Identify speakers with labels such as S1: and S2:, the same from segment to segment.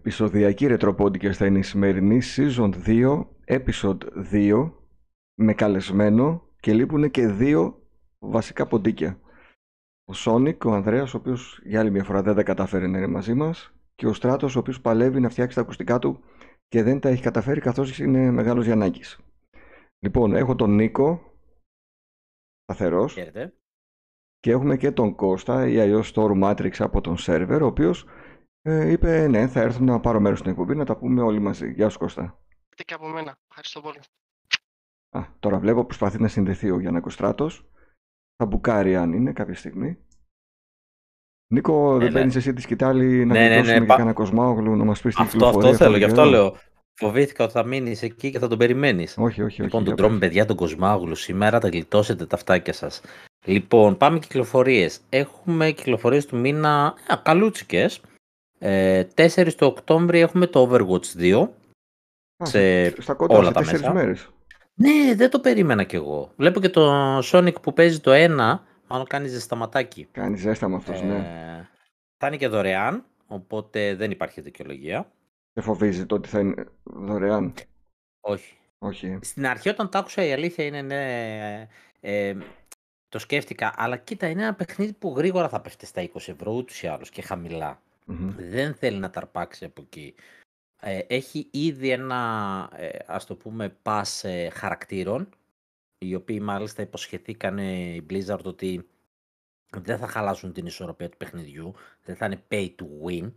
S1: Επισοδιακή ρετροπόντικες θα είναι η σημερινή Season 2, Episode 2, με καλεσμένο και λείπουν και δύο βασικά ποντίκια. Ο Σόνικ, ο Ανδρέας, ο οποίος για άλλη μια φορά δεν τα καταφέρει να είναι μαζί μας και ο Στράτος, ο οποίος παλεύει να φτιάξει τα ακουστικά του και δεν τα έχει καταφέρει καθώς είναι μεγάλος Γιαννάκης. Λοιπόν, έχω τον Νίκο, σταθερός,
S2: Χαίρετε.
S1: και έχουμε και τον Κώστα ή αλλιώς Store Matrix από τον σερβερ, ο οποίος ε, είπε ναι, θα έρθουν να πάρω μέρος στην εκπομπή να τα πούμε όλοι μαζί. Γεια σου Κώστα.
S3: Είτε και από μένα. Ευχαριστώ πολύ.
S1: Α, τώρα βλέπω προσπαθεί να συνδεθεί ο Γιάννακος Στράτος. Θα μπουκάρει αν είναι κάποια στιγμή. Νίκο, δεν
S2: ναι.
S1: παίρνεις εσύ τη σκητάλη να
S2: Ναι, ναι, ναι,
S1: γλιτώσουμε και
S2: πα-
S1: κανένα κοσμάγλου να μας πεις τι
S2: Αυτό,
S1: κυκλοφορεί
S2: αυτό θέλω,
S1: τον
S2: γι' αυτό
S1: καιρό.
S2: λέω. Φοβήθηκα ότι θα μείνεις εκεί και θα τον περιμένεις.
S1: Όχι, όχι, όχι.
S2: Λοιπόν,
S1: για
S2: τον τρώμε,
S1: πες.
S2: παιδιά, τον Κοσμάγλου σήμερα. Τα γλιτώσετε τα φτάκια σας. Λοιπόν, πάμε κυκλοφορίες. Έχουμε κυκλοφορίες του μήνα ε, καλούτσικες. Ε, 4 του Οκτώβρη έχουμε το Overwatch 2.
S1: Α,
S2: σε
S1: στα κοντά,
S2: όλα
S1: σε
S2: τα
S1: τέσσερις
S2: μέσα.
S1: μέρες.
S2: Ναι, δεν το περίμενα κι εγώ. Βλέπω και το Sonic που παίζει το 1, μάλλον κάνει ζεσταματάκι.
S1: Κάνει ζέσταμα αυτός, ναι.
S2: Ε, θα είναι και δωρεάν, οπότε δεν υπάρχει δικαιολογία.
S1: Δεν φοβίζει το ότι θα είναι δωρεάν.
S2: Όχι.
S1: Όχι.
S2: Στην αρχή όταν το άκουσα η αλήθεια είναι ναι, ε, το σκέφτηκα, αλλά κοίτα είναι ένα παιχνίδι που γρήγορα θα πέφτει στα 20 ευρώ ούτως ή άλλως και χαμηλά.
S1: Μμμ.
S2: Δεν θέλει να ταρπάξει από εκεί. Ε, έχει ήδη ένα, ε, ας το πούμε, pass ε, χαρακτήρων, οι οποίοι μάλιστα υποσχεθήκαν η Blizzard ότι δεν θα χαλάσουν την ισορροπία του παιχνιδιού, δεν θα είναι pay to win,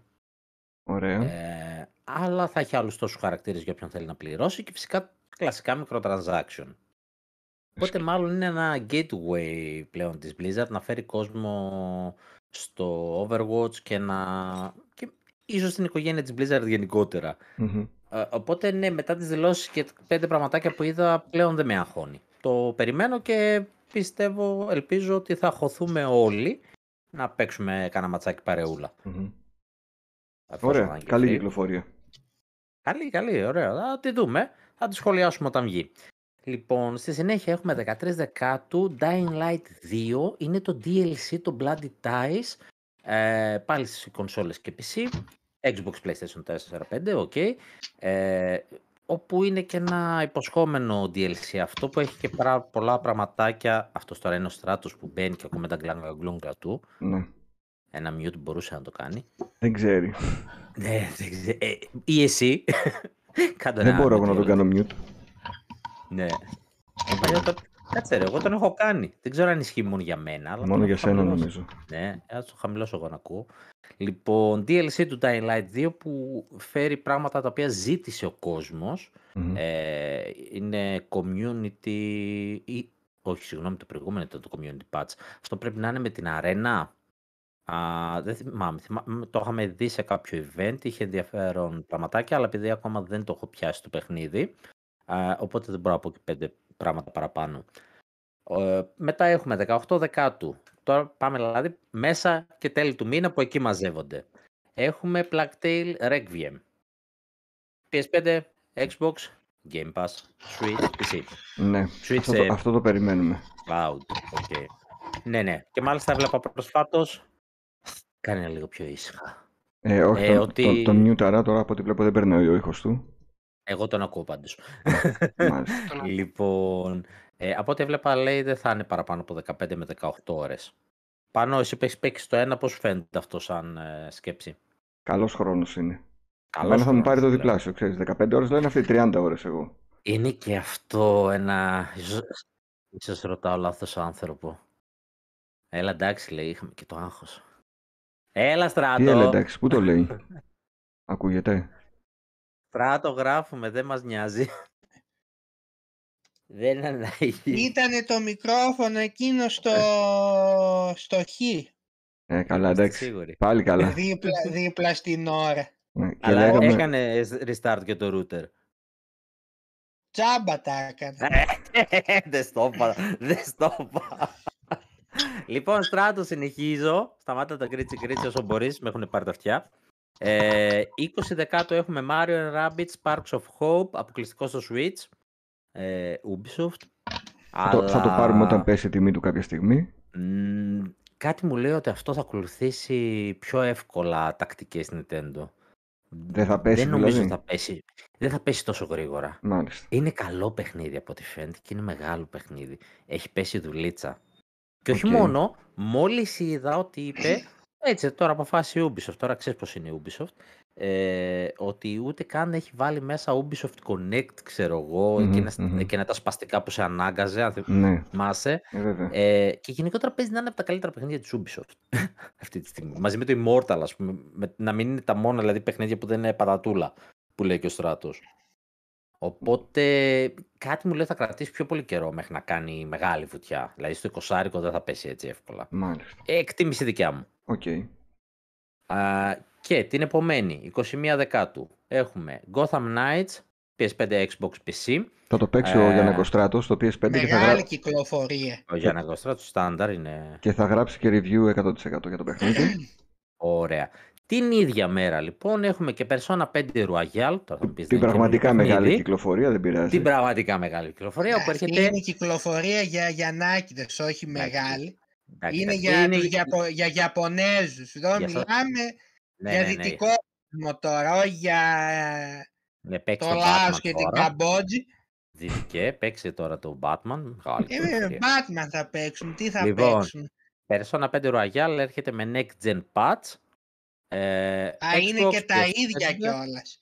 S1: Ωραία.
S2: ε, αλλά θα έχει άλλους τόσους χαρακτήρες για όποιον θέλει να πληρώσει και φυσικά κλασικά microtransaction. Οπότε μάλλον είναι ένα gateway πλέον της Blizzard να φέρει κόσμο στο Overwatch και να... και ίσως την οικογένεια της Blizzard γενικότερα.
S1: Μμμ.
S2: Ε, οπότε ναι, μετά τις δηλώσεις και πέντε πραγματάκια που είδα πλέον δεν με αγχώνει. Το περιμένω και πιστεύω, ελπίζω ότι θα χωθούμε όλοι να παίξουμε κανένα ματσάκι παρεούλα.
S1: Μμμ.
S2: εφόσον
S1: Ωραία.
S2: αγγιχθεί.
S1: Καλή κυκλοφορία.
S2: Καλή, καλή, ωραία. Θα τη δούμε. Θα τη σχολιάσουμε όταν βγει. Λοιπόν, στη συνέχεια έχουμε 13 Δεκάτου, Dying Light 2, είναι το DLC, το Bloody Ties, ε, πάλι στις κονσόλες και PC, Xbox, PlayStation 4, 5, οκ. Ε, όπου είναι και ένα υποσχόμενο DLC αυτό που έχει και πάρα πολλά πραγματάκια. Αυτός τώρα είναι ο Στράτος που μπαίνει και ακούμε τα γκλάγκα του.
S1: Ναι.
S2: Ένα mute μπορούσε να το κάνει.
S1: Δεν ξέρει.
S2: Ναι, δεν ξέρω. Ε, ή εσύ. Κάντε
S1: Δεν
S2: ένα
S1: μπορώ εγώ να
S2: mute,
S1: τον κάνω mute.
S2: Ναι. Ε, παλιά το... Κάτσε ρε, εγώ τον έχω κάνει. Δεν ξέρω αν ισχύει μόνο για μένα. Αλλά
S1: Μόνο
S2: τον
S1: για
S2: έχω
S1: σένα
S2: χαμηλώσει.
S1: νομίζω.
S2: Ναι, θα το χαμηλώσω εγώ να ακούω. Λοιπόν, DLC του Dying Light 2 που φέρει πράγματα τα οποία ζήτησε ο κόσμος.
S1: Μμμ.
S2: Ε, είναι community... Ή... Όχι, συγγνώμη, το προηγούμενο ήταν το community patch. Αυτό πρέπει να είναι με την αρένα. Α, δεν θυμάμαι, θυμάμαι, το είχαμε δει σε κάποιο event, είχε ενδιαφέρον πραγματάκια, αλλά επειδή ακόμα δεν το έχω πιάσει το παιχνίδι, α, οπότε δεν μπορώ να πω και πέντε πράγματα παραπάνω. Ε, μετά έχουμε 18 Δεκάτου. Τώρα πάμε δηλαδή μέσα και τέλη του μήνα που εκεί μαζεύονται. Έχουμε Plague Tale Requiem. PS5, Xbox, Game Pass, Switch, PC.
S1: Ναι.
S2: Switch,
S1: Αυτό
S2: ε,
S1: το, αυτό το περιμένουμε.
S2: Cloud. Okay. Ναι, ναι. Και μάλιστα έβλεπα προσφάτως. Κάνε λίγο πιο ήσυχα.
S1: Ε, όχι,
S2: Ε,
S1: τον,
S2: ότι-
S1: τον, τον μιούταρα τώρα από ό,τι βλέπω δεν περνάει ο ήχος του.
S2: Εγώ τον ακούω πάντως.
S1: Μάλιστα.
S3: Τον-
S2: λοιπόν, ε, από ό,τι έβλεπα λέει δεν θα είναι παραπάνω από 15 με 18 ώρες. Πάνω εσύ που έχεις παίξει το ένα, πώς σου φαίνεται αυτό σαν ε, σκέψη;
S1: Καλός χρόνος είναι.
S2: Καλός
S1: Εμένα θα μου
S2: χρόνος,
S1: πάρει το
S2: δηλαδή.
S1: διπλάσιο, ξέρεις. 15 ώρες λένε αυτοί 30 ώρες εγώ.
S2: Είναι και αυτό ένα... Ίσως, ίσως ρωτάω λάθος άνθρωπο. Έλα εντάξει λέει, είχαμε και το άγχος. Έλα στράτο.
S1: Τι έλεγε, εντάξει, πού το λέει; Ακούγεται;
S2: Στράτο γράφουμε, δεν μας νοιάζει. δεν είναι ανάγκη.
S4: Ήτανε το μικρόφωνο εκείνο στο, στο χ,
S1: Ε, καλά,
S2: Είμαστε
S1: εντάξει.
S2: σίγουροι.
S1: Πάλι καλά.
S4: δίπλα, δίπλα στην ώρα.
S1: Ναι, και
S2: Αλλά
S1: λέγαμε,
S2: έκανε restart και το router.
S4: Τζάμπα τα έκανα.
S2: δεν στο είπα, δεν στο είπα. λοιπόν, Στράτο, συνεχίζω. Σταμάτα τα κρίτσι κρίτσι όσο μπορείς, με έχουν πάρει τα αυτιά. Ε, 20 δεκάτου έχουμε Mario Rabbids Sparks of Hope, αποκλειστικό στο Switch. Ε, Ubisoft.
S1: θα, το, θα το
S2: Αλλά,
S1: πάρουμε όταν πέσει η τιμή του κάποια στιγμή.
S2: μ, κάτι μου λέει ότι αυτό θα ακολουθήσει πιο εύκολα τακτικές Nintendo.
S1: Δεν θα πέσει
S2: Δεν νομίζω
S1: δηλαδή.
S2: ότι θα πέσει. Δεν θα πέσει τόσο γρήγορα.
S1: Μάλιστα.
S2: Είναι καλό παιχνίδι από ό,τι φαίνεται και είναι μεγάλο παιχνίδι. Έχει πέσει δουλίτσα. Και όχι
S1: Οκ.
S2: μόνο, μόλις είδα ότι είπε, έτσι τώρα αποφάσισε η Ubisoft, τώρα ξέρεις πώς είναι η Ubisoft, ε, ότι ούτε καν έχει βάλει μέσα Ubisoft Connect, ξέρω εγώ,
S1: Μμμ,
S2: εκείνα,
S1: μμμ.
S2: εκείνα τα σπαστικά που σε ανάγκαζε, αν θυ-
S1: Ναι,
S2: θυμάσαι.
S1: ε, βέβαια.
S2: Ε, και γενικότερα παίζει να είναι από τα καλύτερα παιχνίδια της Ubisoft αυτή τη στιγμή. Μαζί με το Immortal, ας πούμε, με- να μην είναι τα μόνα δηλαδή παιχνίδια που δεν είναι πατατούλα, που λέει και ο Στράτος. Οπότε κάτι μου λέει θα κρατήσει πιο πολύ καιρό μέχρι να κάνει μεγάλη βουτιά. Δηλαδή στο 20 δεν θα πέσει έτσι εύκολα.
S1: Μάλιστα.
S2: Ε, Εκτίμηση δικιά μου.
S1: Οκ.
S2: Α, και την επομένη, 21 Δεκάτου, έχουμε Gotham Knights, PS5, Xbox, PC.
S1: Θα το παίξει ο
S2: Ε,
S1: Γιάννακος Στράτος στο PS5 και θα,
S4: Μεγάλη
S1: γρα...
S4: κυκλοφορία.
S2: Ο Γιάννα Κοστράτου στάνταρ είναι
S1: και θα γράψει και review 100% για το παιχνίδι.
S2: ωραία. Την ίδια μέρα λοιπόν έχουμε και Persona 5 Royal. Τώρα θα μου πεις,
S1: Την
S2: δεν είναι
S1: πραγματικά
S2: καινούριο
S1: μεγάλη
S2: παιχνίδι.
S1: κυκλοφορία, δεν πειράζει.
S2: Την πραγματικά μεγάλη κυκλοφορία όπου
S4: Αυτή
S2: έρχεται.
S4: είναι η κυκλοφορία για Γιαννάκηδες, όχι μεγάλη.
S2: Εντάξει,
S4: Είναι
S2: εντάξει,
S4: για,
S2: είναι-
S4: τους Ιαπω- για Ιαπωνέζους. Εδώ
S2: Για σας-
S4: μιλάμε
S2: Ναι,
S4: για
S2: ναι, ναι.
S4: δυτικό κόσμο τώρα, όχι για
S2: Ναι, παίξε
S4: το
S2: το
S4: Λάος
S2: Batman
S4: και την
S2: τώρα.
S4: Καμπότζη.
S2: Δυτικέ, παίξε τώρα το Batman. Μεγάλη
S4: Ε,
S2: κυκλοφορία.
S4: Batman θα παίξουν, τι θα
S2: Λοιπόν,
S4: παίξουν;
S2: Persona 5 Royal έρχεται με Next Gen Patch. Ε,
S4: Α, είναι
S2: Xbox,
S4: και τα
S2: PS5.
S4: ίδια κιόλας.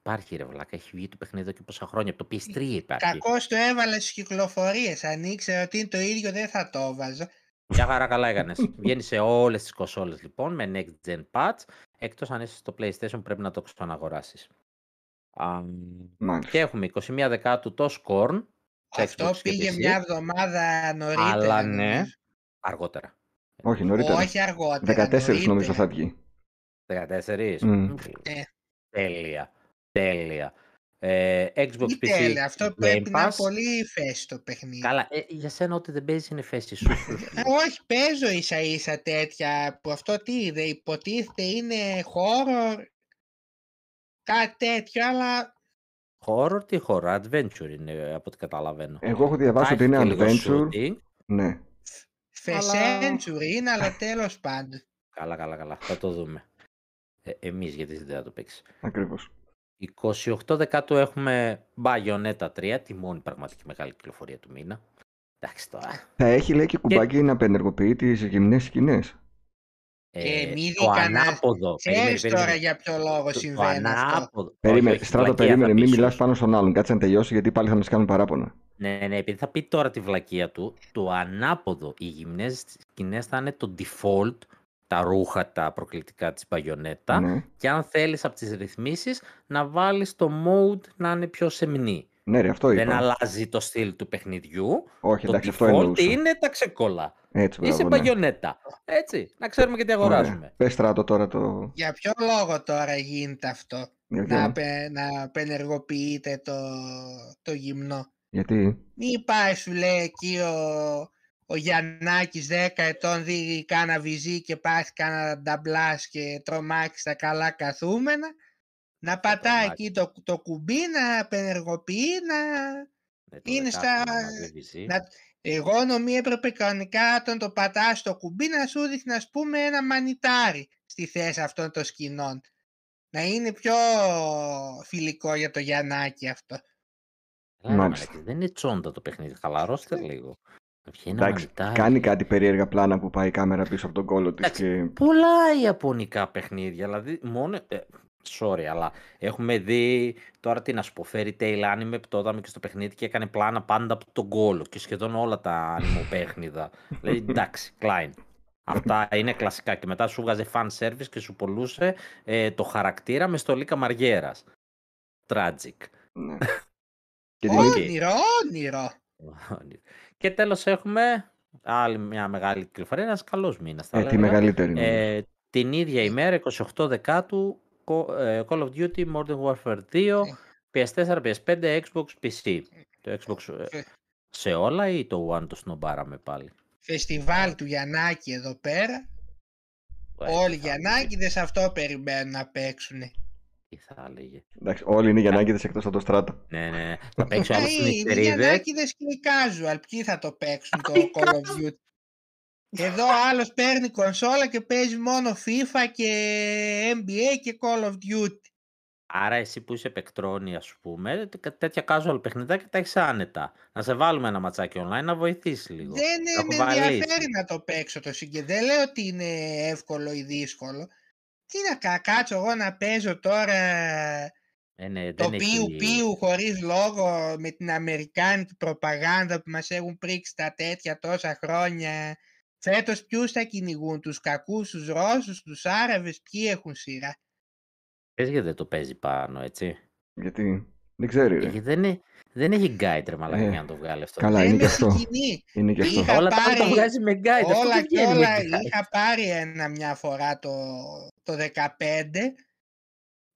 S2: Υπάρχει ρε βλάκα, έχει βγει το παιχνίδι εδώ και πόσα χρόνια. Από το PS3 υπάρχει.
S4: Κακώς το έβαλες στις κυκλοφορίες. Αν ήξερα ότι είναι το ίδιο δεν θα το έβαζα.
S2: Μια χαρά καλά έκανες. Βγαίνει σε όλες τις κονσόλες λοιπόν με Next Gen Patch. Εκτός αν είσαι στο PlayStation πρέπει να το ξαναγοράσεις.
S1: Μάλιστα.
S2: Και έχουμε 21 Δεκάτου το Scorn. σε
S4: Αυτό
S2: Xbox και
S4: πήγε
S2: PC.
S4: μια εβδομάδα νωρίτερα.
S2: Αλλά ναι,
S4: νομίζω.
S2: αργότερα.
S1: Όχι, νωρίτερα.
S4: Όχι αργότερα.
S1: 14 νομίζω
S4: νωρίτερα.
S1: θα βγει.
S2: 14.
S1: Μμ.
S4: Ε.
S2: Τέλεια. Τέλεια. Ε, Xbox
S4: Τι
S2: PC.
S4: τέλεια, αυτό
S2: Game
S4: πρέπει να είναι
S2: Pass.
S4: πολύ φέση το παιχνίδι.
S2: Καλά, ε, για σένα ό,τι δεν παίζεις είναι φέση σου. σου, σου.
S4: Ε, όχι, παίζω ίσα ίσα τέτοια που αυτό τι είδε, υποτίθεται είναι horror, κάτι τέτοιο, αλλά
S2: Horror τι horror, adventure είναι από ό,τι καταλαβαίνω.
S1: Εγώ έχω διαβάσει
S2: Θα
S1: ότι είναι
S2: έχει και λίγο
S1: adventure.
S2: shooting.
S1: Ναι.
S2: Αλλά-
S4: Century είναι, αλλά τέλος πάντων.
S2: Καλά, καλά, καλά. Θα το δούμε. Ε, εμείς γιατί δεν θα το παίξει.
S1: Ακριβώς.
S2: 28 Δεκάτου έχουμε Bayonetta 3, τη μόνη πραγματική μεγάλη κυκλοφορία του μήνα. Εντάξει τώρα.
S1: Θα έχει λέει και κουμπάκι να απενεργοποιεί τις γυμνές σκηνές.
S2: Ε,
S4: μη
S2: το
S4: δει κανένα-
S2: ανάποδο. περίμενε,
S4: Ξέρεις τώρα
S2: περίμενε.
S4: για ποιο λόγο
S2: Το- το
S4: συμβαίνει αυτό.
S2: ανάποδο.
S1: Περίμενε,
S2: Όχι, όχι,
S1: στράτο,
S2: βλακεία
S1: περίμενε,
S2: θα
S1: μην
S2: πει
S1: μιλάς
S2: σου.
S1: πάνω στον άλλον. Κάτσε να τελειώσει γιατί πάλι θα μας κάνουν παράπονα.
S2: Ναι, ναι, επειδή θα πει τώρα τη βλακεία του, το ανάποδο, οι γυμνές σκηνές θα είναι το default, τα ρούχα, τα προκλητικά της Bayonetta
S1: Ναι.
S2: και αν θέλεις από τις ρυθμίσεις να βάλεις το mode να είναι πιο σεμνή.
S1: ναι, ρε, αυτό
S2: Δεν
S1: είπα.
S2: αλλάζει το στυλ του παιχνιδιού.
S1: Όχι,
S2: Το
S1: εντάξει, αυτό
S2: default
S1: εννοούσα.
S2: είναι τα ξεκόλα.
S1: Έτσι,
S2: Είσαι
S1: μπράβο, ναι.
S2: μπαγιονέτα. Έτσι, να ξέρουμε και τι
S1: Ωραία.
S2: αγοράζουμε.
S1: Πες στράτο τώρα το...
S4: Για ποιο λόγο τώρα γίνεται αυτό,
S1: Για
S4: να,
S1: ποιο;
S4: απε- να απενεργοποιείται το, το γυμνό;
S1: Γιατί;
S4: Μη πάει σου λέει εκεί ο, ο Γιαννάκης 10 ετών δει κάνα βυζί και πάθει κάνα νταμπλάς και τρομάξει στα καλά καθούμενα. Να πατάει
S2: τρομάξει.
S4: εκεί το, το κουμπί, να απενεργοποιεί, να...
S2: Ναι, το
S4: Είναι
S2: δεκάθλιο
S4: στα-
S2: να βλέπει ζει.
S4: να- Εγώ νομίζω έπρεπε κανονικά όταν το πατάς το κουμπί να σου δείχνει ας πούμε ένα μανιτάρι στη θέση αυτών των σκηνών. Να είναι πιο φιλικό για το Γιαννάκη αυτό.
S2: Έλα, ρε
S1: Μάλιστα.
S2: μαλάκες, Δεν είναι τσόντα το παιχνίδι. Χαλαρώστε λίγο. Να βγαίνει
S1: Εντάξει,
S2: μανιτάρι.
S1: κάνει κάτι περίεργα πλάνα που πάει η κάμερα πίσω από τον κόλο της
S2: Εντάξει,
S1: και...
S2: Πολλά ιαπωνικά παιχνίδια. Δηλαδή, μόνο. ε, sorry, αλλά έχουμε δει τώρα τι να σου πω. Fairy Tail Anime που το είδαμε και στο παιχνίδι και έκανε πλάνα πάντα από τον κόλο και σχεδόν όλα τα ανιμοπέχνιδα. δηλαδή, εντάξει, Klein. Αυτά είναι κλασικά. Και μετά σου βγάζε fan service και σου πολλούσε ε, το χαρακτήρα με στολή καμαριέρας. Tragic.
S1: Ναι. και την ίδια-
S4: Όνειρο, όνειρο.
S2: και τέλος έχουμε άλλη μια μεγάλη κυκλοφορία, ένας καλός μήνας. θα
S1: Ε, τη
S2: έλεγα.
S1: μεγαλύτερη. νομίζω.
S2: Ε, την ίδια ημέρα, 28 Δεκάτου, Co- ε, Call of Duty Modern Warfare 2, PS4, PS5, Xbox, PC. Το Xbox ε,
S4: Φε-
S2: σε όλα ή το One το σνομπάραμε πάλι;
S4: Φεστιβάλ του Γιαννάκη εδώ πέρα.
S2: Ε,
S4: Όλοι
S2: τι θα
S4: Γιαννάκηδες αυτό περιμένουν να παίξουν.
S2: Έλεγε, Τι θα έλεγε.
S1: Εντάξει, όλοι είναι Γιαννάκηδες εκτός από το στράτο.
S2: Ναι, ναι, ναι. Θα παίξει άλλο
S4: Ε,
S2: στις
S4: είναι
S2: νυχτερίδες.
S4: Γιαννάκηδες και οι casual. Ποιοι θα το παίξουν το
S2: οι
S4: Call of Duty; Εδώ άλλος παίρνει κονσόλα και παίζει μόνο FIFA και NBA και Call of Duty.
S2: Άρα εσύ που είσαι παικτρόνη, ας πούμε, τε- τέτοια casual παιχνιδάκια τα έχεις άνετα. Να σε βάλουμε ένα ματσάκι online να βοηθήσεις λίγο.
S4: Δεν
S2: Να
S4: ε, με
S2: κουβαλήσει.
S4: ενδιαφέρει να το παίξω το συγκε. Δεν λέω ότι είναι εύκολο ή δύσκολο. Τι να κα- κάτσω εγώ να παίζω τώρα
S2: Ε, ναι,
S4: το
S2: δεν
S4: πιου
S2: έχει...
S4: πιου χωρίς λόγο με την αμερικάνικη προπαγάνδα που μας έχουν πρίξει τα τέτοια τόσα χρόνια. Φέτος ποιους θα κυνηγούν, τους κακούς, τους Ρώσους, τους Άραβες, ποιοι έχουν σειρά;
S2: Πες γιατί δεν το παίζει πάνω, έτσι.
S1: Γιατί; Δεν ξέρει, ρε.
S2: Γιατί δεν, είναι, δεν έχει guide, ρε μαλάκα,
S1: Ε,
S2: για να το βγάλει αυτό.
S1: Καλά,
S4: Δεν
S1: είναι και
S4: με
S1: αυτό.
S4: συγκινεί.
S1: Είναι και αυτό.
S4: Είχα
S2: Όλα τα άλλα τα
S4: πάρει
S2: βγάζει με guide. αυτό
S4: όλα
S2: δεν
S4: και
S2: βγαίνει με
S4: όλα
S2: guide.
S4: είχα πάρει ένα μια φορά το, το 15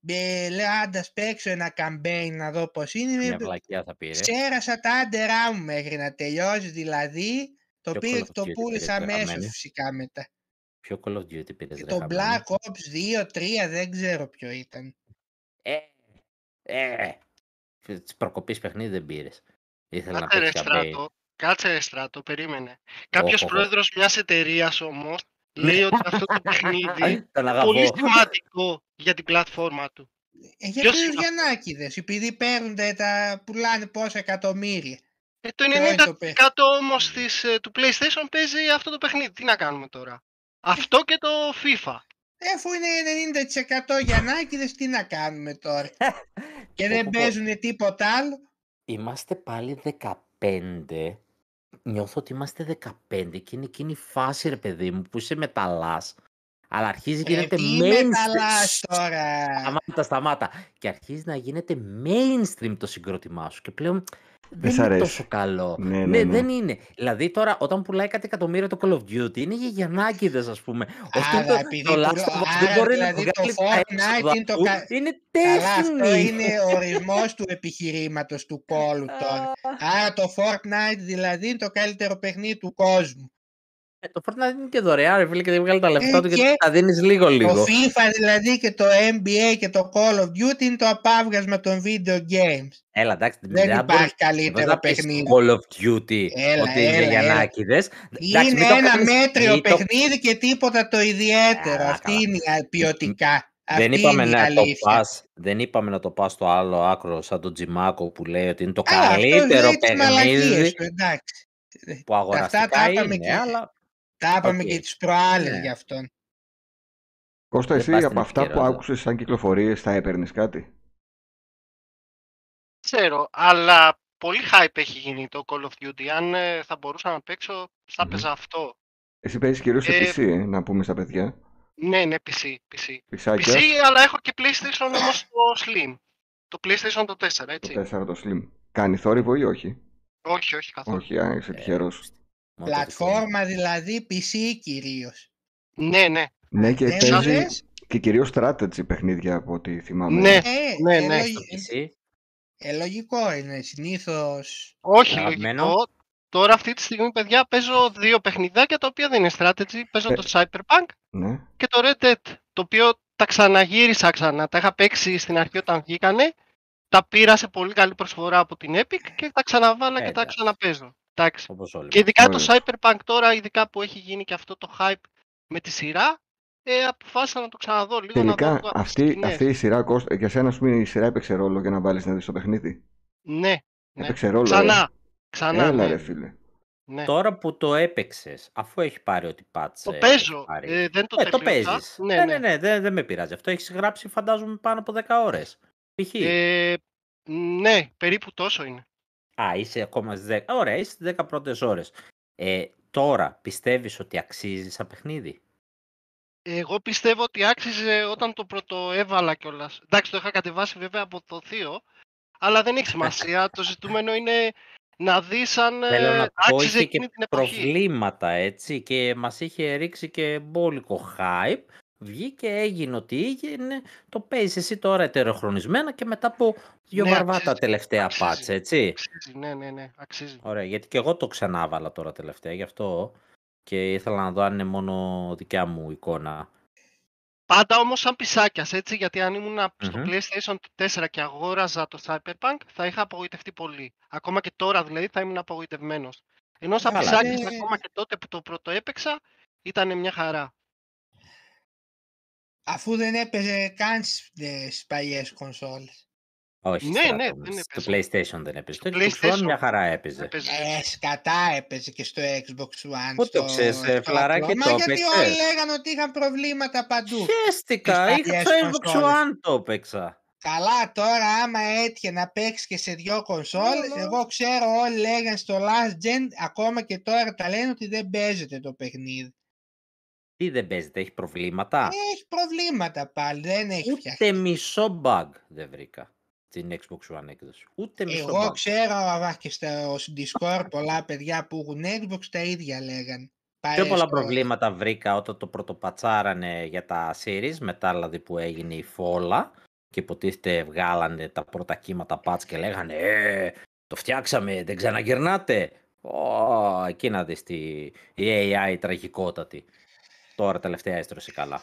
S4: με λέω άντας παίξω ένα campaign να δω πως είναι
S2: Μια
S4: με-
S2: βλακιά θα πήρε.
S4: Ξέρασα τα άντερα μου μέχρι να τελειώσει δηλαδή το,
S2: Ποιο
S4: πήρε,
S2: Call of
S4: το
S2: Duty
S4: πούλησα
S2: πήρες, ρε
S4: αμέσως
S2: χαμένη;
S4: φυσικά μετά.
S2: Ποιο Call of Duty πήρες, ρε
S4: Το
S2: χαμένη;
S4: Black Ops 2, 3 δεν ξέρω ποιο ήταν.
S2: Ε, ε, της προκοπής παιχνίδι δεν πήρες. Ήθελα να
S3: Κάτσε ρε
S2: παίξεις campaign.
S3: στράτο. Κάτσε ρε στράτο, περίμενε. Κάποιος
S2: Όχο.
S3: πρόεδρος μιας εταιρείας όμως λέει ότι αυτό το παιχνίδι
S2: Τον
S3: πολύ
S2: αγαπώ.
S3: σημαντικό για την πλατφόρμα του.
S4: Ε, για
S3: Ποιος
S4: τους
S3: είναι αυτό;
S4: Γιαννάκηδες, επειδή παίρνουν τα πουλάνε πόσα εκατομμύρια.
S3: Ε, το
S4: Ποιο είναι το
S3: 90%
S4: παιχνίδι;
S3: όμως της, ε, του PlayStation παίζει αυτό το παιχνίδι. Τι να κάνουμε τώρα; Αυτό και το FIFA.
S4: Ε, Αφού είναι 90% Γιαννάκηδες, τι να κάνουμε τώρα; και
S2: Πω,
S4: δεν
S2: πω, πω.
S4: παίζουν τίποτα άλλο;
S2: Είμαστε πάλι 15. Νιώθω ότι είμαστε 15 και είναι εκείνη η φάση, ρε παιδί μου, που είσαι μεταλλάς. Αλλά αρχίζει και
S4: Ε,
S2: γίνεται
S4: τι
S2: mainstream.
S4: μεταλλάς τώρα;
S2: Σταμάτα, σταμάτα. Και αρχίζει να γίνεται mainstream το συγκρότημά σου. Και πλέον δεν
S1: σ'
S2: είναι
S1: αρέσει.
S2: τόσο καλό.
S1: Ναι, ναι, ναι.
S2: δεν είναι. Δηλαδή τώρα όταν πουλάει κάτι εκατομμύριο το Call of Duty είναι για γιαννάκιδες ας πούμε. Αυτό
S4: Άρα,
S2: το,
S4: επειδή
S2: το
S4: πουλά-
S2: Last of Us
S4: άρα,
S2: δεν μπορεί
S4: δηλαδή,
S2: να
S4: το
S2: βγάλει τα
S4: Fortnite
S2: έξοδα
S4: είναι το
S2: του.
S4: κα-
S2: Είναι
S4: Καλά, αυτό
S2: τέχνη.
S4: είναι ο ορισμός του επιχειρήματος του κόλου τώρα. Άρα το Fortnite δηλαδή είναι το καλύτερο παιχνίδι του κόσμου.
S2: Ε, το Fortnite είναι και δωρεάν, ρε φίλε, και δεν βγάλει τα λεφτά
S4: Ε,
S2: του
S4: και
S2: γιατί τα δίνεις λίγο λίγο.
S4: Το FIFA δηλαδή και το NBA και το Call of Duty είναι το απάβγασμα των video games.
S2: Έλα, εντάξει,
S4: Δεν
S2: μπορείς-
S4: υπάρχει
S2: μπορείς
S4: καλύτερο
S2: να πεις
S4: παιχνίδι.
S2: Call of Duty
S4: Έλα,
S2: ότι είναι
S4: έλα,
S2: για
S4: έλα.
S2: γιαννάκιδες. Εντάξει,
S4: Είναι
S2: μην το
S4: ένα
S2: κάνεις-
S4: μέτριο
S2: μην το-
S4: παιχνίδι και τίποτα το ιδιαίτερο.
S2: Καλά,
S4: Αυτή
S2: καλά.
S4: είναι η α- ποιοτικά.
S2: Δεν
S4: Αυτή
S2: είπαμε,
S4: είναι η
S2: να το
S4: αλήθεια.
S2: πας, δεν είπαμε να το πας στο άλλο άκρο σαν τον Τζιμάκο που λέει ότι είναι το
S4: Καλά, αυτός
S2: καλύτερο
S4: λέει τις μαλακίες
S2: παιχνίδι
S4: του, εντάξει.
S2: που
S4: Αυτά
S2: αγοραστικά
S4: τα είπαμε
S2: είναι,
S4: και-
S2: αλλά
S4: Τα είπαμε
S2: Οκ.
S4: και τις προάλλες
S2: Ναι.
S4: γι' αυτόν.
S1: Κώστα,
S2: Δεν
S1: εσύ
S2: πας
S1: από
S2: στην
S1: αυτά που
S2: επικαιρότητα.
S1: άκουσες σαν κυκλοφορίες θα έπαιρνες κάτι;
S3: Ξέρω, αλλά πολύ hype έχει γίνει το Call of Duty. Αν ε, θα μπορούσα να παίξω, θα
S1: Μμμ.
S3: παίζα αυτό.
S1: Εσύ παίζεις κυρίως σε
S3: Ε,
S1: PC, ε, να πούμε στα παιδιά;
S3: Ναι, ναι, PC. PC.
S1: Πισάκια,
S3: PC, αλλά έχω και PlayStation όμως το Slim. Το PlayStation το 4,
S1: το
S3: έτσι.
S1: 4 το Slim. Κάνει θόρυβο ή όχι;
S3: Όχι, όχι καθόλου.
S1: Όχι, α, είσαι
S2: ε,
S1: τυχερός.
S2: Μόνο το δικό μου.
S4: Πλατφόρμα δηλαδή PC κυρίως.
S3: Ναι, ναι.
S1: Ναι, και
S4: Δεν
S1: παίζει
S4: λες;
S1: και κυρίως strategy παιχνίδια από ό,τι θυμάμαι.
S3: Ναι.
S4: Ε,
S3: ναι,
S4: ε,
S3: ναι.
S4: λογι-
S2: Στο PC,
S4: ε, λογικό είναι. Συνήθως
S3: Όχι
S2: Αγαπημένο.
S3: λογικό. Τώρα αυτή τη στιγμή, παιδιά, παίζω δύο παιχνιδάκια τα οποία δεν είναι strategy. Παίζω
S1: Ε.
S3: το Cyberpunk
S1: Ναι.
S3: και το Red Dead. Το οποίο τα ξαναγύρισα ξανά. Τα είχα παίξει στην αρχή όταν βγήκανε. Τα πήρα σε πολύ καλή προσφορά από την Epic και τα ξαναβάλα και τα
S2: Εντάξει.
S3: ξαναπαίζω. Εντάξει.
S2: όπως όλοι.
S3: Και ειδικά το
S1: Ωραία.
S3: Cyberpunk τώρα, ειδικά που έχει γίνει και αυτό το hype με τη σειρά, ε, αποφάσισα να το ξαναδώ λίγο.
S1: Τελικά
S3: να δω τις
S1: αυτή,
S3: σκηνές.
S1: αυτή η σειρά, Κώστα, για σένα, ας πούμε, η σειρά έπαιξε ρόλο για να βάλεις να δεις το παιχνίδι;
S3: Ναι, ναι.
S1: Έπαιξε ρόλο.
S3: Ξανά.
S1: ε;
S3: Ξανά,
S1: Έλα,
S3: ναι.
S1: ρε φίλε.
S3: ναι.
S2: Τώρα που το έπαιξες, αφού έχει πάρει ό,τι πάτσε.
S3: Το παίζω. Ε, δεν το
S2: ε, το
S3: τελείωσα.
S2: παίζεις.
S3: Ναι,
S2: ναι,
S3: ναι.
S2: ναι, ναι, δεν, δεν με πειράζει. Αυτό έχεις γράψει φαντάζομαι πάνω από 10 ώρες. Π.χ.
S3: Ε, ναι, περίπου τόσο είναι.
S2: Α, είσαι ακόμα στις 10. Ωραία, είσαι στις 10 πρώτες ώρες. Ε, τώρα πιστεύεις ότι αξίζεις σαν παιχνίδι;
S3: Εγώ πιστεύω ότι άξιζε όταν το πρώτο έβαλα κιόλας. Εντάξει, το είχα κατεβάσει βέβαια από το θείο, αλλά δεν έχει σημασία. το ζητούμενο είναι να δεις αν
S2: Θέλω
S3: ε,
S2: να πω,
S3: άξιζε
S2: είχε και
S3: εκείνη την εποχή.
S2: προβλήματα έτσι και μας είχε ρίξει και μπόλικο hype. Βγήκε, έγινε ό,τι έγινε, το παίζεις εσύ τώρα ετεροχρονισμένα και μετά από δύο
S3: Ναι,
S2: βαρβάτα
S3: αξίζει,
S2: τελευταία
S3: αξίζει.
S2: πάτς, έτσι.
S3: Αξίζει, ναι, ναι, ναι, αξίζει.
S2: Ωραία, γιατί και εγώ το ξανάβαλα τώρα τελευταία, γι' αυτό και ήθελα να δω αν είναι μόνο δικιά μου εικόνα.
S3: Πάντα όμως σαν πισάκιας, έτσι, γιατί αν ήμουν στο
S2: Μμμ.
S3: PlayStation 4 και αγόραζα το Cyberpunk, θα είχα απογοητευτεί πολύ. Ακόμα και τώρα δηλαδή θα ήμουν απογοητευμένος. Ενώ σαν
S2: Καλά,
S3: ψάξεις
S4: ναι.
S3: ακόμα και τότε που το πρώτο έπαιξα, ήταν μια χαρά.
S4: Αφού δεν έπαιζε καν στις παλιές κονσόλες.
S2: Όχι,
S3: Ναι,
S2: Στράτο,
S3: ναι,
S2: με-
S3: δεν
S2: στο
S3: έπαιζε.
S2: PlayStation δεν έπαιζε.
S3: Στο
S2: Το Xbox One
S3: PlayStation
S2: μια χαρά έπαιζε.
S3: Έπαιζε.
S4: Ε, σκατά έπαιζε και στο Xbox One.
S2: Πού το
S4: στο-
S2: ξέρεις, ε,
S4: στο
S2: φλαράκι,
S4: απλό.
S2: το
S4: Μα γιατί
S2: έπαιξες;
S4: όλοι λέγανε ότι είχαν προβλήματα παντού.
S2: Χαίστηκα,
S4: Τις
S2: είχα
S4: παλιές
S2: στο Xbox
S4: κονσόλες.
S2: One το έπαιξα.
S4: Καλά τώρα άμα έτυχε να παίξεις και σε δυο κονσόλες,
S2: Ναι, ναι.
S4: εγώ ξέρω όλοι λέγανε στο last gen, ακόμα και τώρα τα λένε ότι δεν παίζεται το παιχνίδι.
S2: Τι δεν παίζεται, έχει προβλήματα;
S4: Έχει προβλήματα πάλι, δεν έχει φτιαχτεί.
S2: Ούτε μισό bug δεν βρήκα στην Xbox One έκδοση. Ούτε μισό
S4: Εγώ
S2: bug.
S4: ξέρω αβά, και στο Discord πολλά παιδιά που έχουν Xbox τα ίδια λέγανε.
S2: Πιο
S4: Πάει
S2: πολλά
S4: στο-
S2: προβλήματα βρήκα όταν το πρωτοπατσάρανε για τα series, μετά δηλαδή που έγινε η φόλα και υποτίθεται βγάλανε τα πρώτα κύματα patch και λέγανε «Ε, το φτιάξαμε, δεν ξαναγυρνάτε». Ω, εκεί να δεις τη, η AI τραγικότατη. Τώρα τελευταία έστρωσε καλά.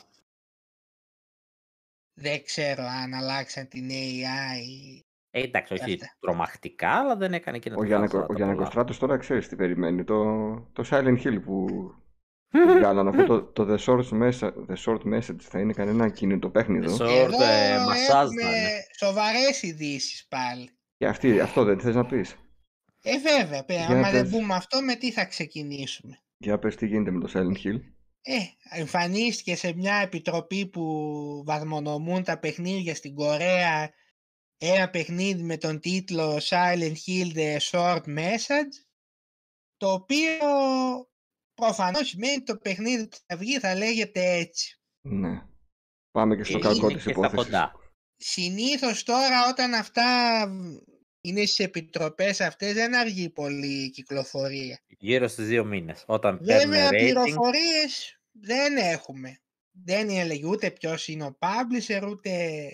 S4: Δεν ξέρω αν αλλάξαν την AI.
S2: Ε, εντάξει, όχι
S4: Αυτά.
S2: τρομακτικά, αλλά δεν έκανε και να
S1: Ο,
S2: τα
S1: Γιάννακο,
S2: βγάλει
S1: ο
S2: τα
S1: Γιαννακοστράτος τώρα ξέρεις τι περιμένει. Το, το Silent Hill που που βγάλανε. Αυτό το, το The, Short Message, The Short Message θα είναι κανένα κινητό παιχνίδι.
S2: The Short-
S4: Εδώ
S2: ε, μασάζ θα
S4: έχουμε
S2: είναι.
S4: σοβαρές ειδήσεις πάλι.
S1: Και αυτή, αυτό δεν θες να πεις;
S4: Ε, βέβαια, παι,
S1: Για
S4: άμα δεν
S1: πες.
S4: πούμε αυτό, με τι θα ξεκινήσουμε;
S1: Για πες τι γίνεται με το Silent Hill.
S4: Ε, εμφανίστηκε σε μια επιτροπή που βαθμονομούν τα παιχνίδια στην Κορέα ένα παιχνίδι με τον τίτλο Silent Hill The Short Message το οποίο προφανώς σημαίνει ότι το παιχνίδι που θα βγει θα λέγεται έτσι.
S1: Ναι. Πάμε και στο
S2: Ε,
S1: κακό
S2: είναι
S1: της
S2: και στα
S1: υπόθεσης.
S2: κοντά.
S4: Συνήθως τώρα όταν αυτά είναι στις επιτροπές αυτές δεν αργεί πολύ η κυκλοφορία.
S2: Γύρω στις δύο μήνες. Όταν παίρνουν
S4: Βέβαια
S2: rating,
S4: πληροφορίες δεν έχουμε. Δεν έλεγε ούτε ποιος είναι ο publisher ούτε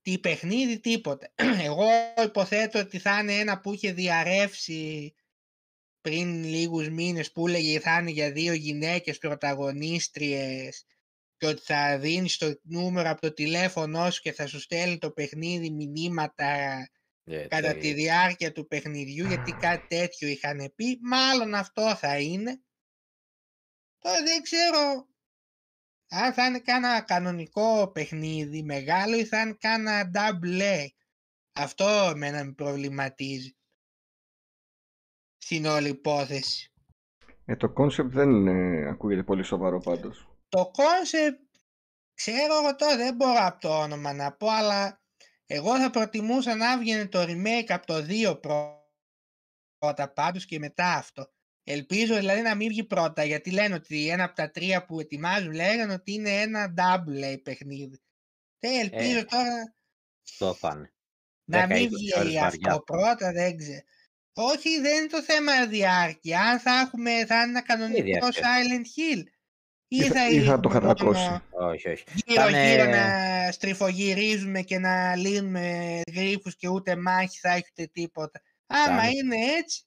S4: τι παιχνίδι τίποτα. Εγώ υποθέτω ότι θα είναι ένα που είχε διαρρεύσει πριν λίγους μήνες που έλεγε θα είναι για δύο γυναίκες πρωταγωνίστριες και ότι θα δίνεις το νούμερο από το τηλέφωνο σου και θα σου στέλνει το παιχνίδι μηνύματα
S2: ε,
S4: κατά
S2: το-
S4: τη διάρκεια του παιχνιδιού γιατί κάτι τέτοιο είχαν πει μάλλον αυτό θα είναι τώρα δεν ξέρω αν θα είναι κάνα κανονικό παιχνίδι μεγάλο ή θα είναι κάνα double A αυτό εμένα με προβληματίζει στην όλη υπόθεση
S1: Ε, το concept δεν είναι, ακούγεται πολύ σοβαρό πάντως.
S4: το concept ξέρω εγώ τώρα δεν μπορώ από το όνομα να πω αλλά εγώ θα προτιμούσα να βγαίνει το remake από το 2 πρω- πρώτα πάντως και μετά αυτό. Ελπίζω δηλαδή να μην βγει πρώτα γιατί λένε ότι ένα από τα τρία που ετοιμάζουν λέγανε ότι είναι ένα double A παιχνίδι. Ε, ελπίζω
S2: Ε,
S4: τώρα
S2: Αυτό θα είναι.
S4: να
S2: 10-20
S4: μην
S2: ώρες
S4: βγει
S2: βαριά
S4: αυτό
S2: θα είναι.
S4: πρώτα, δεν ξέρω. Όχι, δεν είναι το θέμα διάρκεια. Αν θα έχουμε, θα είναι ένα κανονικό
S2: διάρκεια;
S4: Silent Hill. Ή
S1: Ή θα-
S4: θα,
S1: ή θα το
S4: είναι
S1: χατρακώσει.
S4: μόνο
S2: Όχι, όχι.
S4: γύρω
S2: Θα είναι-
S4: γύρω να στριφογυρίζουμε και να λύνουμε γρίφους και ούτε μάχη θα έχει ούτε τίποτα. Άμα
S2: είναι-
S4: είναι έτσι,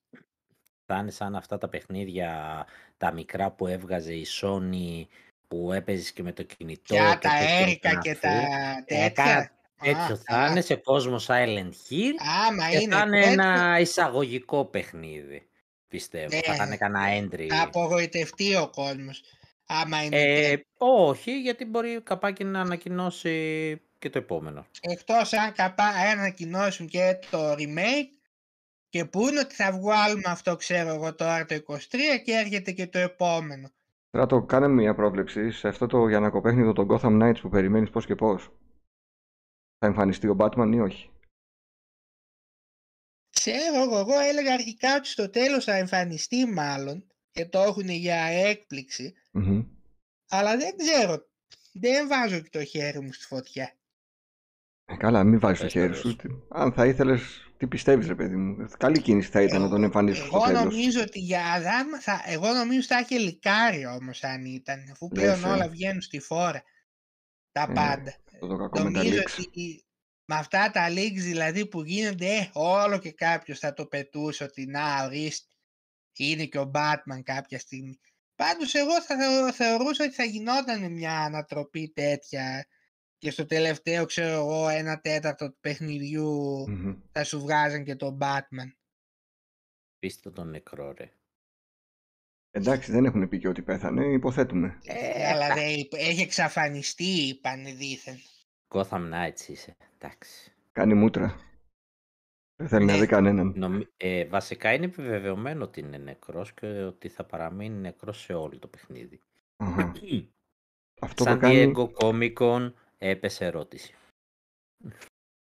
S2: Θα είναι σαν αυτά τα παιχνίδια τα μικρά που έβγαζε η Sony που έπαιζες και με το κινητό.
S4: για
S2: και
S4: τα
S2: έπαιζε
S4: έρικα
S2: ένα
S4: και
S2: φου.
S4: τα
S2: Ε,
S4: τέτοια.
S2: κάνα τέτοιο
S4: Α,
S2: θα
S4: καλά.
S2: είναι σε κόσμο Silent Hill
S4: Άμα
S2: και
S4: είναι
S2: θα είναι
S4: τέτοιο,
S2: ένα εισαγωγικό παιχνίδι. Πιστεύω.
S4: Ναι.
S2: Θα είναι κανένα entry.
S4: θα απογοητευτεί ο κόσμος. Άμα είναι
S2: Ε,
S4: τέτοιο.
S2: όχι, γιατί μπορεί καπάκι να ανακοινώσει και το επόμενο.
S4: Εκτός αν καπά, αν ανακοινώσουν και το remake και πούνε ότι θα βγάλουμε αυτό ξέρω εγώ τώρα το 23 και έρχεται και το επόμενο.
S1: Στράτο, κάνε μια πρόβλεψη σε αυτό το γιανακοπέχνιδο το Gotham Knights που περιμένεις πώς και πώς. Θα εμφανιστεί ο Batman ή όχι;
S4: Ξέρω εγώ, εγώ έλεγα αρχικά ότι στο τέλος θα εμφανιστεί μάλλον και το έχουν για έκπληξη,
S1: Μμμ.
S4: αλλά δεν ξέρω, δεν βάζω και το χέρι μου στη φωτιά.
S1: Ε, καλά, μην βάζεις το
S2: Πες,
S1: χέρι
S2: πες.
S1: σου. Τι- Αν θα ήθελες, τι πιστεύεις ρε παιδί μου. Καλή κίνηση θα ήταν να τον εμφανίσεις στο
S4: Εγώ
S1: τέλος.
S4: νομίζω ότι για Αδάμ θα, εγώ νομίζω θα έχει λικάρει όμως αν ήταν, αφού πλέον
S1: Λες, ε.
S4: όλα βγαίνουν στη φόρα, τα
S1: Ε,
S4: πάντα.
S1: Αυτό το κακό με τα
S4: Νομίζω
S1: leaks.
S4: ότι με αυτά τα leaks δηλαδή που γίνονται, ε, όλο και κάποιος θα το πετούσε ότι να ορίστε, είναι και ο Batman κάποια στιγμή. Πάντως εγώ θα θεω- θεωρούσα ότι θα γινόταν μια ανατροπή τέτοια και στο τελευταίο ξέρω εγώ ένα τέταρτο του παιχνιδιού
S1: Μμμ.
S4: θα σου βγάζαν και τον Batman.
S2: Πείστε τον νεκρό, ρε.
S1: Εντάξει, δεν έχουν πει και ότι πέθανε, υποθέτουμε.
S4: Ε, αλλά δεν, έχει εξαφανιστεί, είπαν δήθεν.
S2: Gotham Knights είσαι, εντάξει.
S1: Κάνει μούτρα. Δεν θέλει να
S4: Ναι.
S1: δει κανέναν.
S2: Νομι... Ε, βασικά είναι επιβεβαιωμένο ότι είναι νεκρός και ότι θα παραμείνει νεκρός σε όλο το παιχνίδι.
S1: Αχα. Αυτό το
S2: Σαν
S1: κάνει.
S2: Diego Comic Con έπεσε ερώτηση.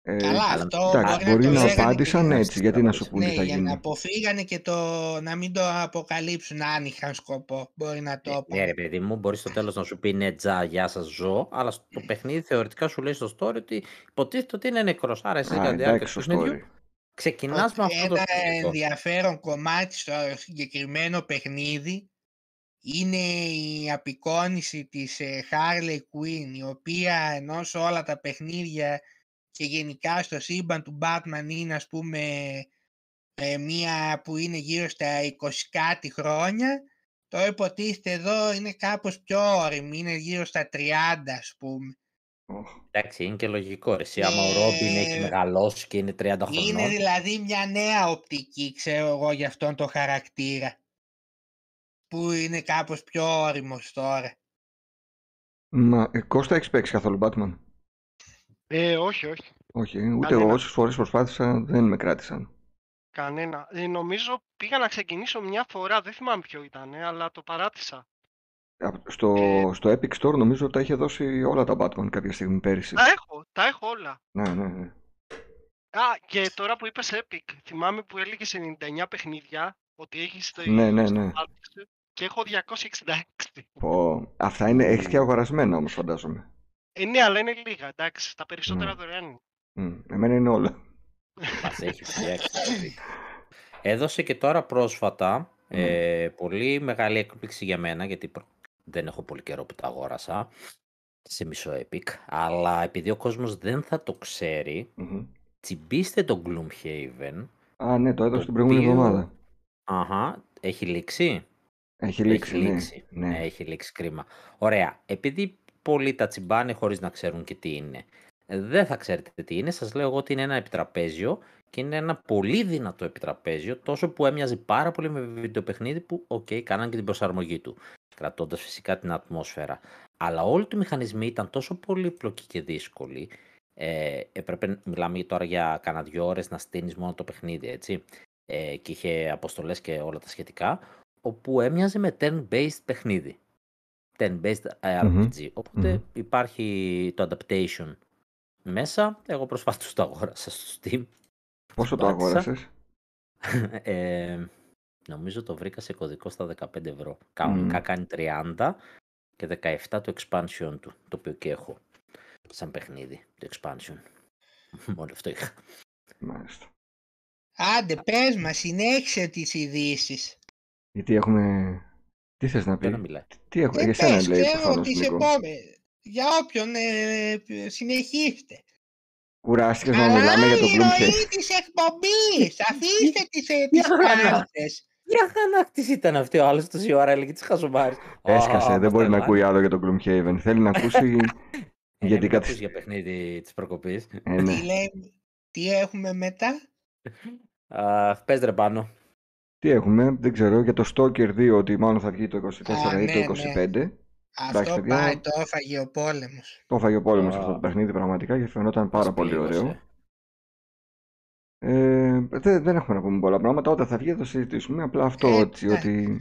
S1: ε,
S4: Καλά,
S2: αλλά-
S4: αυτό
S1: εντάξει,
S4: μπορεί,
S1: μπορεί
S4: να
S1: να
S4: το λέγανε
S1: απάντησαν
S4: και-
S1: έτσι. Γιατί να σου πούνε
S4: Ναι,
S1: τι θα
S4: για να
S1: γίνει.
S4: αποφύγανε και το να μην το αποκαλύψουν αν είχαν σκοπό. Μπορεί να το
S2: Ε,
S4: είπαν.
S2: ναι, ρε παιδί μου, μπορείς στο τέλος να σου πει ναι, τζα, γεια σας, ζω, αλλά στο παιχνίδι θεωρητικά σου λέει στο story ότι υποτίθεται ότι είναι νεκρός. Άρα εσύ
S1: Α,
S2: κατά τη διάρκεια
S1: εντάξει,
S2: του
S1: στο
S2: παιχνιδιού
S1: story.
S2: ξεκινάς με αυτό το
S4: Ένα
S2: σκεπτικό.
S4: ενδιαφέρον κομμάτι στο συγκεκριμένο παιχνίδι είναι η απεικόνηση της ε, Harley Quinn η οποία ενώ σε όλα τα παιχνίδια και γενικά στο σύμπαν του Batman είναι ας πούμε ε, μία που είναι γύρω στα 20 κάτι χρόνια το υποτίθεται εδώ είναι κάπως πιο όρημη, είναι γύρω στα 30 ας πούμε.
S1: Οχ.
S2: Εντάξει, είναι και λογικό. Ρε. Εσύ, άμα ο Ρόμπιν έχει
S4: Ε,
S2: μεγαλώσει και είναι 30 χρονών.
S4: Είναι δηλαδή μια νέα οπτική, ξέρω εγώ, για αυτόν τον χαρακτήρα. Που είναι κάπως πιο όριμος τώρα;
S1: Μα, ε, Κώστα, έχεις παίξει καθόλου Batman;
S3: Ε, όχι, όχι.
S1: Όχι, ούτε
S3: Κανένα.
S1: εγώ όσες φορές προσπάθησα δεν με κράτησαν.
S3: Κανένα. Ε, νομίζω πήγα να ξεκινήσω μια φορά, δεν θυμάμαι ποιο ήταν, αλλά το παράτησα.
S1: Α, Στο,
S3: Ε.
S1: στο Epic Store νομίζω τα είχε δώσει όλα τα Batman κάποια στιγμή πέρυσι.
S3: Τα έχω, τα έχω όλα.
S1: Ναι, ναι, ναι.
S3: Α, και τώρα που είπες Epic, θυμάμαι που έλεγες σε 99 παιχνίδια ότι έχεις το
S1: Ναι, ναι,
S3: στο
S1: ναι.
S3: Battlefield και έχω 266.
S1: Πω. Αυτά είναι, έχεις και αγορασμένα όμως φαντάζομαι.
S3: Ε, ναι, αλλά είναι λίγα, εντάξει. Τα περισσότερα
S1: Ναι.
S3: δωρεάν είναι.
S1: Μμ, Εμένα είναι όλα.
S2: Μας έχεις φτιάξει. παιδί. Έδωσε και τώρα πρόσφατα ε, πολύ μεγάλη έκπληξη για μένα, γιατί προ- δεν έχω πολύ καιρό που τα αγόρασα σε μισό Epic, αλλά επειδή ο κόσμος δεν θα το ξέρει,
S1: Μμμ.
S2: τσιμπήστε το Gloomhaven.
S1: Α, ναι, το έδωσε
S2: Το
S1: την προηγούμενη
S2: οποίο-
S1: εβδομάδα.
S2: Αχα, έχει λήξει;
S1: Έχει λήξει,
S2: έχει
S1: ναι.
S2: λήξει.
S1: ναι.
S2: Έχει λήξει κρίμα. Ωραία. Επειδή πολλοί τα τσιμπάνε χωρίς να ξέρουν και τι είναι. ε, Δεν θα ξέρετε τι είναι. Σας λέω εγώ ότι είναι ένα επιτραπέζιο και είναι ένα πολύ δυνατό επιτραπέζιο, τόσο που έμοιαζε πάρα πολύ με βιντεοπαιχνίδι που, οκ, κάναν και την προσαρμογή του, κρατώντας φυσικά την ατμόσφαιρα. Αλλά όλοι του οι μηχανισμοί ήταν τόσο πολύπλοκοι και δύσκολοι, ε, έπρεπε, μιλάμε τώρα για κάνα δυο ώρες να στήνεις μόνο το παιχνίδι, έτσι, ε, και είχε αποστολές και όλα τα σχετικά, όπου έμοιαζε με turn-based παιχνίδι. Turn-based ε,
S1: Μμμ.
S2: RPG. Οπότε
S1: Μμμ.
S2: υπάρχει το adaptation μέσα. Εγώ προσφάτως το αγόρασα στο Steam.
S1: Πόσο το
S2: Πάτησα.
S1: αγόρασες;
S2: Ε, νομίζω το βρήκα σε κωδικό στα 15 ευρώ. Κανονικά
S1: Μμ.
S2: κάνει 30 και 17 το expansion του, το οποίο και έχω σαν παιχνίδι, το expansion. Μόνο αυτό είχα.
S1: Μάλιστα.
S4: Άντε, πες μας, συνέχισε τις ειδήσεις.
S1: Γιατί έχουμε... Τι θες να
S2: Και να
S1: πει;
S2: μιλάει.
S1: Τι έχω,
S4: Ε,
S1: για σένα
S4: πες,
S1: λέει
S4: ξέρω
S1: προφανώς
S4: τις
S1: Νίκο.
S4: επόμενες. Για όποιον ε, ε, συνεχίστε.
S1: Κουράστηκες να
S4: Αλλά
S1: μιλάμε για το
S4: η
S1: Gloomhaven.
S4: ροή της εκπομπής. Αφήστε τις, ε, τις
S2: Για να-
S4: κάρτες.
S2: Τι αγανάκτης ήταν αυτή ο άλλος τόση ώρα, έλεγε τις χαζομάρες.
S1: Έσκασε,
S2: Α,
S1: δεν μπορεί να
S2: τρελά.
S1: ακούει άλλο για το Gloomhaven. Θέλει να ακούσει...
S2: Ε,
S1: γιατί
S2: μην
S1: καθυσ-
S2: ακούς για παιχνίδι της προκοπής.
S1: Ε, ναι.
S4: Τι, λέει, τι έχουμε μετά;
S2: Α, πες ρε πάνω.
S1: Τι έχουμε, δεν ξέρω, για το Stalker 2 ότι μάλλον θα βγει το 24
S4: Α,
S1: ή
S4: ναι,
S1: το
S4: ναι.
S1: 25.
S4: Αυτό
S1: παιδιά.
S4: πάει, το έφαγε ο πόλεμος.
S1: Το έφαγε ο πόλεμος
S2: Α.
S1: αυτό το παιχνίδι πραγματικά και φαινόταν πάρα
S2: Μας
S1: πολύ
S2: πλήγωσε.
S1: ωραίο. Ε, δεν, δεν έχουμε να πούμε πολλά πράγματα. Όταν θα βγει θα το συζητήσουμε. Απλά αυτό
S4: Ε,
S1: έτσι,
S4: ναι.
S1: ότι.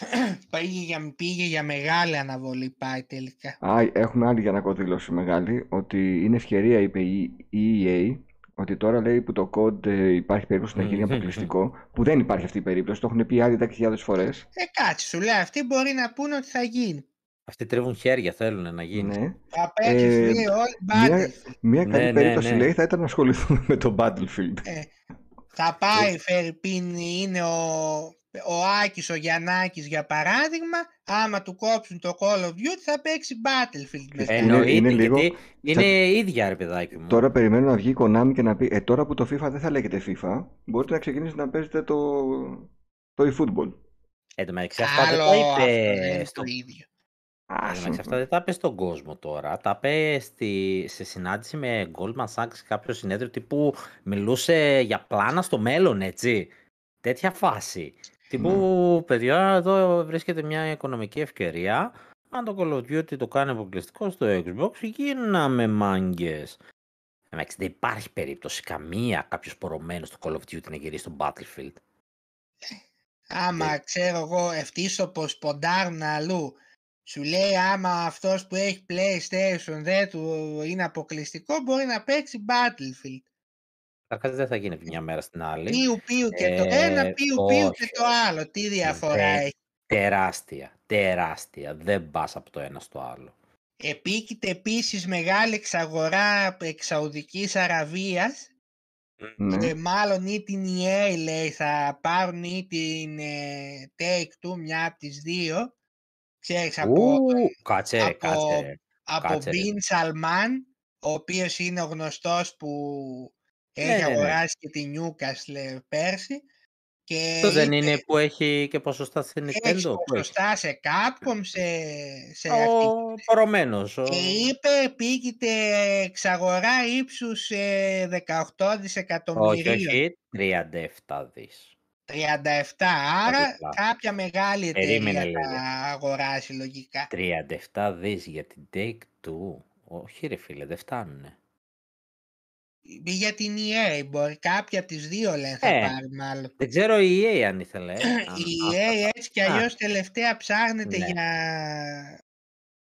S4: πήγε, για, πήγε για μεγάλη αναβολή πάει τελικά.
S1: Α, έχουμε άλλη για να δήλωση μεγάλη. Ότι είναι ευκαιρία, είπε η η EA, ότι τώρα λέει που το code ε, υπάρχει περίπτωση να γίνει
S2: Μμμ.
S1: αποκλειστικό. Που δεν υπάρχει αυτή η περίπτωση. Το έχουν πει άλλοι 10.000 φορές.
S4: Ε, κάτσε, σου λέει, αυτοί μπορεί να πούνε ότι θα γίνει.
S2: Αυτοί τρίβουν χέρια, θέλουν να γίνει.
S1: Ναι.
S4: Θα παίξεις,
S1: Ε,
S4: σου λέει, όλοι
S1: Μια,
S4: Battlefield.
S1: μια
S2: Ναι,
S1: καλή
S2: ναι,
S1: περίπτωση
S2: ναι.
S1: λέει θα ήταν να ασχοληθούμε με το Battlefield.
S4: Θα πάει, Φερρυπίν, είναι ο, ο Άκης, ο Γιαννάκης για παράδειγμα, άμα του κόψουν το Call of Duty θα παίξει Battlefield μετά.
S1: Είναι-
S2: Εννοείται,
S1: είναι λίγο-
S2: γιατί είναι ίδια ρε παιδάκι μου.
S1: Τώρα περιμένω να βγει η Konami και να πει Ε, τώρα που το FIFA δεν θα λέγεται FIFA, μπορείτε να ξεκινήσετε να παίζετε το, το eFootball.
S2: Εν τω μεταξύ αυτά δεν
S4: Άλλο
S2: τα
S4: αυτό δεν
S2: είπε
S4: είναι
S2: στο
S4: το ίδιο.
S1: Α,
S2: Εν τω μεταξύ, αυτά δεν τα είπε στον κόσμο τώρα. Τα είπε στη, σε συνάντηση με Goldman Sachs κάποιο συνέδριο τύπου μιλούσε για πλάνα στο μέλλον, έτσι. Τέτοια φάση. Τύπου, παιδιά, εδώ βρίσκεται μια οικονομική ευκαιρία. Αν το Call of Duty το κάνει αποκλειστικό στο Xbox, γίναμε μάγκες. Εντάξει, δεν υπάρχει περίπτωση καμία κάποιος πορωμένος στο Call of Duty να γυρίσει στο Battlefield.
S4: Άμα ξέρω εγώ ευτύσωπος ποντάρουν αλλού σου λέει άμα αυτός που έχει PlayStation δεν του είναι αποκλειστικό μπορεί να παίξει Battlefield.
S2: Καταρχά δεν θα γίνει μια μέρα στην άλλη.
S4: Πιου πιου και το
S2: Ε,
S4: ένα, πιου πιου
S2: όχι.
S4: και το άλλο. Τι διαφορά
S2: Δεν-
S4: έχει;
S2: Τεράστια, τεράστια. Δεν πας από το ένα στο άλλο.
S4: Επίκειται επίσης μεγάλη εξαγορά εξ Σαουδικής Αραβίας
S1: Ναι.
S4: και μάλλον ή την EA λέει θα πάρουν ή την ε, Take-Two μια από τις δύο. Ξέρεις από,
S2: Ου, κάτσε ρε,
S4: από-
S2: κάτσε ρε.
S4: από
S2: κάτσε, ρε.
S4: Bin Salman ο οποίος είναι ο γνωστός που
S2: Ναι,
S4: έχει
S2: ναι, ναι.
S4: αγοράσει και τη Newcastle πέρσι και
S2: Αυτό δεν
S4: είπε,
S2: είναι που έχει και ποσοστά στην
S4: έχει
S2: Nintendo. Πού έχει;
S4: ποσοστά σε Capcom, σε, σε αυτή
S2: Ο πορωμένος. Ο...
S4: Και είπε επίκειται εξαγορά ύψους ε, 18
S2: Όχι,
S4: δισεκατομμυρίων.
S2: όχι, 37 δις.
S4: 37, άρα
S2: διπλά.
S4: κάποια μεγάλη εταιρεία
S2: Περίμενε λίγο.
S4: θα αγοράσει λογικά.
S2: 37 δις για την Take-Two. Όχι ρε φίλε, δεν φτάνουνε.
S4: Ή Για την EA μπορεί, κάποια από τις δύο λένε θα
S2: Ε,
S4: πάρει μάλλον.
S2: Δεν ξέρω η EA αν ήθελε. ε, αν-
S4: Η
S2: αν
S4: EA
S2: θα-
S4: έτσι κι
S2: Α.
S4: αλλιώς τελευταία ψάχνεται
S2: Ναι.
S4: για,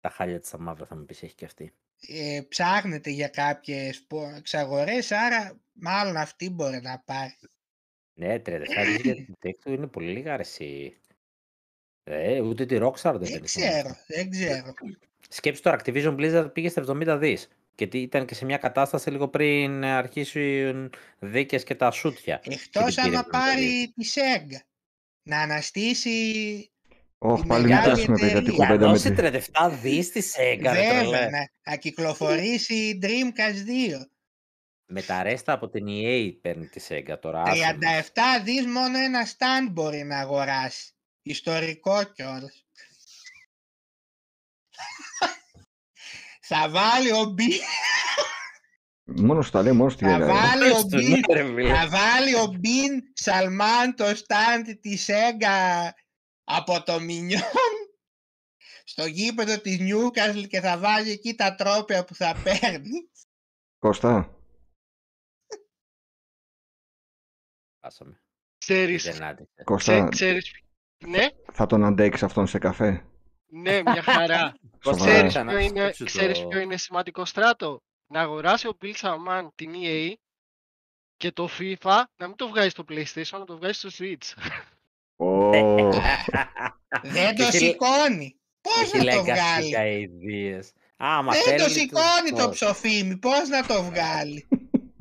S2: Τα χάλια της τα μαύρα θα μου πεις έχει και αυτή.
S4: ε, ψάχνεται για κάποιες πο- εξαγορές, άρα μάλλον αυτή μπορεί να πάρει.
S2: Ναι, 37 δις για την Take-Two είναι πολύ λίγα ρε εσύ. Ε, ούτε τη Rockstar δεν
S4: Δεν
S2: παίρνει.
S4: ξέρω, δεν ξέρω.
S2: Σκέψου τώρα, Activision Blizzard πήγε στα 70 δις. Και τι- ήταν και σε μια κατάσταση λίγο πριν αρχίσουν δίκες και τα σούτια.
S4: Εκτός
S2: την πήρε
S4: άμα
S2: 70
S4: πάρει τη Sega. Να αναστήσει
S1: Όχι,
S4: η
S1: πάλι μην
S4: μεγάλη
S1: πιάσουμε παιδιά την
S4: εταιρεία.
S1: κουβέντα με
S2: δώσει
S1: τη...
S2: 37 δις στη Sega, ρε τρελέ.
S4: Βέβαια, να, να κυκλοφορήσει η Dreamcast 2.
S2: Με τα ρέστα από την EA παίρνει τη Sega τώρα. άσε μας.
S4: 37 δις μόνο ένα stand μπορεί να αγοράσει. Ιστορικό κιόλας. Θα βάλει ο Μπι,
S1: Μόνος σου τα λέει, μόνος σου τη
S4: θα
S1: γελάει.
S4: βάλει ο
S2: Στον
S4: Μπιν,
S2: ναι, ρε φίλε.
S4: θα βάλει ο Μπιν Σαλμάν το stand της Sega από το Μινιόν στο γήπεδο της Newcastle και θα βάλει εκεί τα τρόπια που θα παίρνει.
S1: Κώστα,
S2: Χάσαμε.
S3: Ξέρεις,
S2: Δεν άντεξε.
S3: ξέ,
S1: Κώστα,
S3: ξέρεις, ναι,
S1: θα τον αντέξεις αυτόν σε καφέ.
S3: ναι, μια χαρά.
S2: Κώστα,
S1: Σοβαρά.
S3: Ξέρεις
S2: ξανά
S3: ποιο, είναι,
S2: σκέψου
S3: ξέρεις
S2: το-
S3: ποιο είναι σημαντικό στράτο; Να αγοράσει ο Bill Saman την EA και το FIFA να μην το βγάζει στο PlayStation, να το βγάζει στο Switch.
S1: Ω,
S4: Δεν το
S2: Έχει-
S4: σηκώνει. Πώς
S2: Έχει
S4: να το
S2: legacy
S4: βγάλει;
S2: ideas. Άμα
S4: Δεν
S2: θέλει,
S4: το
S2: του-
S4: σηκώνει το
S2: πώς.
S4: ψοφίμι. Πώς να το βγάλει;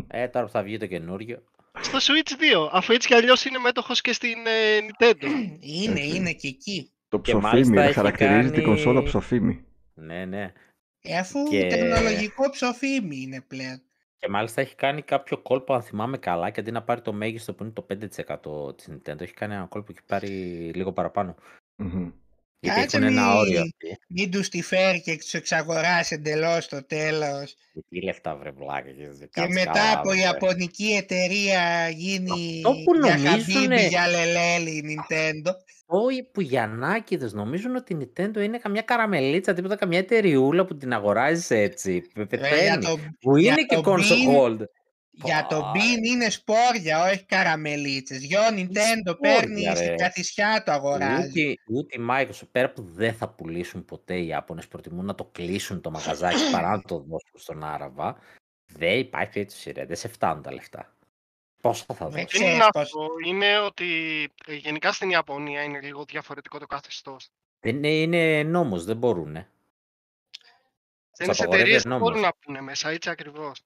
S2: Ε, τώρα που θα βγει το καινούριο.
S3: Στο Switch 2, αφού έτσι κι αλλιώς είναι μέτοχος και στην ε, Nintendo.
S4: Είναι,
S1: Έτσι.
S4: είναι και εκεί.
S1: το
S2: Και
S1: ψοφίμι,
S2: μάλιστα
S1: ρε,
S2: έχει
S1: χαρακτηρίζει την κονσόλα
S2: κάνει-
S1: ψοφίμι.
S2: Ναι, ναι.
S4: Ε, Αφού
S2: Και-
S4: τεχνολογικό ψοφίμι είναι πλέον.
S2: Και μάλιστα έχει κάνει κάποιο κόλπο, αν θυμάμαι καλά, και αντί να πάρει το μέγιστο που είναι το 5% της Nintendo, έχει κάνει ένα κόλπο και πάρει λίγο παραπάνω.
S1: Μμμ.
S2: Γιατί
S4: Κάτσε
S2: έχουν ένα
S4: μη-
S2: όριο αυτοί.
S4: Μην τους τη φέρει και τους εξαγοράσει εντελώς στο τέλος.
S2: Τι λεφτά βρε βλάκα. Και,
S4: Και μετά από Ιαπωνική εταιρεία γίνει
S2: Αυτό που
S4: για
S2: νομίζουνε-
S4: χαμπίμπι, για λελέλη η Nintendo.
S2: Όχι που για νάκηδες νομίζουν ότι η Nintendo είναι καμιά καραμελίτσα, τίποτα καμιά εταιριούλα που την αγοράζεις έτσι. Πε-
S4: Βέβαια, για
S2: Πεθαίνει.
S4: το,
S2: Που
S4: για
S2: είναι και
S4: το
S2: console
S4: Bean-
S2: hold.
S4: Για το
S2: Πω,
S4: Bean είναι σπόρια, όχι καραμελίτσες. Δυο Nintendo
S2: σπόρια,
S4: παίρνει
S2: ρε.
S4: στην καθισιά το αγοράζει.
S2: Ούτε, ούτε η Microsoft, πέρα που δεν θα πουλήσουν ποτέ οι Ιάπωνες, προτιμούν να το κλείσουν το μαγαζάκι παρά να το δώσουν στον Άραβα. Δεν υπάρχει περίπτωση ρε, δεν σε φτάνουν τα λεφτά. Πόσα θα
S4: Δεν
S2: δώσουν.
S3: Δεν είναι
S4: ξέρεις πώς-
S3: αυτό. Είναι ότι ε, γενικά στην Ιαπωνία είναι λίγο διαφορετικό το καθεστώς.
S2: Δεν είναι, είναι νόμος, δεν μπορούν.
S3: Ξένες
S2: απαγορεύει
S3: εταιρείες δεν
S2: νόμος.
S3: μπορούν να πούνε μέσα, έτσι ακριβώς.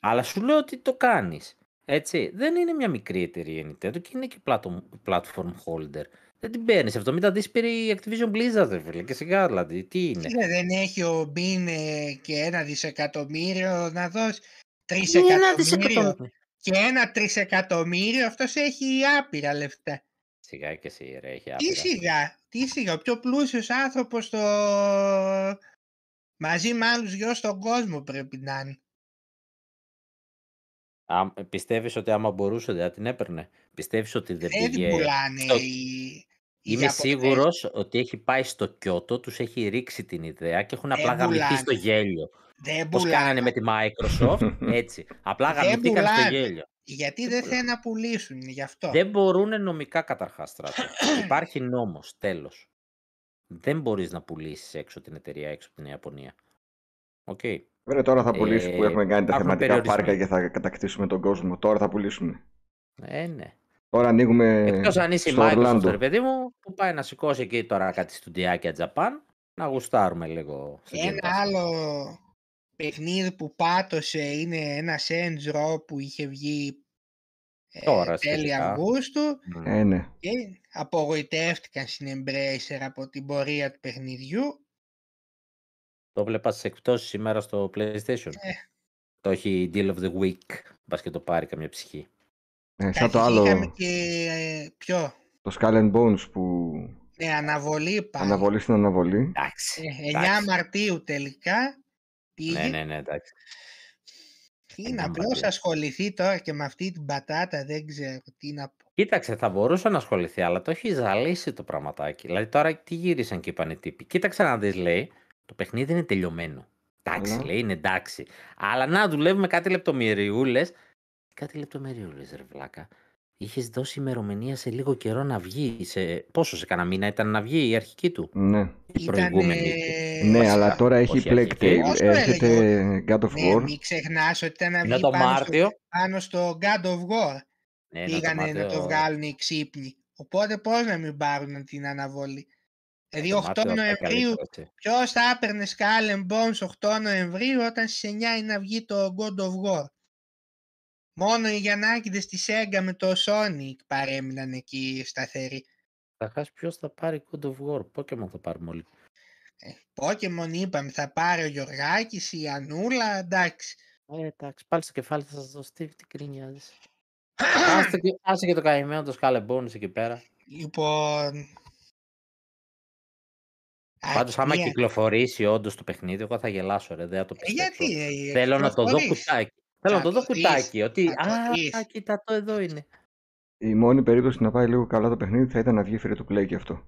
S2: Αλλά σου λέω ότι το κάνεις. Έτσι, δεν είναι μια μικρή εταιρεία η Nintendo και είναι και platform, platform holder. Δεν την παίρνεις. 70 δις πήρε η Activision Blizzard, ρε φίλε. Και σιγά δηλαδή. Τι είναι;
S4: Είναι, δεν έχει ο Μπιν ε, και ένα δισεκατομμύριο να δώσει. Τρεις
S2: Ένα
S4: εκατομμύριο
S2: δισεκατομμύριο.
S4: και ένα τρισεκατομμύριο, αυτός έχει άπειρα λεφτά.
S2: Σιγά και εσύ, ρε, έχει
S4: Τι
S2: άπειρα.
S4: σιγά, τι σιγά, ο πιο πλούσιος άνθρωπος στο... μαζί με άλλους δυο στον κόσμο πρέπει να είναι.
S2: Α, πιστεύεις ότι άμα μπορούσε δεν θα την έπαιρνε; Πιστεύεις ότι δεν
S4: Δεν την
S2: πήγε...
S4: πουλάνε
S2: στο-
S4: οι, οι
S2: Είμαι
S4: Ιαπωνέζοι.
S2: σίγουρος ότι έχει πάει στο Κιώτο, τους έχει ρίξει την ιδέα και έχουν απλά
S4: Δεν
S2: γαμηθεί στο
S4: πουλάνε.
S2: γέλιο.
S4: Δεν
S2: Πώς κάνανε
S4: πουλάνε.
S2: με τη Microsoft, έτσι. Απλά
S4: Δεν
S2: γαμηθήκαν στο
S4: πουλάνε.
S2: γέλιο.
S4: Γιατί
S2: Δεν
S4: δεν
S2: πουλάνε.
S4: θέλουν να πουλήσουν, γι' αυτό.
S2: Δεν μπορούν νομικά καταρχάς στράτο. Υπάρχει νόμος, τέλος. Δεν μπορείς να πουλήσεις έξω την εταιρεία έξω από την Ιαπωνία. Οκ.
S1: Βέβαια τώρα θα πουλήσει που
S2: Ε,
S1: έχουμε κάνει τα
S2: υπάρχουν
S1: θεματικά
S2: περιορισμοί.
S1: πάρκα και θα κατακτήσουμε τον κόσμο. Τώρα θα πουλήσουμε.
S2: Ε, ναι.
S1: Τώρα ανοίγουμε
S2: Εκτός αν είσαι η
S1: στο
S2: Microsoft,
S1: Ορλάντο.
S2: ρε παιδί μου, που πάει να σηκώσει εκεί τώρα κάτι στουντιάκια Japan, να γουστάρουμε λίγο στο Game
S4: Ένα
S2: Pass.
S4: άλλο παιχνίδι που πάτωσε είναι ένα Saints Row που είχε βγει ε,
S2: Τώρα,
S4: τέλη
S2: σχετικά.
S4: Αυγούστου
S2: Μμ.
S1: Ε, ναι.
S4: και απογοητεύτηκαν στην Embracer από την πορεία του παιχνιδιού.
S2: Το βλέπας στις εκπτώσεις σήμερα στο PlayStation;
S4: Ε.
S2: Το έχει Deal of the Week. Μπας και το πάρει καμιά ψυχή.
S1: Ε, σαν το
S4: Κάτι Είχαμε
S1: άλλο,
S4: και ε, ποιο,
S1: το Skull and Bones που
S4: ναι, αναβολή πάλι.
S1: αναβολή στην αναβολή.
S2: Εντάξει.
S4: Ε, 9
S2: εντάξει.
S4: Μαρτίου τελικά πήγε.
S2: Ναι, ναι, ναι, εντάξει.
S4: Είναι
S2: 9
S4: απλώς
S2: Μαρτίου.
S4: ασχοληθεί τώρα και με αυτή την πατάτα, δεν ξέρω τι να πω.
S2: Κοίταξε, θα μπορούσε να ασχοληθεί, αλλά το έχει ζαλίσει το πραγματάκι. Δηλαδή τώρα τι γύρισαν και είπαν οι τύποι. Κοίταξε να δεις, λέει, το παιχνίδι είναι τελειωμένο. Εντάξει,
S1: Αλλά-
S2: λέει, είναι εντάξει. Αλλά να δουλεύουμε κάτι λεπτομεριούλες. Κάτι λεπτομεριούλες, ρε βλάκα. Είχες δώσει ημερομηνία σε λίγο καιρό να βγει. Σε... Πόσο, σε κανένα μήνα ήταν να βγει η αρχική του;
S1: Ναι.
S2: Η
S4: Ήταν,
S2: προηγούμενη.
S4: ε,
S1: ναι,
S2: βασικά,
S1: αλλά τώρα έχει
S2: όχι
S1: Plague
S2: αρχική.
S1: Tale.
S4: Όσο
S1: Έρχεται God of
S4: Ναι,
S1: War.
S4: μην ξεχνάς ότι ήταν να
S2: Είναι
S4: βγει
S2: το
S4: πάνω στο,
S2: Μάρτιο.
S4: πάνω στο God of War.
S2: Ναι, είναι το
S4: Πήγανε να το
S2: Μάρτιο-
S4: βγάλουν οι ξύπνοι. Οπότε πώς να μην πάρουν την αναβολή; Δηλαδή
S2: το
S4: 8
S2: Μάρτιο θα πάει
S4: Νοεμβρίου,
S2: καλύτερα, έτσι.
S4: ποιος θα έπαιρνε Skull and Bones 8 Νοεμβρίου όταν στις 9 είναι να βγει το God of War; Μόνο οι Γιαννάκηδες της Sega με το Sonic παρέμειναν εκεί σταθεροί.
S2: Καταρχάς ποιος θα πάρει God of War; Pokemon θα πάρουμε όλοι.
S4: Ε, Pokemon είπαμε θα πάρει ο Γιωργάκης, η Ανούλα, εντάξει.
S2: Ε, εντάξει, πάλι στο κεφάλι θα σας δώσω. Τι, τι κρίνιαζες. άσε, και, άσε και το καημένο το Skull and Bones εκεί πέρα.
S4: Λοιπόν...
S2: Πάντως, άμα
S4: Αχ, μία-
S2: κυκλοφορήσει όντως το παιχνίδι, εγώ θα γελάσω, ρε. Δεν θα το
S4: Ε,
S2: πιστέψω.
S4: Γιατί, ε,
S2: Θέλω να το δω
S4: κυκλοφορείς.
S2: κουτάκι. Θέλω να το δω
S4: το δεις,
S2: κουτάκι. Ότι.
S4: θα το
S2: Α,
S4: δεις.
S2: κοίτα το εδώ είναι.
S1: Η μόνη περίπτωση να πάει λίγο καλά το παιχνίδι θα ήταν να βγει free to play και αυτό.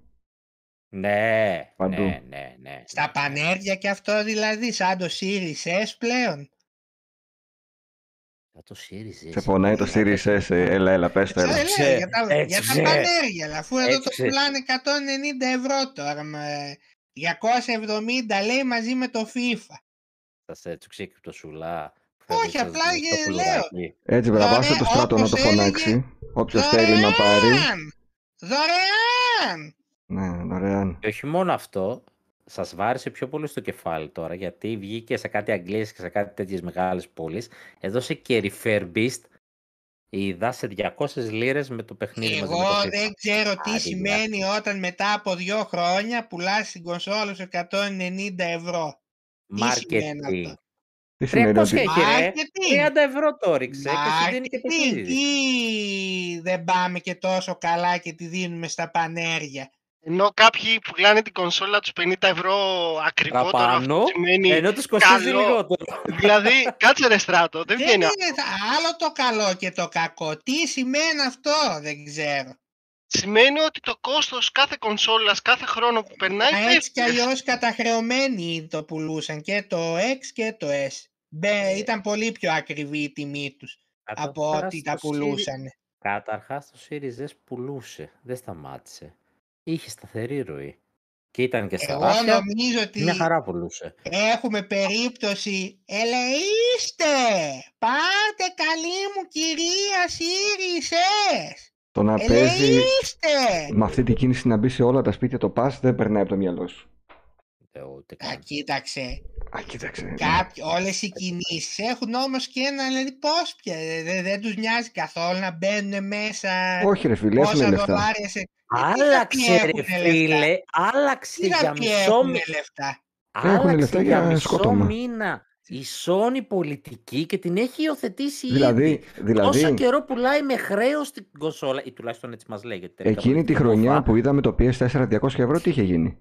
S2: Ναι,
S1: Παντού.
S2: ναι, ναι, ναι.
S4: Στα
S2: ναι.
S4: πανέρια και αυτό δηλαδή, σαν το Series S πλέον.
S2: Θα το Series
S1: Σε
S2: S.
S1: πονάει το
S2: είναι
S1: Series S, ε, έλα, έλα, πες το,
S4: Ε,
S1: έλα.
S4: λέει,
S2: Έτσουξε,
S4: για τα, για τα
S2: έτσουξε.
S4: πανέρια, αλλά αφού εδώ το
S2: Έτσουξε.
S4: πουλάνε 190 ευρώ τώρα, με 270 λέει μαζί με το FIFA.
S2: Σας έτσουξε και το σουλά.
S4: Όχι, απλά ε, λέω.
S1: Έτσι, βραβάστε
S4: Δωρε-
S1: το στράτο να
S4: όπως
S1: το
S4: έλεγε,
S1: φωνάξει. Όποιος θέλει να πάρει.
S4: Δωρεάν! Δωρεάν!
S1: Ναι, δωρεάν.
S2: Και όχι μόνο αυτό, σας βάρισε πιο πολύ στο κεφάλι τώρα, γιατί βγήκε σε κάτι Αγγλίες και σε κάτι τέτοιες μεγάλες πόλεις. Έδωσε και refurbished είδα σε 200 λίρες με το παιχνίδι μαζί με το
S4: Εγώ
S2: FIFA.
S4: δεν ξέρω τι
S2: Άντε,
S4: σημαίνει όταν μετά από δύο χρόνια πουλάς την κονσόλα σου 190 ευρώ. Τι σημαίνει
S2: Marketing.
S4: αυτό;
S1: Τι σημαίνει
S2: 300
S1: ότι...
S2: έχει ρε.
S4: Marketing.
S2: 30 ευρώ το ρίξε και σου δίνει και
S4: Marketing.
S2: παιχνίδι.
S4: Τι δεν πάμε και τόσο καλά και τη δίνουμε στα πανέρια.
S3: Ενώ κάποιοι πουλάνε την κονσόλα τους 50 ευρώ ακριβότερο,
S2: Παραπάνω,
S3: αυτό σημαίνει...
S2: Ενώ τους κοστίζει
S3: καλό.
S2: λιγότερο.
S3: δηλαδή, κάτσε ρε στράτο, δεν
S4: Δεν
S3: βγαίνει
S4: είναι θα- άλλο το καλό και το κακό. Τι σημαίνει αυτό δεν ξέρω.
S3: Σημαίνει ότι το κόστος κάθε κονσόλας κάθε χρόνο που περνάει
S4: Α, έτσι κι
S3: πέφτει.
S4: αλλιώς καταχρεωμένοι το πουλούσαν και το X και το S. Μπε,
S2: Ε.
S4: ήταν πολύ πιο ακριβή η τιμή τους από
S2: Καταρχάς,
S4: ό,τι τα
S2: το Series-
S4: πουλούσαν.
S2: Καταρχάς το Series S πουλούσε, δεν σταμάτησε. Είχε σταθερή ροή. Και ήταν και στα
S4: Εγώ
S2: ράφια,
S4: νομίζω ότι
S2: μια χαρά πουλούσε.
S4: έχουμε περίπτωση ελεήστε, πάρτε καλή μου κυρία Series S,
S1: Το να παίζει
S4: ελεήστε.
S1: με αυτή την κίνηση να μπει σε όλα τα σπίτια το pass δεν περνάει από το μυαλό σου.
S2: Ε, ούτε
S4: Α,
S2: καν.
S4: κοίταξε,
S1: Α, κοίταξε.
S4: κάποιοι, όλες οι κινήσεις έχουν όμως και ένα, δηλαδή πώς πια, δεν, δεν τους νοιάζει καθόλου να μπαίνουν μέσα
S1: Όχι ρε φίλε, έχουν
S4: πόσα
S1: λεφτά.
S4: δολάρια σε...
S2: Άλλαξε ρε
S4: έχουνε λεφτά;
S2: φίλε, άλλαξε
S4: Τι
S2: για
S4: να πει
S2: μισό
S4: έχουν
S2: μήνα.
S4: λεφτά;
S1: Έχουνε λεφτά
S2: Άλλαξε
S1: για
S2: για μισό
S1: σκότωμα.
S2: μήνα η Sony πολιτική και την έχει υιοθετήσει
S1: Δηλαδή,
S2: ήδη. Τόσο
S1: δηλαδή
S2: καιρό πουλάει με χρέος την κονσόλα, ή τουλάχιστον έτσι μας λέγεται. τελικά
S1: εκείνη
S2: από
S1: τη
S2: την
S1: χρονιά
S2: Mova.
S1: που είδαμε το PS4 200 ευρώ, τι είχε γίνει;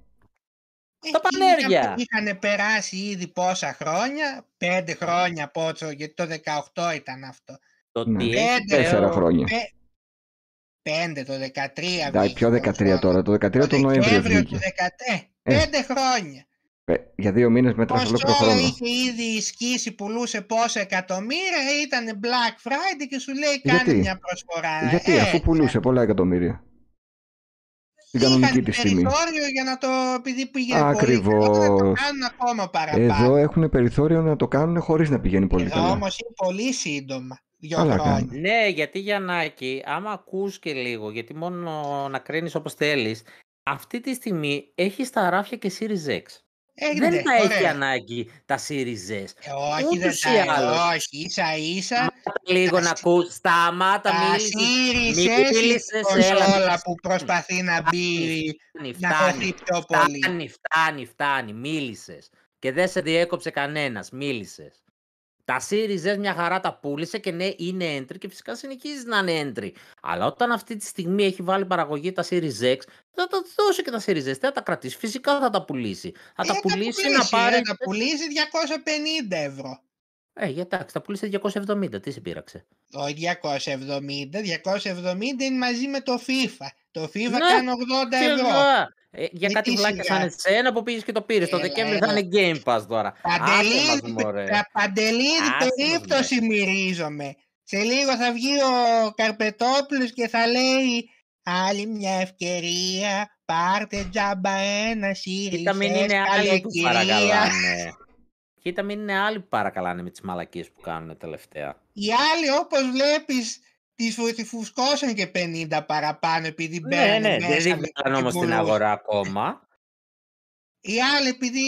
S2: Τα
S4: Εκεί
S2: πανέρια.
S4: Είχαν περάσει ήδη πόσα χρόνια, πέντε χρόνια πόσο, γιατί το 18 ήταν αυτό.
S2: Το
S1: Ναι.
S2: τι έχει
S4: Πέντε,
S1: Τέσσερα
S4: ο-
S1: χρόνια.
S4: πέ- Πέντε το 13
S1: Εντάξει,
S4: βγήκε
S1: ποιο
S4: η
S1: 13
S4: κονσόλα.
S1: τώρα, το 13 το Νοέμβριο
S4: Δεκέμβριο του
S1: βγήκε.
S4: 13.
S1: Ε.
S4: Πέντε χρόνια.
S1: Ε, για δύο μήνες μέτρας ολόκληρο
S4: Κονσόλα
S1: χρόνο.
S4: είχε ήδη σκίσει, πουλούσε πόσα εκατομμύρια, ήταν Black Friday και σου λέει κάνε
S1: Γιατί;
S4: μια προσφορά.
S1: Γιατί,
S4: Ε,
S1: αφού πουλούσε πολλά εκατομμύρια. Στην
S4: είχαν
S1: κανονική της τιμή.
S4: περιθώριο για να το, επειδή πήγαινε
S1: Ακριβώς.
S4: πολύ καλά, να το κάνουν ακόμα παραπάνω.
S1: Εδώ έχουν περιθώριο να το κάνουν χωρίς να πηγαίνει πολύ
S4: Εδώ
S1: καλά.
S4: όμως είναι πολύ σύντομα. Δύο
S1: Καλά
S4: χρόνια.
S1: κάνουν.
S2: Ναι, γιατί Γιαννάκη, άμα ακούς και λίγο, γιατί μόνο να κρίνεις όπως θέλεις, αυτή τη στιγμή έχει τα ράφια και Series X.
S4: Έγινε,
S2: δεν τα έχει
S4: ωραία.
S2: ανάγκη τα Series S.
S4: Ε, όχι, δεν
S2: Ούτως
S4: τα
S2: ή άλλως.
S4: όχι, ίσα ίσα.
S2: Σταμάτα λίγο να ακούς, σταμάτα
S4: Τα
S2: μίλησες.
S4: Series
S2: Μη
S4: S είναι η
S2: μίλησες,
S4: κονσόλα
S2: έλα.
S4: που προσπαθεί να μπει,
S2: Φτάνει,
S4: να
S2: φτάνει,
S4: χωθεί πιο πολύ.
S2: φτάνει, φτάνει, φτάνει, μίλησες. Και δεν σε διέκοψε κανένας, μίλησες. Τα Series S μια χαρά τα πούλησε και ναι, είναι entry και φυσικά συνεχίζεις να είναι entry. Αλλά όταν αυτή τη στιγμή έχει βάλει παραγωγή τα Series X, θα τα δώσει και τα Series S. Δεν θα τα κρατήσει. Φυσικά θα τα πουλήσει. Θα
S4: Ε,
S2: τα
S4: θα
S2: πουλήσει να πάρει.
S4: Θα τα πουλήσει 250 ευρώ.
S2: Ε, για εντάξει, τα πουλήσει 270. Τι σε πείραξε;
S4: Όχι 270, 270 είναι μαζί με το FIFA. Το FIFA
S2: Ναι,
S4: κάνει 80 ευρώ.
S2: Σιγά. Ε, για
S4: Ε,
S2: κάτι
S4: τι
S2: βλάκια
S4: σιγά.
S2: σαν εσένα που πήγες και το πήρες. Το
S4: Έλα,
S2: Δεκέμβρη θα
S4: έλα.
S2: είναι Game Pass τώρα. Άσε μας,
S4: Παντελίδη,
S2: μωρέ.
S4: πε- παντελίδη
S2: Άσε μας,
S4: περίπτωση μυρίζομαι. Σε λίγο θα βγει ο Καρπετόπουλος και θα λέει άλλη μια ευκαιρία, πάρτε τζάμπα ένα
S2: Κοίτα μην
S4: Series S,
S2: είναι άλλοι που
S4: καλοκαιρία.
S2: παρακαλάνε. Κοίτα μην είναι άλλοι που παρακαλάνε με τις μαλακίες που κάνουν τελευταία.
S4: Οι άλλοι όπως βλέπεις τις φου- τη φουσκώσαν και 50 παραπάνω επειδή
S2: Ναι,
S4: μπαίνανε
S2: ναι,
S4: μέσα
S2: δεν
S4: με
S2: βγήκαν όμως στην
S4: πουλούσαν.
S2: αγορά ακόμα.
S4: Οι άλλοι επειδή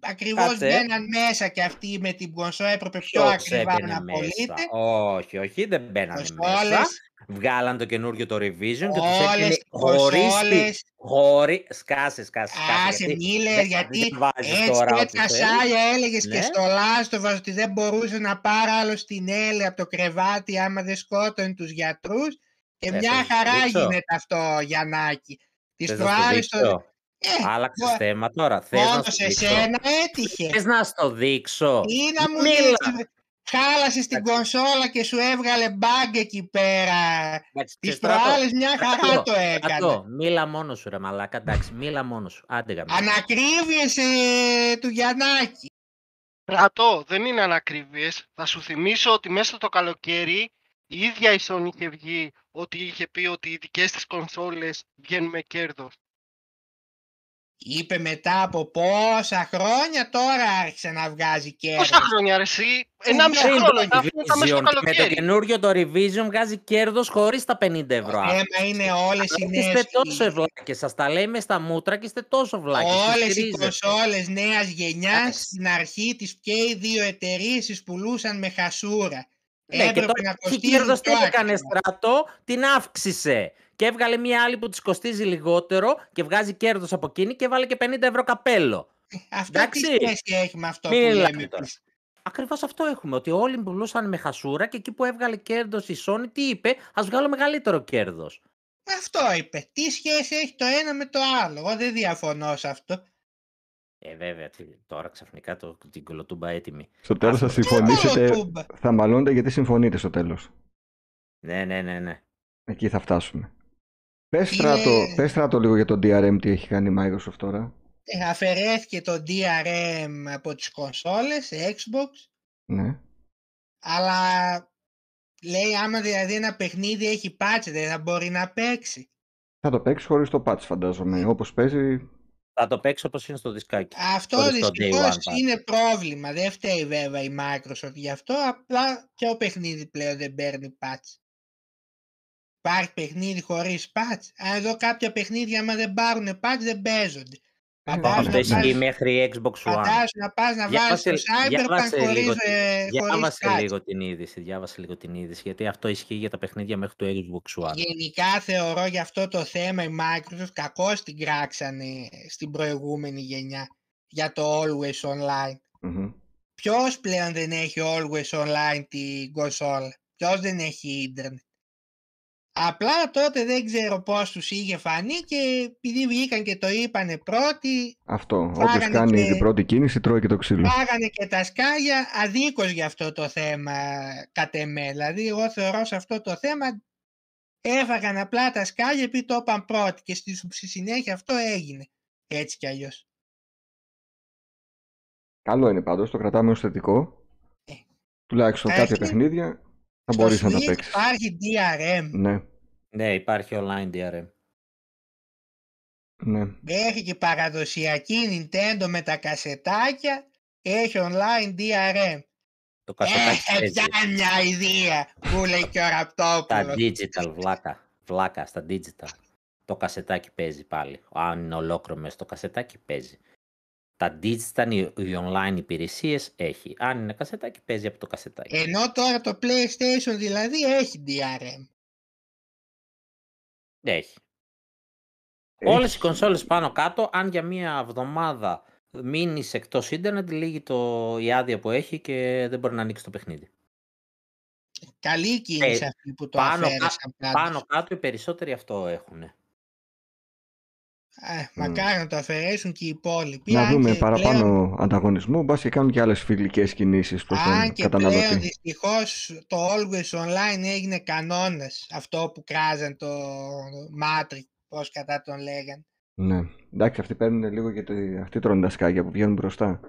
S4: ακριβώς
S2: Κάτσε.
S4: μπαίναν μέσα και αυτοί με την κονσόλα έπρεπε πιο
S2: Ποιος
S4: ακριβά
S2: έμπαινε
S4: να
S2: μέσα.
S4: πωλείται.
S2: Όχι, όχι, δεν μπαίνανε μέσα.
S4: Κονσόλες,
S2: Βγάλαν το καινούριο το revision και τους
S4: όλες
S2: έπαιρνε
S4: οι
S2: χωρίς τη...
S4: κονσόλες,
S2: Χωρί... Σκάσε, σκάσε, σκάσε.
S4: άσε
S2: γιατί
S4: μη λες,
S2: δεν-
S4: γιατί
S2: δεν βάζεις
S4: έτσι
S2: τώρα ό,τι
S4: τέτοια
S2: θέλεις.
S4: σάλια έλεγες και
S2: Ναι.
S4: στο Λάστοβα ότι δεν μπορούσε να πάρει άλλο στην Έλλη από το κρεβάτι άμα δεν σκότωνε τους γιατρούς και
S2: Θες
S4: μια
S2: να σου
S4: χαρά
S2: δείξω;
S4: γίνεται αυτό Γιαννάκη. Τις
S2: Θες να σου
S4: προάλλες το...
S2: δείξω;
S4: Ε,
S2: Άλλαξες
S4: μπο-
S2: θέμα τώρα. Θες να
S4: μόνο
S2: σου
S4: σε
S2: δείξω;
S4: σένα έτυχε.
S2: Θες να στο δείξω;
S4: Ή να μου
S2: Μίλα.
S4: δείξεις, χάλασες την κονσόλα και σου έβγαλε bug εκεί πέρα.
S2: Εντάξει,
S4: Τις
S2: ξέρεις τώρα το-
S4: προάλλες μια χαρά
S2: Στρατό,
S4: το έκανε.
S2: Στρατό, μίλα μόνος σου ρε μαλάκα, εντάξει, μίλα μόνος σου. Άντε γαμιά.
S4: Ανακρίβειες ε, του Γιαννάκη.
S3: Ρατώ, δεν είναι ανακρίβειες. Θα σου θυμίσω ότι μέσα το καλοκαίρι η ίδια η Sony είχε βγει ότι είχε πει ότι οι δικές της κονσόλες βγαίνουν με κέρδος.
S4: Είπε μετά από πόσα χρόνια τώρα άρχισε να βγάζει κέρδος.
S3: Πόσα χρόνια ρε εσύ, ενάμιση
S4: Πριν το
S3: χρόνο, ήταν αυτό ήταν μέσα
S2: Revision,
S3: στο
S2: και με το
S3: καλοκαίρι.
S2: καινούριο το Revision βγάζει κέρδος χωρίς τα 50 ευρώ.
S4: Το θέμα είναι όλες οι
S2: Αλλά
S4: νέες...
S2: Είστε τόσο ευλάκες, σας τα λέει μες στα μούτρα και είστε τόσο βλάκες. τους
S4: Όλες οι
S2: στηρίζετε.
S4: κονσόλες νέας γενιάς
S2: Εντάξει.
S4: στην αρχή τις και οι δύο εταιρείες τις πουλούσαν με χασούρα.
S2: Ναι, και
S4: Έπρεπε
S2: τώρα
S4: να
S2: έχει
S4: κοστίζουν
S2: κέρδος τι
S4: πιο
S2: έκανε
S4: ακριβά.
S2: στρατό, την αύξησε. Και έβγαλε μια άλλη που της κοστίζει λιγότερο και βγάζει κέρδος από εκείνη και βάλε και 50 ευρώ καπέλο.
S4: Αυτό τι
S2: Εντάξει.
S4: σχέση έχει με αυτό
S2: Μην
S4: που
S2: μιλάμε
S4: λέμε
S2: τώρα.
S4: εμείς;
S2: Ακριβώς αυτό έχουμε. Ότι όλοι πουλούσαν με χασούρα και εκεί που έβγαλε κέρδος η Sony, τι είπε, Α βγάλω μεγαλύτερο κέρδος.
S4: Αυτό είπε. Τι σχέση έχει το ένα με το άλλο; Εγώ δεν διαφωνώ σε αυτό.
S2: Ε, βέβαια, τι, τώρα ξαφνικά το, την κολοτούμπα έτοιμη.
S1: Στο τέλος θα
S2: Άστο.
S1: συμφωνήσετε,
S4: Κολοτούμπα;
S1: θα μαλώνετε γιατί συμφωνείτε στο τέλος.
S2: Ναι, ναι, ναι, ναι.
S1: Εκεί θα φτάσουμε. Πες
S4: Είναι-
S1: στράτο, πες στράτο λίγο για το DRM τι έχει κάνει η Microsoft τώρα.
S4: Ε, Αφαιρέθηκε το DRM από τις κονσόλες, σε Xbox,
S1: Ναι.
S4: αλλά λέει άμα δηλαδή ένα παιχνίδι έχει patch δεν θα μπορεί να παίξει.
S1: Θα το παίξει χωρίς το patch φαντάζομαι. Όπως παίζει
S2: Θα το παίξω όπως είναι στο δισκάκι.
S4: Αυτό
S2: Χωρίς το day
S4: δυστυχώς
S2: one patch.
S4: είναι πρόβλημα. Δεν φταίει βέβαια η Microsoft γι' αυτό. Απλά και ο παιχνίδι πλέον δεν παίρνει patch. Υπάρχει παιχνίδι χωρίς patch. Αν εδώ κάποια παιχνίδια άμα δεν πάρουν patch δεν παίζονται. Φαντάζομαι
S2: Αυτό
S1: ναι,
S2: ισχύει
S4: πας-
S2: μέχρι Xbox One.
S4: Φαντάζομαι να πας να βάλεις
S2: Διάβασε,
S4: το Cyberpunk
S2: διάβασε,
S4: χωρίς,
S2: λίγο, την-
S4: ε, χωρίς
S2: διάβασε
S4: patch.
S2: λίγο την είδηση. Διάβασε λίγο την είδηση. Γιατί αυτό ισχύει για τα παιχνίδια μέχρι το Xbox One.
S4: Γενικά θεωρώ για αυτό το θέμα η Microsoft κακώς την κράξανε στην προηγούμενη γενιά για το Always Online.
S1: Μμμ.
S4: Ποιος πλέον δεν έχει Always Online την κονσόλα; Ποιος δεν έχει ίντερνετ; Απλά τότε δεν ξέρω πώς τους είχε φανεί και επειδή βγήκαν και το είπανε πρώτοι,
S1: Αυτό.
S4: Φάγανε
S1: Όποιος κάνει
S4: και-
S1: την πρώτη κίνηση τρώει και το ξύλο.
S4: πάγανε και τα σκάλια αδίκως για αυτό το θέμα κατ' εμέ. Δηλαδή εγώ θεωρώ σε αυτό το θέμα έφαγαν απλά τα σκάλια επειδή το είπαν πρώτοι και στη, στη συνέχεια αυτό έγινε. Έτσι κι αλλιώς.
S1: Καλό είναι πάντως, το κρατάμε ως θετικό.
S4: Ε.
S1: Τουλάχιστον
S4: Έχει-
S1: κάποια παιχνίδια θα
S4: Στο
S1: μπορείς να τα
S4: Switch
S1: παίξεις.
S4: υπάρχει DRM.
S1: Ναι,
S2: Ναι, υπάρχει online DRM.
S1: ναι.
S4: Έχει και παραδοσιακή Nintendo με τα κασετάκια. Έχει online DRM.
S2: Το κασετάκι
S4: Έχει
S2: παίζει.
S4: πια μια ιδέα που λέει και ο
S2: Τα
S4: Ραπτόπουλος.
S2: digital, βλάκα. Βλάκα, στα digital. Το κασετάκι παίζει πάλι. Αν είναι ολόκληρο μέσα στο κασετάκι παίζει. Τα digital, οι, οι online υπηρεσίες έχει. Αν είναι κασετάκι παίζει από το κασετάκι.
S4: Ενώ τώρα το PlayStation δηλαδή έχει DRM.
S2: Έχει.
S1: Έχει.
S2: Όλες οι κονσόλες πάνω κάτω, αν για μία εβδομάδα μείνεις εκτός ίντερνετ, λύγει το, η άδεια που έχει και δεν μπορεί να ανοίξει το παιχνίδι.
S4: Καλή κίνηση
S2: Ε,
S4: αυτή που το
S2: πάνω κα-
S4: αφαίρεσαν πάντως.
S2: Πάνω κάτω οι περισσότεροι αυτό έχουν.
S4: Ε, μακάρι να το αφαιρέσουν και οι υπόλοιποι.
S1: Να
S4: αν
S1: δούμε
S4: και
S1: παραπάνω
S4: πλέον-
S1: ανταγωνισμό, μπας και κάνουν και άλλες φιλικές κινήσεις προς
S4: Αν
S1: τον
S4: και πλέον
S1: καταναλωτή.
S4: δυστυχώς το Always Online έγινε κανόνας. Αυτό που κράζαν το Matrix, πώς κατά τον λέγαν.
S1: Ναι. Εντάξει, αυτοί παίρνουν λίγο γιατί αυτοί τρώνε τα σκάγια που βγαίνουν μπροστά.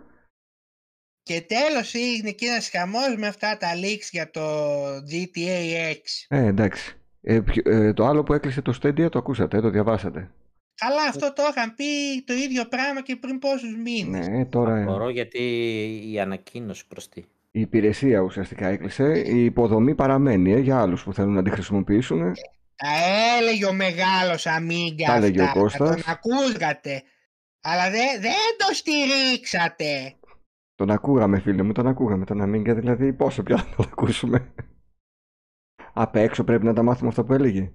S4: Και τέλος έγινε και ένας χαμός με αυτά τα leaks για το GTA X.
S1: Ε, εντάξει. Ε, ποιο- ε, το άλλο που έκλεισε το Stadia το ακούσατε, ε, το διαβάσατε.
S4: Αλλά αυτό το είχαν πει το ίδιο πράγμα και πριν πόσους μήνες.
S1: Ναι, τώρα ε,
S2: Μπορώ γιατί η ανακοίνωση προς τι.
S1: η υπηρεσία ουσιαστικά έκλεισε. Η υποδομή παραμένει ε, για άλλους που θέλουν να τη χρησιμοποιήσουν.
S4: Τα έλεγε ο μεγάλος Αμίγκα
S1: Τα έλεγε ο
S4: αυτά,
S1: Κώστας.
S4: τον ακούγατε. Αλλά δεν, δεν το στηρίξατε.
S1: Τον ακούγαμε, φίλε μου, τον ακούγαμε. Τον Αμίγκα, δηλαδή, πόσο πια θα τον ακούσουμε. Απ' έξω πρέπει να τα μάθουμε αυτά που έλεγε.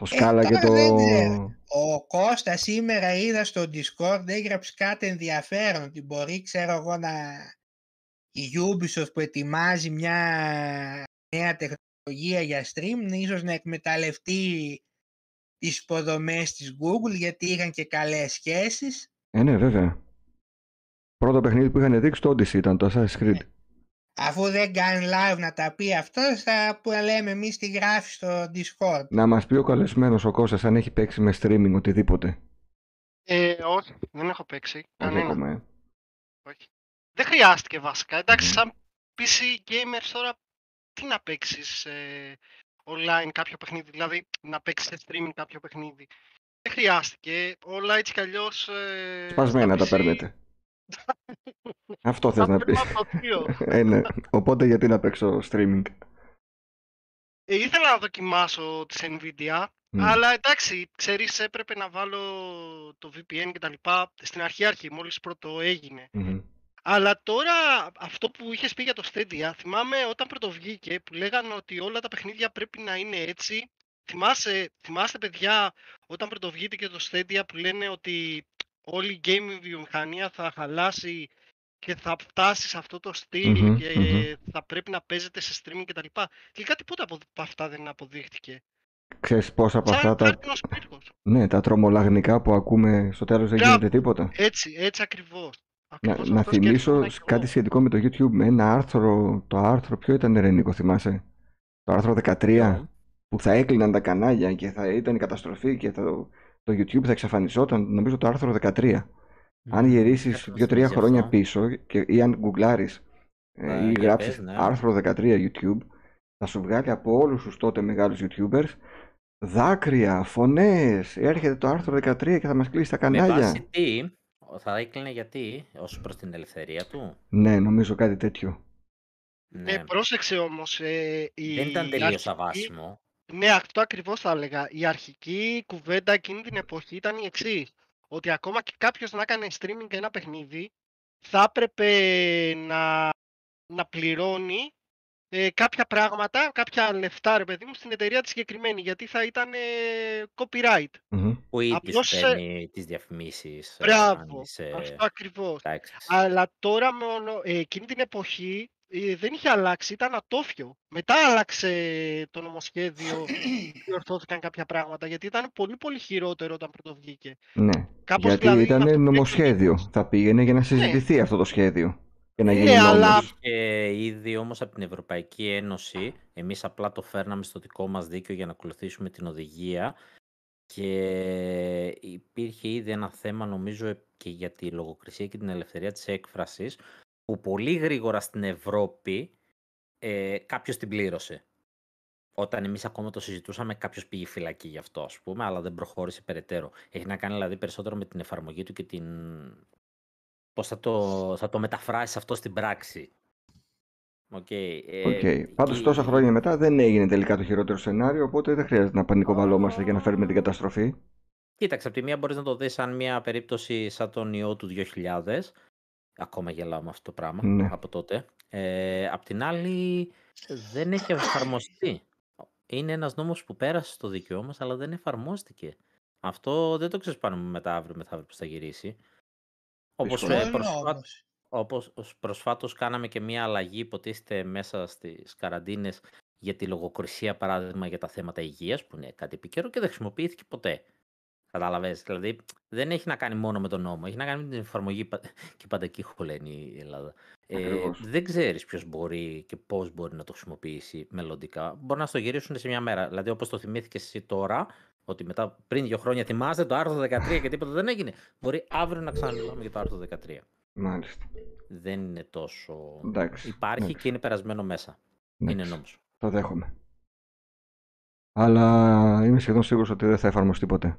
S1: Το σκάλα και
S4: τώρα
S1: το.
S4: δεν ξέρω. Ο Κώστα σήμερα είδα στο Discord έγραψε κάτι ενδιαφέρον ότι μπορεί ξέρω εγώ να η Ubisoft που ετοιμάζει μια νέα τεχνολογία για stream ίσως να εκμεταλλευτεί τις υποδομές της Google γιατί είχαν και καλές σχέσεις
S1: Ε, ναι, βέβαια. Πρώτο παιχνίδι που είχαν δείξει το Odyssey ήταν το Assassin's Creed.
S4: Αφού δεν κάνει live να τα πει αυτός θα που λέμε εμείς τη γράφει στο Discord
S1: Να μας πει ο καλεσμένος ο Κώστας αν έχει παίξει με streaming οτιδήποτε.
S3: Ε, όχι, δεν έχω παίξει.
S1: Όχι
S3: Κανένα.
S1: ακόμα, ε.
S3: Όχι. Δεν χρειάστηκε βασικά. Εντάξει,
S1: Μμμ.
S3: σαν PC gamers τώρα, τι να παίξεις ε, online κάποιο παιχνίδι, δηλαδή να παίξεις σε streaming κάποιο παιχνίδι. Δεν χρειάστηκε. Όλα έτσι κι αλλιώς... Ε,
S1: Σπασμένα τα
S3: στα PC
S1: παίρνετε. Αυτό θες
S3: τα
S1: να
S3: παίρνω
S1: πεις.
S3: από το θείο.
S1: ε, ναι. Οπότε γιατί να παίξω streaming;
S3: Ε, ήθελα να δοκιμάσω τις Nvidia,
S1: Μμ.
S3: αλλά εντάξει, ξέρεις, έπρεπε να βάλω το VPN κτλ. Στην αρχή αρχή, μόλις πρώτο έγινε.
S1: Μμμ.
S3: Αλλά τώρα αυτό που είχες πει για το Stadia, θυμάμαι όταν πρωτοβγήκε που λέγανε ότι όλα τα παιχνίδια πρέπει να είναι έτσι. Θυμάσαι, θυμάστε παιδιά όταν πρωτοβγήκε το Stadia που λένε ότι όλη η gaming βιομηχανία θα χαλάσει και θα φτάσει σε αυτό το στυλ
S1: Μμμ,
S3: και
S1: μμμ.
S3: θα πρέπει να παίζετε σε streaming κτλ. Τελικά τίποτα από από αυτά δεν αποδείχτηκε.
S1: Ξέρεις πόσα από αυτά
S3: Σαν
S1: τα,
S3: χάρτινος πύργος.
S1: ναι, τα τρομολαγνικά που ακούμε στο τέλος δεν
S3: Μπράβο.
S1: γίνεται τίποτα.
S3: Έτσι, έτσι ακριβώς.
S1: Να,
S3: Ακριβώς
S1: να
S3: αυτός
S1: θυμίσω
S3: σκέφτομαι κι
S1: κάτι
S3: εγώ.
S1: σχετικό με το YouTube, με ένα άρθρο, το άρθρο ποιο ήταν ρε Νίκο, θυμάσαι, το άρθρο 13,
S2: Ποιο;
S1: που θα έκλειναν τα κανάλια και θα ήταν η καταστροφή και θα, το YouTube θα εξαφανιζόταν, νομίζω το άρθρο 13. Αν
S2: Μμμ,
S1: γυρίσεις
S2: κάτι μου
S1: δύο-τρία
S2: θυμίζει
S1: χρόνια
S2: αυτό.
S1: πίσω και, ή αν γκουγκλάρεις ε,
S2: Α,
S1: ή
S2: για
S1: γράψεις
S2: πες, ναι.
S1: άρθρο 13 YouTube, θα σου βγάλει από όλους τους τότε μεγάλους YouTubers δάκρυα, φωνές, έρχεται το άρθρο 13 και θα μας κλείσει τα
S2: Με
S1: κανάλια.
S2: βάση τι, θα έκλεινε γιατί, ως προς την ελευθερία του.
S1: Ναι, νομίζω κάτι τέτοιο.
S2: Ναι.
S3: Ε, πρόσεξε όμως, ε, η
S2: Δεν ήταν τελείως
S3: αρχική-
S2: αβάσιμο.
S3: Ναι, αυτό ακριβώς θα έλεγα. Η αρχική κουβέντα εκείνη την εποχή ήταν η εξής. Ότι ακόμα και κάποιος να έκανε streaming ένα παιχνίδι, θα έπρεπε να, να πληρώνει ε, κάποια πράγματα, κάποια λεφτά, ρε παιδί μου, στην εταιρεία της συγκεκριμένη, γιατί θα ήταν ε, copyright.
S1: Μμμ.
S2: Που ήδη
S3: Απλώς,
S2: σου
S3: ε,
S2: παίρνει τις διαφημίσεις. ε, αν
S3: Μπράβο,
S2: είσαι-
S3: αυτό ακριβώς.
S2: Εντάξει.
S3: Αλλά τώρα μόνο, ε, εκείνη την εποχή ε, δεν είχε αλλάξει, ήταν ατόφιο. Μετά άλλαξε το νομοσχέδιο και ορθώθηκαν κάποια πράγματα, γιατί ήταν πολύ πολύ χειρότερο όταν πρωτοβγήκε.
S1: Ναι,
S3: Κάπως
S1: γιατί
S3: δηλαδή αυτό
S1: ήταν
S3: που
S1: νομοσχέδιο. Θα πήγαινε για να συζητηθεί αυτό το σχέδιο. Και να
S3: Ναι,
S1: γίνει
S3: αλλά-
S1: νόμος.
S2: Και ήδη όμως από την Ευρωπαϊκή Ένωση, εμείς απλά το φέρναμε στο δικό μας δίκαιο για να ακολουθήσουμε την οδηγία και υπήρχε ήδη ένα θέμα νομίζω και για τη λογοκρισία και την ελευθερία της έκφρασης που πολύ γρήγορα στην Ευρώπη ε, κάποιος την πλήρωσε. Όταν εμείς ακόμα το συζητούσαμε, κάποιος πήγε φυλακή γι' αυτό, ας πούμε, αλλά δεν προχώρησε περαιτέρω. Έχει να κάνει δηλαδή περισσότερο με την εφαρμογή του και την... πώς θα το, θα το μεταφράσεις αυτό στην πράξη. ΟΚ. ε,
S1: ΟΚ. Πάντως
S2: η-
S1: τόσα χρόνια μετά δεν έγινε τελικά το χειρότερο σενάριο, οπότε δεν χρειάζεται να πανικοβαλλόμαστε για να φέρουμε την καταστροφή.
S2: Κοίταξε, από τη μία μπορείς να το δεις σαν μια περίπτωση σαν τον ιό του 2000. Ακόμα γελάω με αυτό το πράγμα
S1: Ναι.
S2: από τότε. Ε, απ' την άλλη δεν έχει εφαρμοστεί. Είναι ένας νόμος που πέρασε στο δίκαιό μας, αλλά δεν εφαρμόστηκε. Αυτό δεν το ξέρεις πάνω μετά αύριο μεθαύριο που θα γυρίσει. Όπως,
S1: Δύσκολο.
S2: ε,
S4: Ποιος
S2: προσφά-
S4: νόμος;
S2: όπως προσφάτως κάναμε και μια αλλαγή υποτίθεται μέσα στις καραντίνες για τη λογοκρισία παράδειγμα για τα θέματα υγείας που είναι κάτι επικαιρό και δεν χρησιμοποιήθηκε ποτέ. Καταλαβαίνεις, δηλαδή δεν έχει να κάνει μόνο με τον νόμο, έχει να κάνει με την εφαρμογή πα- και πάντα εκεί χωλαίνει η Ελλάδα. Ε,
S1: Ακριβώς.
S2: δεν ξέρεις ποιος μπορεί και πώς μπορεί να το χρησιμοποιήσει μελλοντικά. Μπορεί να στο γυρίσουν σε μια μέρα. Δηλαδή όπως το θυμήθηκες εσύ τώρα, ότι μετά πριν δύο χρόνια θυμάστε το άρθρο 13 και τίποτα δεν έγινε. Μπορεί αύριο να ξαναμιλάμε για το άρθρο 13
S1: Μάλιστα.
S2: δεν είναι τόσο.
S1: Εντάξει.
S2: Υπάρχει
S1: εντάξει,
S2: και είναι περασμένο μέσα. Είναι
S1: εντάξει.
S2: νόμος.
S1: Το δέχομαι. Αλλά είμαι σχεδόν σίγουρος ότι δεν θα εφαρμοστεί ποτέ.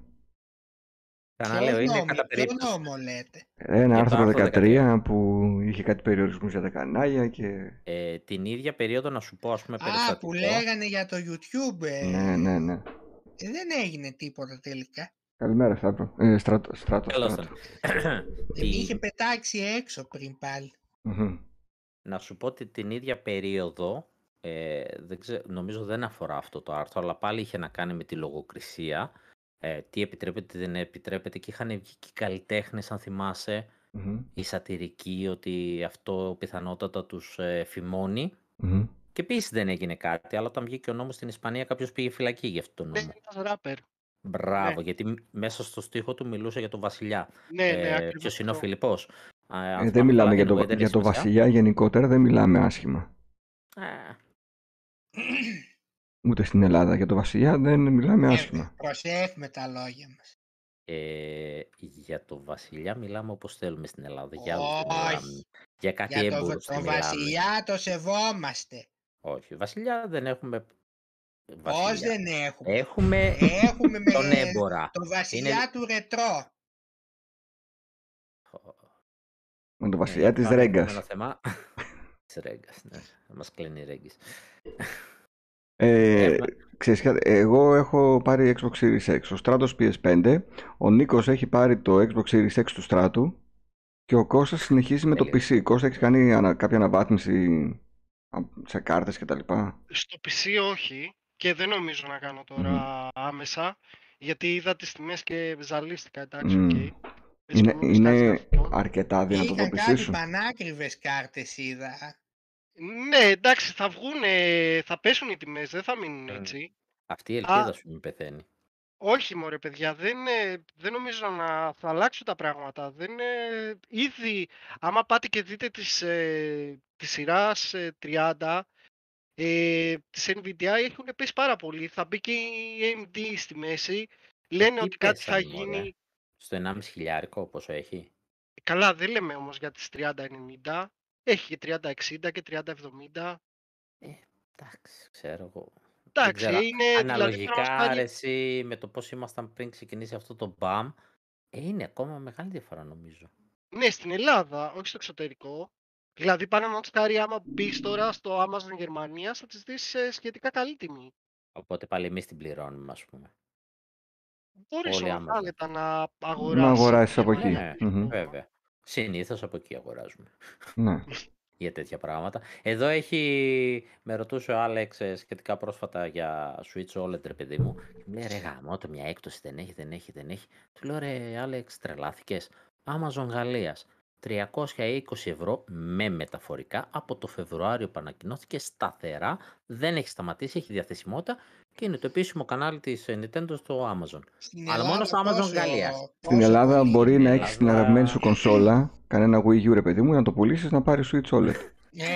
S2: Ξαναλέω,
S4: Ποιος
S2: είναι
S4: νόμο-
S2: κατά
S4: ποιο
S2: περίπτωση.
S4: νόμο λέτε;
S1: Ένα
S2: Για το
S1: άρθρο
S2: άρθρο
S1: 13 που είχε κάτι περιορισμούς για τα κανάλια και...
S2: Ε, την ίδια περίοδο να σου πω, ας πούμε,
S4: Α,
S2: περιστατικό.
S4: που λέγανε για το YouTube. ε,
S1: Ναι, ναι, ναι.
S4: ε, δεν έγινε τίποτα τελικά.
S1: Καλημέρα, Στράτο. Ε, στράτο, στράτο,
S2: Καλώς
S1: στράτο.
S2: τον.
S4: Με είχε πετάξει έξω πριν πάλι.
S1: Μμμ.
S2: Να σου πω ότι την ίδια περίοδο, ε, δεν ξέ- νομίζω δεν αφορά αυτό το άρθρο, αλλά πάλι είχε να κάνει με τη λογοκρισία. Ε, τι επιτρέπεται, τι δεν επιτρέπεται και είχαν βγει και οι καλλιτέχνες, αν θυμάσαι,
S1: Μμμ.
S2: οι σατυρικοί, ότι αυτό πιθανότατα τους ε, φημώνει.
S1: Μμμ.
S2: Και επίσης δεν έγινε κάτι, αλλά όταν βγήκε ο νόμος στην Ισπανία κάποιος πήγε φυλακή για αυτό τον
S3: Ναι,
S2: νόμο.
S3: ήταν ράπερ.
S2: Μπράβο,
S3: ναι.
S2: γιατί μ- μέσα στο στίχο του μιλούσε για τον Βασιλιά.
S3: Ναι, ναι,
S2: ε,
S3: ακριβώς
S2: Ποιος είναι ο
S3: αυτό.
S2: Φιλιππός; Ε, αν
S1: Ε,
S2: θυμάμαι
S1: δεν μιλάμε
S2: καλά,
S1: για, το,
S2: anyway, δεν
S1: για
S2: έχει
S1: το
S2: σημασία.
S1: βασιλιά γενικότερα, δεν μιλάμε άσχημα.
S2: Ε,
S1: Ούτε στην Ελλάδα. Για το βασιλιά δεν μιλάμε
S4: Ε,
S1: άσχημα.
S4: προσέχουμε τα λόγια μας.
S2: ε, για το Βασιλιά μιλάμε όπως θέλουμε στην Ελλάδα. Για άλλους δεν
S4: Όχι.
S2: μιλάμε. Για κάτι
S4: Για το,
S2: έμπορους
S4: το
S2: δεν μιλάμε.
S4: βασιλιά το σεβόμαστε.
S2: Όχι, Βασιλιά δεν έχουμε.
S4: Πώς
S2: Βασιλιά.
S4: δεν έχουμε;
S2: Έχουμε
S4: Έχουμε με
S2: τον έμπορα.
S4: το βασιλιά του ρετρό.
S1: Με το
S2: Ναι,
S1: βασιλιά της
S2: πάμε στο
S1: Ρέγκας.
S2: επόμενο θέμα. Της Ρέγκας, ναι. Θα μας κλείνει η Ρέγκης.
S1: Ε,
S2: Έχουμε-
S1: ξέρεις κάτι, εγώ έχω πάρει Xbox Series X, ο Stratos PS5, ο Νίκος έχει πάρει το Xbox Series X του Στράτου και ο Κώστας συνεχίζει με το
S2: Τέλεια.
S1: PC. Κώστα, έχεις κάνει ανα- κάποια αναβάθμιση α, σε κάρτες και τα λοιπά;
S3: Στο PC όχι και δεν νομίζω να κάνω τώρα άμεσα γιατί είδα τις τιμές και ζαλίστηκα, εντάξει,
S1: Μμμ.
S3: ΟΚ. Έτσι
S1: Είναι,
S3: που μου βγάζει
S1: είναι
S3: αυτό.
S1: αρκετά δυνατό το
S4: Είχαν
S1: PC
S4: κάτι
S1: σου.
S4: πανάκριβες κάρτες είδα.
S3: Ναι, εντάξει, θα βγουν, θα πέσουν οι τιμές, δεν θα μείνουν
S2: Mm.
S3: έτσι.
S2: Αυτή η
S3: Α.
S2: ελπίδα σου μην πεθαίνει.
S3: Όχι μωρέ παιδιά, δεν, ε, δεν νομίζω να θα αλλάξουν τα πράγματα. Δεν, ε, ήδη, άμα πάτε και δείτε τις, ε, της σειράς ε, 30, ε, της NVIDIA έχουν πέσει πάρα πολύ. Θα μπει και η AMD στη μέση. Λένε
S2: τι
S3: ότι κάτι θα
S2: πέσανε, μωρέ;
S3: γίνει...
S2: Στο 1,5 χιλιάρικο πόσο έχει;
S3: Καλά, δεν λέμε όμως για τις 30-90. Έχει και 30-60 και 30-70.
S2: Εντάξει, ξέρω εγώ. Δεν
S3: Εντάξει,
S2: ξέρω.
S3: είναι δηλαδή τώρα
S2: Αναλογικά,
S3: μας κάνει-
S2: ρε, εσύ, με το πώς ήμασταν πριν ξεκινήσει αυτό το BAM, ε, είναι ακόμα μεγάλη διαφορά νομίζω.
S3: Ναι, στην Ελλάδα, όχι στο εξωτερικό. Δηλαδή, παραδείγματο χάρη, άμα μπεις τώρα στο Amazon Γερμανίας, θα της δεις σε σχετικά καλή τιμή.
S2: Οπότε πάλι εμείς την πληρώνουμε, ας πούμε.
S3: Μπορείς
S2: Όλοι
S3: όμως
S2: Amazon.
S3: άνετα να
S1: Να
S3: αγοράσεις.
S1: αγοράσεις από εκεί.
S2: Ναι,
S1: Μμμ.
S2: βέβαια. Συνήθως από εκεί αγοράζουμε.
S1: Ναι.
S2: για τέτοια πράγματα. Εδώ έχει, με ρωτούσε ο Άλεξ ε, σχετικά πρόσφατα για Switch OLED, ρε παιδί μου. Και μου λέει, ρε γαμώτο, μια έκπτωση δεν έχει, δεν έχει, δεν έχει. Του λέω, ρε Άλεξ, τρελάθηκες. Amazon Γαλλίας. 320 ευρώ με μεταφορικά. Από το Φεβρουάριο που ανακοινώθηκε σταθερά, δεν έχει σταματήσει, έχει διαθεσιμότητα και είναι το επίσημο κανάλι της Nintendo στο Amazon.
S4: Στην
S2: Αλλά μόνο στο
S4: Ελλάδα
S2: Amazon
S4: πόσο-
S2: Γαλλίας.
S1: Στην
S4: πόσο
S1: Ελλάδα
S4: πολύ
S1: μπορεί
S4: είναι.
S1: να
S2: Ελλάδα-
S1: έχεις την αγαπημένη σου κονσόλα, κανένα Wii U ρε παιδί μου, να το πουλήσεις να πάρεις Switch OLED.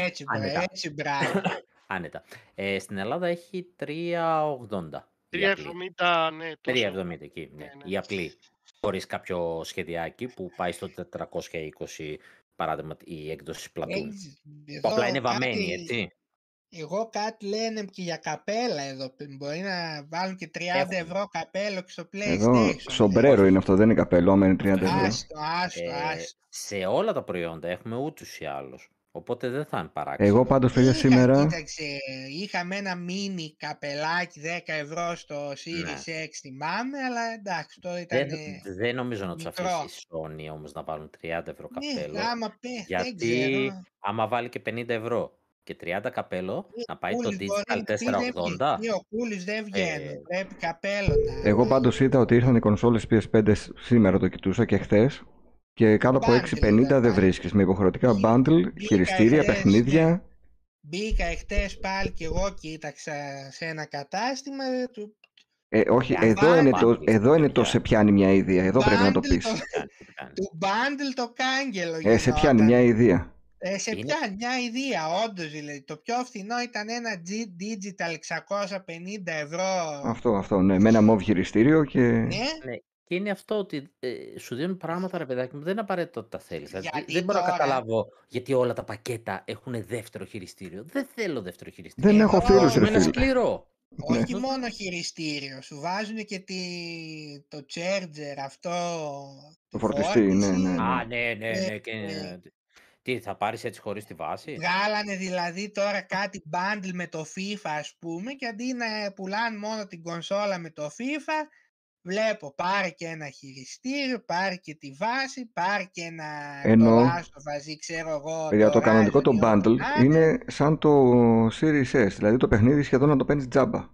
S4: Έτσι, μπρα-
S2: Άνετα.
S4: έτσι, μπράβο.
S2: Άνετα. Ε, στην Ελλάδα έχει 3,80. η απλή.
S3: 3,70, ναι, τόσο.
S2: 3,70 εκεί, ναι.
S3: Ναι, ναι.
S2: Η απλή. Χωρίς κάποιο σχεδιάκι που πάει στο 420 παράδειγμα η έκδοση Splatoon.
S4: Έχεις-
S2: Που απλά
S4: εδώ
S2: είναι βαμμένη,
S4: κάτι-
S2: έτσι.
S4: Εγώ κάτι λένε και για καπέλα εδώ. Μπορεί να βάλουν και 30
S2: Έχουμε.
S4: ευρώ καπέλο και στο
S1: Εδώ
S4: PlayStation.
S1: σομπρέρο είναι αυτό, δεν είναι καπέλο, άμα είναι 30 ευρώ.
S4: Άστο, άστο,
S2: Ε,
S4: άστο.
S2: σε όλα τα προϊόντα έχουμε ούτως ή άλλως. Οπότε δεν θα είναι παράξενο.
S1: Εγώ πάντως παιδιά
S4: Είχα,
S1: σήμερα,
S4: Κοίταξε, είχαμε ένα μίνι καπελάκι 10 ευρώ στο Series
S2: Ναι.
S4: X, θυμάμαι, αλλά εντάξει, τώρα ήταν.
S2: δεν, δεν νομίζω να τους
S4: μικρό.
S2: αφήσει η Sony όμως να βάλουν 30 ευρώ καπέλο.
S4: Ναι, άμα πέ, δεν
S2: γιατί
S4: ξέρω.
S2: άμα βάλει και 50 ευρώ και 30 καπέλο, να πάει το
S4: Κούλης μπορεί
S2: Digital
S4: να πει, δεν
S2: 480.
S4: βγαίνει. Ο κούλης δεν βγαίνει.
S2: Ε,
S4: Πρέπει καπέλο να.
S1: εγώ πάντως είδα ότι ήρθαν οι κονσόλες PS5 σ- σήμερα το κοιτούσα και χθες και κάτω από
S4: Bundle
S1: 6,50
S4: ήταν.
S1: δεν βρίσκεις με υποχρεωτικά
S4: Μπήκα-
S1: bundle,
S4: μπήκα
S1: χειριστήρια,
S4: χθες,
S1: παιχνίδια.
S4: Μπήκα εχθές πάλι και εγώ κοίταξα σε ένα κατάστημα. ε, Του...
S1: Ε, όχι,
S2: Για
S1: εδώ
S4: bundle,
S1: είναι, το, εδώ είναι το
S2: παιδιά.
S1: σε πιάνει μια ιδέα, εδώ πρέπει να το
S4: Bundle
S1: πεις.
S4: το-
S2: κάνει, τι κάνει.
S4: Του bundle το κάγκελο.
S1: Ε, σε πιάνει μια ιδέα.
S4: Ε, σε
S2: Είναι-
S4: πιάνει μια ιδέα, όντως δηλαδή. Το πιο φθηνό ήταν ένα G Digital 650 ευρώ.
S1: Αυτό, αυτό, ναι, με ένα μοβ χειριστήριο και...
S4: Ναι,
S2: Ναι. Και είναι αυτό ότι ε, σου δίνουν πράγματα, ρε παιδάκι μου, δεν είναι απαραίτητο ότι τα θέλεις. Δηλαδή,
S4: Γιατί
S2: δεν μπορώ να
S4: τώρα-
S2: καταλάβω γιατί όλα τα πακέτα έχουν δεύτερο χειριστήριο. Δεν θέλω δεύτερο χειριστήριο.
S1: Δεν έχω
S4: Εδώ-
S1: φίλους
S2: Θέλω
S1: ρε
S2: ένα
S1: φίλε.
S2: σκληρό.
S1: Ναι.
S4: όχι μόνο χειριστήριο. Σου βάζουν και τη... το charger αυτό.
S1: Το
S4: τη
S1: φορτιστή, ναι,
S4: φόρτιση.
S1: ναι, ναι.
S2: Α, ναι, ναι,
S4: Ε,
S2: ναι. Και...
S4: ε.
S2: Τι, θα πάρεις έτσι χωρίς τη βάση;
S4: Βγάλανε δηλαδή τώρα κάτι bundle με το FIFA ας πούμε και αντί να πουλάνε μόνο την κονσόλα με το FIFA βλέπω πάρε και ένα χειριστήριο, πάρε και τη βάση, πάρε και ένα
S1: Ενώ,
S4: το Last of Us ή ξέρω εγώ
S1: Για το κανονικό
S4: Horizon
S1: το
S4: ή ό,τι
S1: bundle
S4: να είναι.
S1: είναι σαν το Series S, δηλαδή το παιχνίδι σχεδόν να το παίρνεις τζάμπα.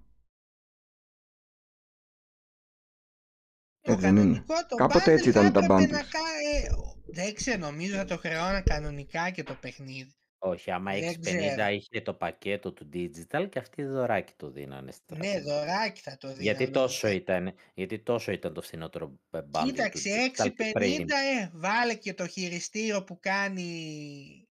S4: Το
S1: Ε, δεν είναι.
S4: κανονικό το
S1: Κάποτε
S4: bundle
S1: έτσι ήταν
S4: θα
S1: τα
S4: έπρεπε
S1: bundles.
S4: να κα- ε, δεν ξέρω, νομίζω θα το χρεώνα κανονικά και το παιχνίδι.
S2: Όχι, άμα
S4: Δεν
S2: έχεις 50
S4: ξέρω.
S2: είχε το πακέτο του digital και αυτοί δωράκι το δίνανε. στρατό.
S4: Ναι, δωράκι θα το δίνανε.
S2: Γιατί τόσο, ήταν, γιατί τόσο ήταν το φθηνότερο ε, bundle
S4: Κοίταξε,
S2: του digital και
S4: 6,50
S2: πριν.
S4: ε, βάλε και το χειριστήριο που κάνει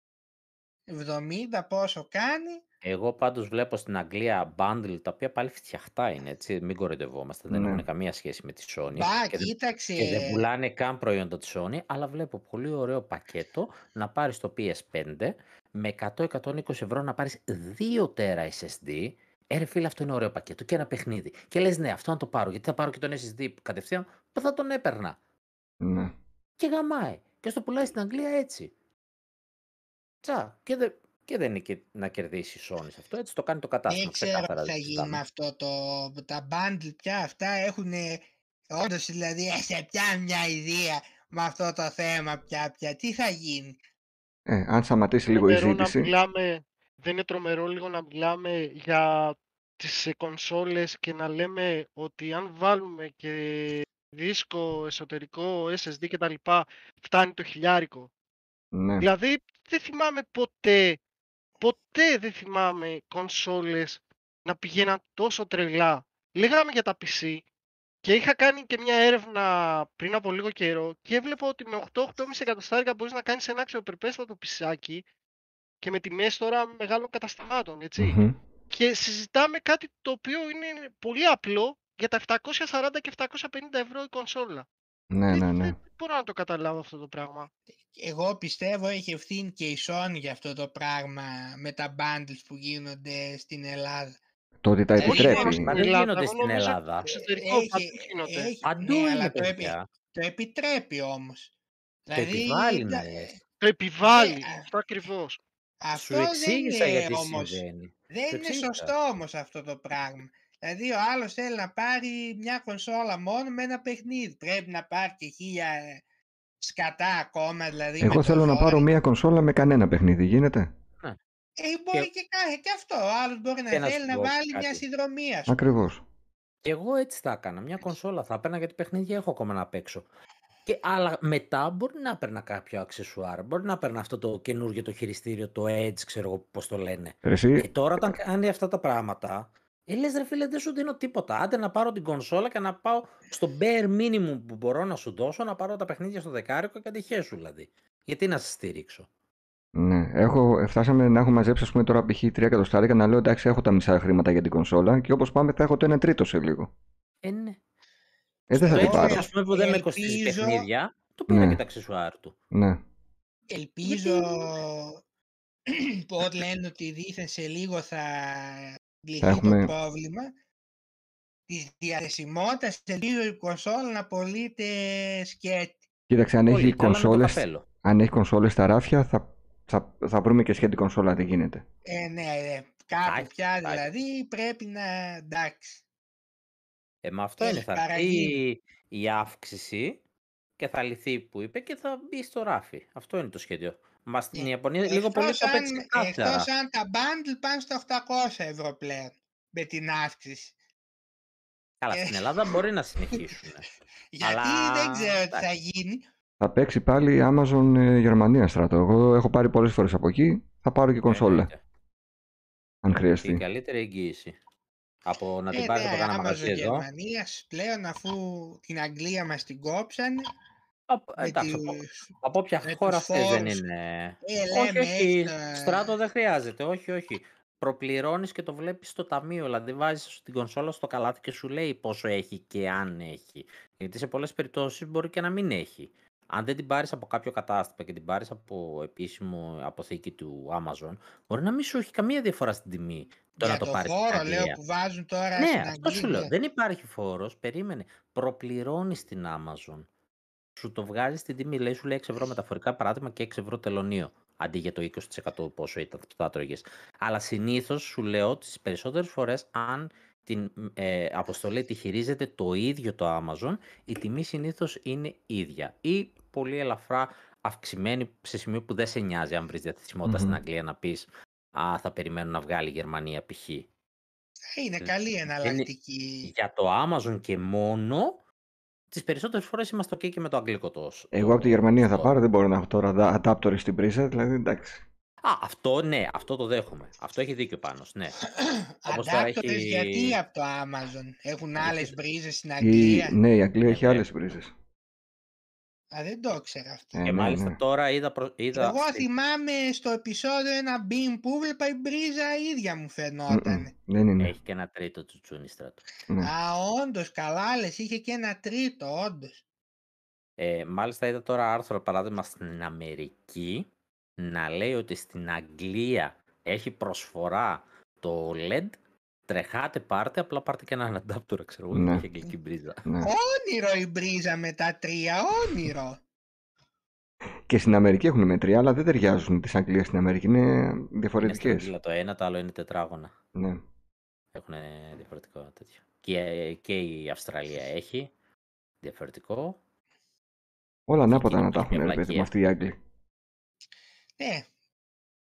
S4: 70, πόσο κάνει.
S2: Εγώ πάντως βλέπω στην Αγγλία bundle τα οποία πάλι φτιαχτά είναι έτσι, μην κοροϊδευόμαστε, δεν
S1: Ναι.
S2: έχουν καμία σχέση με τη Sony
S4: Μπα,
S2: και, δεν,
S4: κοίταξε.
S2: και δεν πουλάνε καν προϊόντα της Sony, αλλά βλέπω πολύ ωραίο πακέτο να πάρεις το PS5 με 100-120 ευρώ να πάρεις 2 τέρα SSD. Ε, ρε φίλε, αυτό είναι ωραίο πακέτο και ένα παιχνίδι. Και λες ναι, αυτό να το πάρω, γιατί θα πάρω και τον SSD κατευθείαν, που θα τον έπαιρνα.
S1: Ναι.
S2: Και γαμάει. Και στο πουλάει στην Αγγλία έτσι. Τσα. Και, δε, και δεν είναι και να κερδίσει η Sony σε αυτό. Έτσι το κάνει το κατάστημα.
S4: Δεν ξέρω
S2: ξεκάθαρα
S4: τι θα
S2: δεν
S4: γίνει
S2: συζητάμε.
S4: με αυτό το. Τα bundle πια αυτά έχουν. Όντως δηλαδή, ε, σε πια μια ιδέα με αυτό το θέμα πια. πια. Τι θα γίνει;
S1: Ε, αν σταματήσει λίγο η
S3: τρομερό να
S1: ζήτηση,
S3: μιλάμε, δεν είναι τρομερό λίγο να μιλάμε για τις ε, κονσόλες και να λέμε ότι αν βάλουμε και δίσκο εσωτερικό, SSD και τα λοιπά, φτάνει το χιλιάρικο.
S1: ναι.
S3: Δηλαδή δεν θυμάμαι ποτέ, ποτέ δεν θυμάμαι κονσόλες να πηγαίναν τόσο τρελά. Λέγαμε για τα PC και είχα κάνει και μια έρευνα πριν από λίγο καιρό και έβλεπα ότι με 8-8,5 εκατοστάρικα μπορείς να κάνεις ένα αξιοπρεπέστατο πισάκι και με τιμές τώρα μεγάλων καταστημάτων, έτσι.
S1: Μμμ.
S3: Και συζητάμε κάτι το οποίο είναι πολύ απλό για τα 740 και 750 ευρώ η κονσόλα.
S1: Ναι,
S3: Δεν-
S1: ναι, ναι.
S3: Δεν μπορώ να το καταλάβω αυτό το πράγμα.
S4: Εγώ πιστεύω έχει ευθύνη και η Sony για αυτό το πράγμα με τα bundles που γίνονται στην Ελλάδα.
S1: Το ότι τα
S4: Όχι μόνο
S1: επιτρέπει.
S4: στην
S2: Μα δεν
S3: Ελλάδα,
S2: γίνονται
S3: εγώ
S2: στην
S3: νομίζω
S2: Ελλάδα.
S3: στο εξωτερικό
S4: Έχει-
S3: παντού γίνονται.
S4: έχει-
S2: Παντού
S4: ναι,
S2: είναι,
S4: αλλά το, επι-
S2: παιδιά.
S4: το επιτρέπει όμως.
S2: Το επιβάλλει
S4: τα-
S2: με.
S3: Το επιβάλλει.
S4: Ναι,
S3: Αυτό ακριβώς.
S4: Αυτό
S2: Σου εξήγησα
S4: δεν είναι
S2: γιατί
S4: όμως,
S2: συμβαίνει.
S4: δεν
S2: Σου
S4: είναι
S2: εξήγησα.
S4: σωστό όμως αυτό το πράγμα. Δηλαδή ο άλλος θέλει να πάρει μια κονσόλα μόνο με ένα παιχνίδι. Πρέπει να πάρει και χίλια ε, σκατά ακόμα δηλαδή. με
S1: Εγώ
S4: το
S1: θέλω να πάρω
S4: ζόρι.
S1: μία κονσόλα με κανένα παιχνίδι, γίνεται;
S4: Ε, μπορεί και, κα- και αυτό. Ο άλλος μπορεί να
S2: Και να
S4: θέλει
S2: σου
S4: να
S2: πω
S4: βάλει μια
S2: κάτι.
S4: συνδρομία σου.
S1: Ακριβώς.
S2: Και εγώ έτσι θα έκανα. Μια κονσόλα θα έπαιρνα γιατί παιχνίδια έχω ακόμα να παίξω. Και, αλλά μετά μπορεί να παίρνα κάποιο αξεσουάρ. Μπορεί να παίρνα αυτό το καινούργιο το χειριστήριο, το Edge, ξέρω εγώ πώς το λένε.
S1: Ρε Εσύ,
S2: Και τώρα όταν κάνει αυτά τα πράγματα, ε, λες ρε φίλε δεν σου δίνω τίποτα. Άντε να πάρω την κονσόλα και να πάω στο bare minimum που μπορώ να σου δώσω, να πάρω τα παιχνίδια στο δεκάρικο και αντιχέσου δηλαδή. Γιατί να σε στηρίξω;
S1: ναι, έχω, φτάσαμε να έχω μαζέψει ας πούμε τώρα π.χ. 3 εκατοστάρικα να λέω εντάξει έχω τα μισά χρήματα για την κονσόλα και όπως πάμε θα έχω το 1 τρίτο σε λίγο.
S2: Ε, ναι.
S1: Ε, δεν θα
S2: Το
S1: την
S2: έτσι
S1: πάρω.
S2: ας πούμε που δεν με κοστίζει
S4: Ελπίζω-
S2: παιχνίδια, το πήρα
S1: Ναι.
S2: και τα αξεσουάρ του.
S1: Ναι.
S4: Ελπίζω που λένε ότι δήθεν σε λίγο θα λυθεί
S1: έχουμε-
S4: το πρόβλημα της διαθεσιμότητας. Ελπίζω η κονσόλα να πωλείται σκέτη.
S1: Κοίταξε, αν έχει,
S2: Πολύ καλά με το
S1: κονσόλες,
S2: καπέλο.
S1: αν έχει κονσόλες στα ράφια θα, θα, θα βρούμε και σχέτη κονσόλα τι γίνεται.
S4: Ε, ναι, ε, κάπου
S2: έχει,
S4: πια
S2: θα έχει.
S4: δηλαδή πρέπει να εντάξει.
S2: Ε, με αυτό
S4: Έχει
S2: είναι. Θα
S4: παραγίνει.
S2: έρθει η αύξηση και θα λυθεί που είπε και θα μπει στο ράφι. Αυτό είναι το σχέδιο. Μας στην
S4: Ε,
S2: Ιαπωνία λίγο πολύ
S4: Εκτός
S2: το
S4: αν,
S2: πέτυχε ξεκάθαρα.
S4: εκτός αν τα bundle πάνε στα 800 ευρώ πλέον με την αύξηση.
S2: Καλά,
S4: Ε.
S2: στην Ελλάδα μπορεί να συνεχίσουν.
S4: Γιατί
S2: Αλλά,
S4: δεν ξέρω τι θα
S2: εντάξει.
S4: γίνει.
S1: Θα παίξει πάλι Amazon ε, Γερμανία στρατό. Εγώ έχω πάρει πολλές φορές από εκεί. Θα πάρω και κονσόλα,
S2: Εννοείται.
S1: αν
S2: Την
S1: χρειαστεί.
S2: καλύτερη εγγύηση. Από να την
S4: Ε,
S2: πάρει
S4: ναι,
S2: από κάνα
S4: Amazon
S2: μαγαζί εδώ.
S4: Γερμανίας πλέον αφού την Αγγλία μας την κόψανε
S2: Από,
S4: με
S2: εντάξει, από,
S4: τους-
S2: από όποια
S4: με
S2: χώρα
S4: τους
S2: θες δεν
S4: φόρους.
S2: είναι.
S4: Ε,
S2: όχι,
S4: λέμε,
S2: όχι.
S4: έχει το-
S2: Στράτο δεν χρειάζεται. Όχι, όχι. Προπληρώνεις και το βλέπεις στο ταμείο. Δηλαδή βάζεις την κονσόλα στο καλάθι και σου λέει πόσο έχει και αν έχει. Γιατί σε πολλές περιπτώσεις μπορεί και να μην έχει. Αν δεν την πάρεις από κάποιο κατάστημα και την πάρεις από επίσημο αποθήκη του Amazon, μπορεί να μην σου έχει καμία διαφορά στην τιμή. Το
S4: για
S2: να το
S4: το
S2: πάρεις στην
S4: φόρο λέω
S2: Αγγλία.
S4: που βάζουν τώρα
S2: Ναι,
S4: στην
S2: αυτό σου
S4: Αγγλία.
S2: λέω. Δεν υπάρχει φόρος. Περίμενε. Προπληρώνεις την Amazon. Σου το βγάζεις στην τιμή, λέει, σου λέει 6 ευρώ μεταφορικά παράδειγμα και 6 ευρώ τελωνίο. Αντί για το 20% πόσο ήταν που θα τρώγες. Αλλά συνήθως σου λέω ότι τις περισσότερες φορές αν την ε, αποστολή τη χειρίζεται το ίδιο το Amazon, η τιμή συνήθως είναι ίδια. Ή πολύ ελαφρά αυξημένη σε σημείο που δεν σε νοιάζει αν βρεις διαθεσιμότητα στην
S1: Μμμ.
S2: Αγγλία να πεις «Α, θα περιμένω να βγάλει η Γερμανία π.χ.
S4: Είναι καλή εναλλακτική.
S2: Για το Amazon και μόνο, τις περισσότερες φορές είμαστε ok και με το αγγλικό το
S1: Εγώ από τη Γερμανία θα
S2: το-
S1: πάρω, δεν μπορώ να έχω τώρα δα- adapter στην πρίζα, δηλαδή εντάξει.
S2: Α, αυτό ναι, αυτό το δέχομαι. Αυτό έχει δίκιο πάνω, ναι. Όπως τώρα
S4: Adapters
S2: έχει-
S4: γιατί από το Amazon; Έχουν
S2: Γιατί-
S4: άλλες μπρίζες στην
S1: Η,
S4: Αγγλία;
S1: ναι, η Αγγλία έχει
S2: ναι.
S1: άλλες πρίζες.
S4: Α, δεν το ήξερα αυτό.
S1: Ε,
S2: και
S1: ναι,
S2: μάλιστα
S1: ναι.
S2: τώρα είδα, προ... είδα
S4: Εγώ
S2: στη-
S4: θυμάμαι στο επεισόδιο ένα beam που έβλεπα η μπρίζα ίδια μου
S1: Μμμ.
S4: φαινόταν.
S1: Δεν είναι.
S2: έχει και ένα τρίτο τσουτσούνι στρατό.
S1: Ναι.
S4: Α, όντως, καλά λες, είχε και ένα τρίτο, όντως.
S2: Ε, μάλιστα είδα τώρα άρθρο παράδειγμα στην Αμερική να λέει ότι στην Αγγλία έχει προσφορά το LED τρεχάτε πάρτε, απλά πάρτε και έναν adapter, ξέρω εγώ,
S1: Ναι.
S2: γιατί έχει αγγλική μπρίζα.
S1: ναι.
S4: Όνειρο η μπρίζα με τα τρία, όνειρο.
S1: Και στην Αμερική έχουν με τρία, αλλά δεν ταιριάζουν τις Αγγλίες στην Αμερική. Είναι
S2: Είναι στην
S1: διαφορετικές.
S2: Αγγλία το ένα, το άλλο είναι τετράγωνα.
S1: Ναι.
S2: Έχουν διαφορετικό τέτοιο. Και, και η Αυστραλία έχει διαφορετικό.
S1: Όλα ανάποτα
S2: Εκεί
S1: να τα
S2: υπάρχει
S1: έχουν, ρε παιδί
S2: βλακεία.
S1: μου, αυτοί οι Άγγλοι.
S4: Ναι.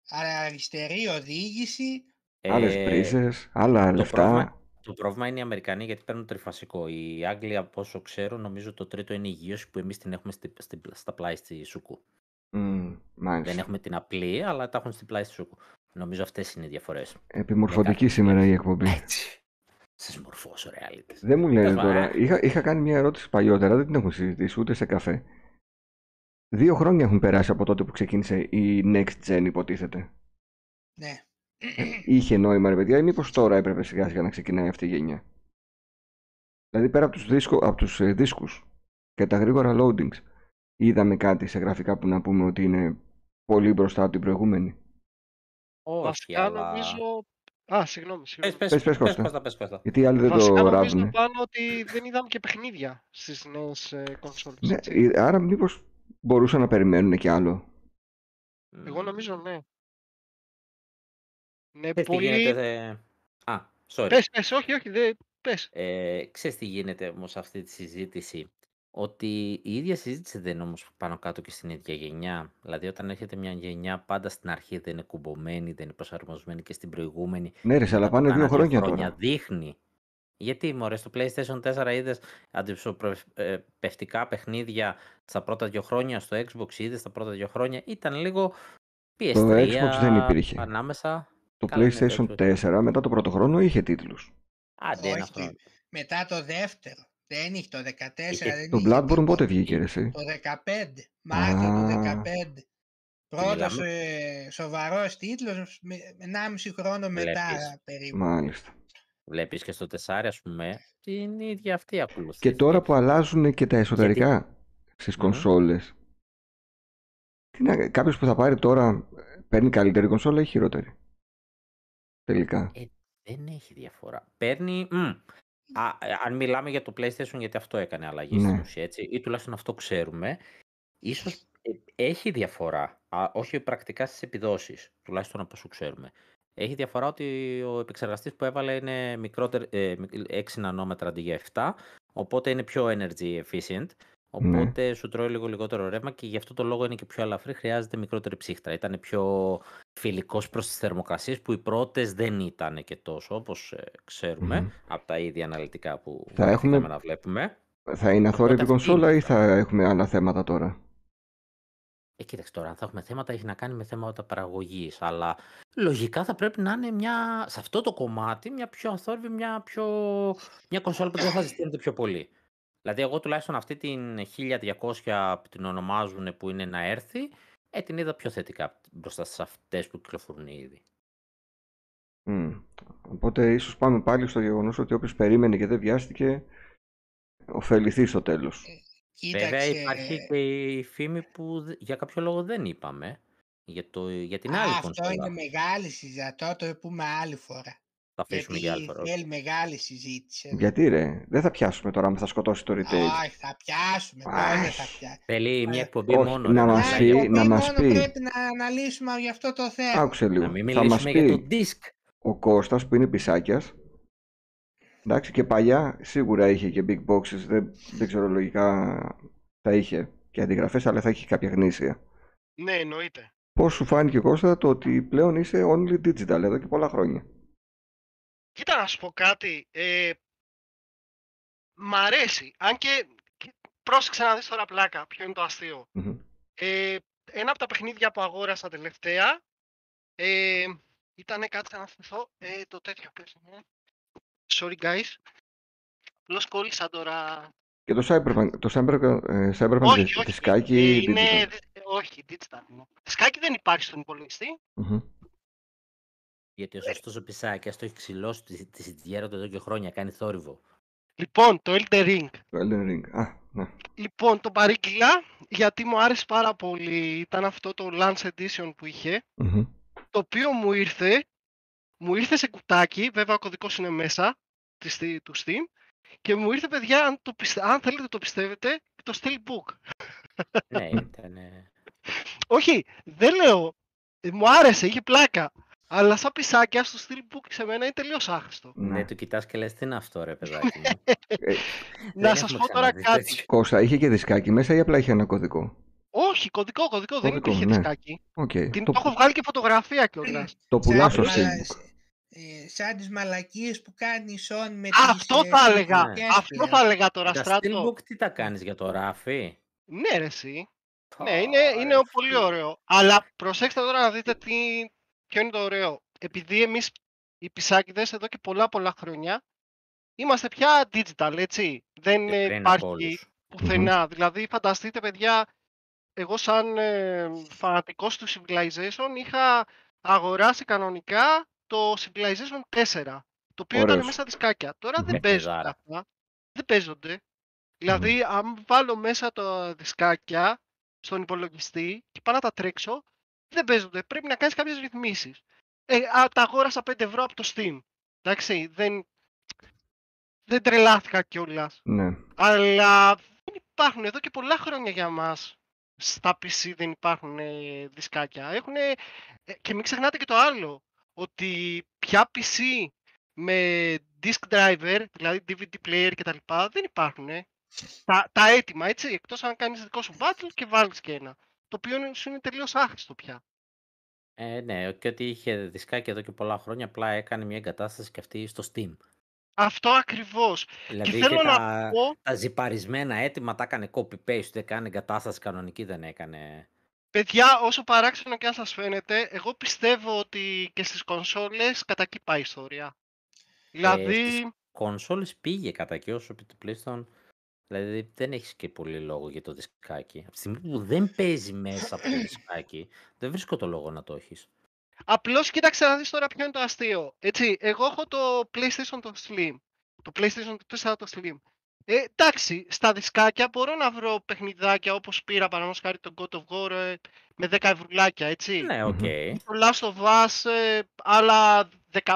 S4: Αλλά αριστερή οδήγηση,
S1: Άλλες
S2: Ε,
S1: πρίζες, άλλα
S2: το
S1: λεφτά.
S2: πρόβλημα, το πρόβλημα είναι οι Αμερικανοί γιατί παίρνουν τριφασικό. Οι Άγγλοι, από όσο ξέρω, νομίζω το τρίτο είναι η υγείωση που εμείς την έχουμε στη, στη- στα πλάι στη Σούκου.
S1: Μμ, μάλιστα.
S2: Δεν έχουμε την απλή, αλλά τα έχουν στην πλάι στη Σούκου. Νομίζω αυτές είναι οι διαφορές.
S1: Επιμορφωτική
S2: Με
S1: σήμερα η
S2: κάτι-
S1: εκπομπή.
S2: Έτσι. Σας μορφώσω reality.
S1: Δεν μου λένε
S2: Τέλος
S1: τώρα.
S2: πάντων.
S1: Είχα, είχα κάνει μια ερώτηση παλιότερα, δεν την έχουμε συζητήσει ούτε σε καφέ. Δύο χρόνια έχουν περάσει από τότε που ξεκίνησε η Next Gen, υποτίθεται.
S4: ναι.
S1: Είχε νόημα, ρε παιδιά, ή μήπως τώρα έπρεπε σιγά σιγά να ξεκινάει αυτή η γενιά. Δηλαδή πέρα από τους, δίσκο, από τους ε, δίσκους και τα γρήγορα loadings, είδαμε κάτι σε γραφικά που να πούμε ότι είναι πολύ μπροστά από την προηγούμενη.
S2: Όχι,
S3: Βασικά
S2: αλλά...
S3: νομίζω... Α, συγγνώμη,
S2: Πες,
S3: συγγνώμη.
S2: πες,
S1: Πες, πες,
S2: πες,
S1: Κώστα.
S2: Κώστα, πες, Κώστα.
S1: Γιατί οι άλλοι δεν
S3: Βασικά
S1: το
S3: νομίζω
S1: ράβουνε.
S3: πάνω ότι δεν είδαμε και παιχνίδια στις νέες ε, κονσόλες.
S1: Ναι,
S3: έτσι.
S1: ε, άρα μήπως μπορούσαν να περιμένουν και άλλο.
S3: Εγώ νομίζω ναι. Ναι,
S2: Ξέρεις τι
S3: πολύ...
S2: γίνεται... ε, Α, sorry.
S3: Πες, πες, όχι, όχι, δεν... Πες.
S2: Ε, ξέρεις τι γίνεται όμως σε αυτή τη συζήτηση; Ότι η ίδια συζήτηση δεν είναι όμως πάνω κάτω και στην ίδια γενιά. Δηλαδή όταν έρχεται μια γενιά πάντα στην αρχή δεν είναι κουμπωμένη, δεν είναι προσαρμοσμένη και στην προηγούμενη.
S1: Ναι, ρε, αλλά
S2: Μετά από
S1: πάνε δύο
S2: κάνα
S1: χρόνια τώρα.
S2: δείχνει Γιατί μωρέ, στο PlayStation 4 είδες αντιψωπευτικά παιχνίδια στα πρώτα δύο χρόνια, στο Xbox είδες τα πρώτα δύο χρόνια, ήταν λίγο PS3
S1: Το Xbox δεν υπήρχε.
S2: ανάμεσα.
S1: Το
S2: Καλά, ναι,
S1: PlayStation
S2: το
S1: 4 μετά το πρώτο χρόνο είχε τίτλους.
S2: Άντε ένα
S4: Όχι,
S2: χρόνο.
S4: μετά το δεύτερο. Δεν είχε το 14,
S2: Ε,
S4: δεν
S1: Το
S4: είχε
S1: Bloodborne
S4: τίποτα.
S1: πότε βγήκε ρε, εσύ;
S4: Το 15, Μάρτιο του
S1: Α.
S4: 15. Πρώτος
S2: μιλάμε;
S4: ε, σοβαρός τίτλος, με- 1,5 χρόνο μετά
S2: Βλέπεις.
S4: περίπου.
S1: Μάλιστα.
S2: Βλέπεις και στο 4 ας πούμε, την ίδια αυτή ακολουθεί.
S1: Και τώρα που αλλάζουν και τα εσωτερικά στις
S2: Μμμ.
S1: κονσόλες, τι να, κάποιος που θα πάρει τώρα παίρνει καλύτερη κονσόλα ή χειρότερη; Τελικά.
S2: Δεν έχει διαφορά. Παίρνει. μμ. Α, ε, αν μιλάμε για το PlayStation, γιατί αυτό έκανε αλλαγή
S1: Ναι.
S2: στην ουσία, έτσι, ή τουλάχιστον αυτό ξέρουμε, ίσως ε, έχει διαφορά. Α, όχι πρακτικά στις επιδόσεις, τουλάχιστον από όσο ξέρουμε. Έχει διαφορά ότι ο επεξεργαστής που έβαλε είναι μικρότερο, ε, 6 νανόμετρα αντί για 7, οπότε είναι πιο energy efficient.
S1: Ναι.
S2: Οπότε σου τρώει λίγο λιγότερο ρεύμα και γι' αυτό το λόγο είναι και πιο ελαφρύ. Χρειάζεται μικρότερη ψύχτρα. Ήταν πιο φιλικός προς τις θερμοκρασίες που οι πρώτες δεν ήταν και τόσο όπως ξέρουμε
S1: Μμμ.
S2: από τα ίδια αναλυτικά που
S1: Θα έχουμε-
S2: έχουμε να βλέπουμε.
S1: Θα είναι αθόρυβη
S2: αυτή
S1: κονσόλα
S2: είναι
S1: ή θα έχουμε άλλα θέματα τώρα;
S2: Ε, κοίταξε τώρα, αν θα έχουμε θέματα, έχει να κάνει με θέματα παραγωγής. Αλλά λογικά θα πρέπει να είναι μια, σε αυτό το κομμάτι μια πιο αθόρυβη, μια, πιο, μια κονσόλα που δεν θα ζητιέται πιο πολύ. Δηλαδή, εγώ τουλάχιστον αυτή την 1200 που την ονομάζουν που είναι να έρθει, ε, την είδα πιο θετικά μπροστά σε αυτές που κυκλοφορούν ήδη.
S1: Μμ. Οπότε ίσως πάμε πάλι στο γεγονός ότι όποιος περίμενε και δεν βιάστηκε, ωφεληθεί στο τέλος.
S2: Βέβαια,
S4: Κοίταξε,
S2: υπάρχει και η φήμη που δε- για κάποιο λόγο δεν είπαμε. Για, το, για την
S4: α,
S2: άλλη
S4: αυτό
S2: κονσόλα.
S4: είναι μεγάλη συζήτηση, αυτό το πούμε άλλη φορά.
S2: Θα αφήσουμε για άλλη
S4: Γιατί
S2: φορά.
S4: θέλει μεγάλη συζήτηση. εδώ.
S1: Γιατί ρε, δεν θα πιάσουμε τώρα αν θα σκοτώσει το retail.
S4: Όχι, θα πιάσουμε, τώρα δεν θα
S1: Αχ.
S4: πιάσουμε.
S2: Θέλει μια
S4: Ε,
S2: εκπομπή
S1: όχι,
S2: μόνο.
S1: να
S2: ρε,
S1: μας
S2: μιλάει
S1: πει-
S2: για-
S4: εκπομπή
S1: να μας
S4: μόνο
S1: πει.
S4: πρέπει να αναλύσουμε για αυτό το θέμα.
S1: Άκουσε λίγο.
S2: Να μην
S1: θα μας
S2: μιλήσουμε για το
S1: πει
S2: disc.
S1: ο Κώστας που είναι πισάκιας. Εντάξει και παλιά σίγουρα είχε και big boxes, δεν, δεν ξέρω λογικά θα είχε και αντιγραφές αλλά θα είχε κάποια γνήσια.
S3: Ναι, εννοείται.
S1: Πώς σου φάνηκε Κώστα το ότι πλέον είσαι only digital εδώ και πολλά χρόνια;
S3: Κοίτα να σου πω κάτι. Ε, μ' αρέσει. Αν και, και πρόσεξε να δεις τώρα πλάκα, ποιο είναι το αστείο.
S1: Μμμ.
S3: Ε, ένα από τα παιχνίδια που αγόρασα τελευταία ε, ήταν κάτσε να θυμηθώ ε, το τέτοιο πες μου. Sorry guys. Απλώς κόλλησα τώρα.
S1: Και το Cyberpunk, το Cyberpunk, ε, Cyberpunk
S3: όχι,
S1: δι-
S3: όχι.
S1: δισκάκι
S3: ε, είναι,
S1: digital.
S3: δι- ε, όχι, digital. είναι. Δισκάκι δεν υπάρχει στον υπολογιστή.
S1: Μμμ.
S2: Γιατί ο σωστός ο Πισάκια το έχει ξυλώσει τη, τη σιτιέρα του εδώ και χρόνια. Κάνει θόρυβο.
S3: Λοιπόν, το Elden Ring.
S1: Το Elden Ring. Α, ναι.
S3: Λοιπόν, το παρήγγειλα γιατί μου άρεσε πάρα πολύ. Ήταν αυτό το Lance Edition που είχε.
S1: Μμμ.
S3: το οποίο μου ήρθε, μου ήρθε σε κουτάκι, βέβαια ο κωδικός είναι μέσα της, στη- του Steam και μου ήρθε παιδιά, αν, το πιστε, αν θέλετε το πιστεύετε, το Steelbook.
S2: ναι, ήταν. ε,
S3: Όχι, δεν λέω, ε, μου άρεσε, είχε πλάκα, αλλά σαν πισάκια στο Steelbook σε μένα είναι τελείως άχρηστο.
S2: Ναι,
S1: ναι.
S2: του κοιτάς και λες τι είναι αυτό, ρε παιδάκι μου;
S1: Ε,
S3: Να
S2: Δεν
S3: σας
S2: έχουμε
S3: πω τώρα
S2: ξαναδεί
S3: κάτι.
S2: τέτοιο.
S1: Κώστα, είχε και δισκάκι μέσα ή απλά είχε ένα κωδικό;
S3: Όχι, κωδικό, κωδικό, δεν
S1: Κωδικό,
S3: υπήρχε
S1: ναι.
S3: δισκάκι.
S1: ΟΚ.
S3: Την,
S1: Το,
S3: το έχω βγάλει και φωτογραφία κιόλας.
S1: το πουλά στο
S4: Σαν,
S1: Steelbook.
S4: ε, σαν τις μαλακίες που κάνει η Sony με
S3: Αυτό
S4: τις, ε,
S3: θα έλεγα,
S4: κριτικές
S3: αυτό
S4: πλέον.
S3: θα έλεγα τώρα,
S2: Τα
S3: Στράτο.
S2: Steelbook τι τα κάνεις για το ράφι;
S3: Ναι ρε εσύ. Ναι,
S2: Ω,
S3: είναι, είναι
S2: ρε
S3: πολύ
S2: φίλε.
S3: ωραίο. Αλλά προσέξτε τώρα να δείτε τι, ποιο είναι το ωραίο; Επειδή εμείς οι πισάκιδες εδώ και πολλά πολλά χρόνια είμαστε πια digital, έτσι. Δεν
S2: Και
S3: ε,
S2: πριν από
S3: υπάρχει
S2: όλους.
S3: πουθενά. Δηλαδή φανταστείτε παιδιά, εγώ σαν ε, φανατικός του Civilization είχα αγοράσει κανονικά το Civilization 4. Το οποίο ήταν
S1: Ωραίος.
S3: μέσα δισκάκια. Τώρα
S1: Μμμ.
S3: δεν παίζονται
S2: Παιζάρα.
S3: αυτά. Δεν παίζονται. Δηλαδή, αν βάλω μέσα τα δισκάκια στον υπολογιστή και πάω να τα τρέξω, δεν παίζονται. Πρέπει να κάνεις κάποιες ρυθμίσεις. Ε, α, τα αγόρασα 5 ευρώ από το Steam. Εντάξει, δεν, δεν τρελάθηκα κιόλας.
S1: Ναι.
S3: Αλλά δεν υπάρχουν εδώ και πολλά χρόνια για μας. Στα PC δεν υπάρχουν ε, δισκάκια. Έχουνε, ε, και μην ξεχνάτε και το άλλο. Ότι πια PC με disk driver, δηλαδή DVD player κτλ. δεν υπάρχουν. ε. Τα, τα έτοιμα, έτσι, εκτός αν κάνεις δικό σου battle και βάλεις και ένα. Το οποίο είναι- σου είναι τελείως άχρηστο πια.
S2: Ε, ναι, και ότι είχε δισκάκι εδώ και πολλά χρόνια, απλά έκανε μια εγκατάσταση και αυτή στο Steam.
S3: Αυτό ακριβώς.
S2: Δηλαδή
S3: και
S2: είχε
S3: θέλω να
S2: τα,
S3: πω,
S2: τα ζυπαρισμένα έτοιμα, τα έκανε copy-paste, δεν έκανε εγκατάσταση κανονική, δεν έκανε.
S3: παιδιά, όσο παράξενο και αν σας φαίνεται, εγώ πιστεύω ότι και στις κονσόλες κατά εκεί πάει η ιστορία.
S2: Ε,
S3: Δηλαδή,
S2: στις κονσόλες πήγε κατά εκεί όσο επί του PlayStation. Δηλαδή δεν έχεις και πολύ λόγο για το δισκάκι. Από τη στιγμή που δεν παίζει μέσα από το δισκάκι, δεν βρίσκω το λόγο να το έχεις.
S3: Απλώς κοίταξε να δεις τώρα ποιο είναι το αστείο. Έτσι, εγώ έχω το PlayStation το Slim. Το PlayStation 4 το Slim. Ε, εντάξει, στα δισκάκια μπορώ να βρω παιχνιδάκια όπως πήρα παραδείγματος χάρη το God of War ε, με 10 ευρουλάκια, έτσι.
S2: Ναι, ΟΚ.
S3: Το Last of Us ε, άλλα 15,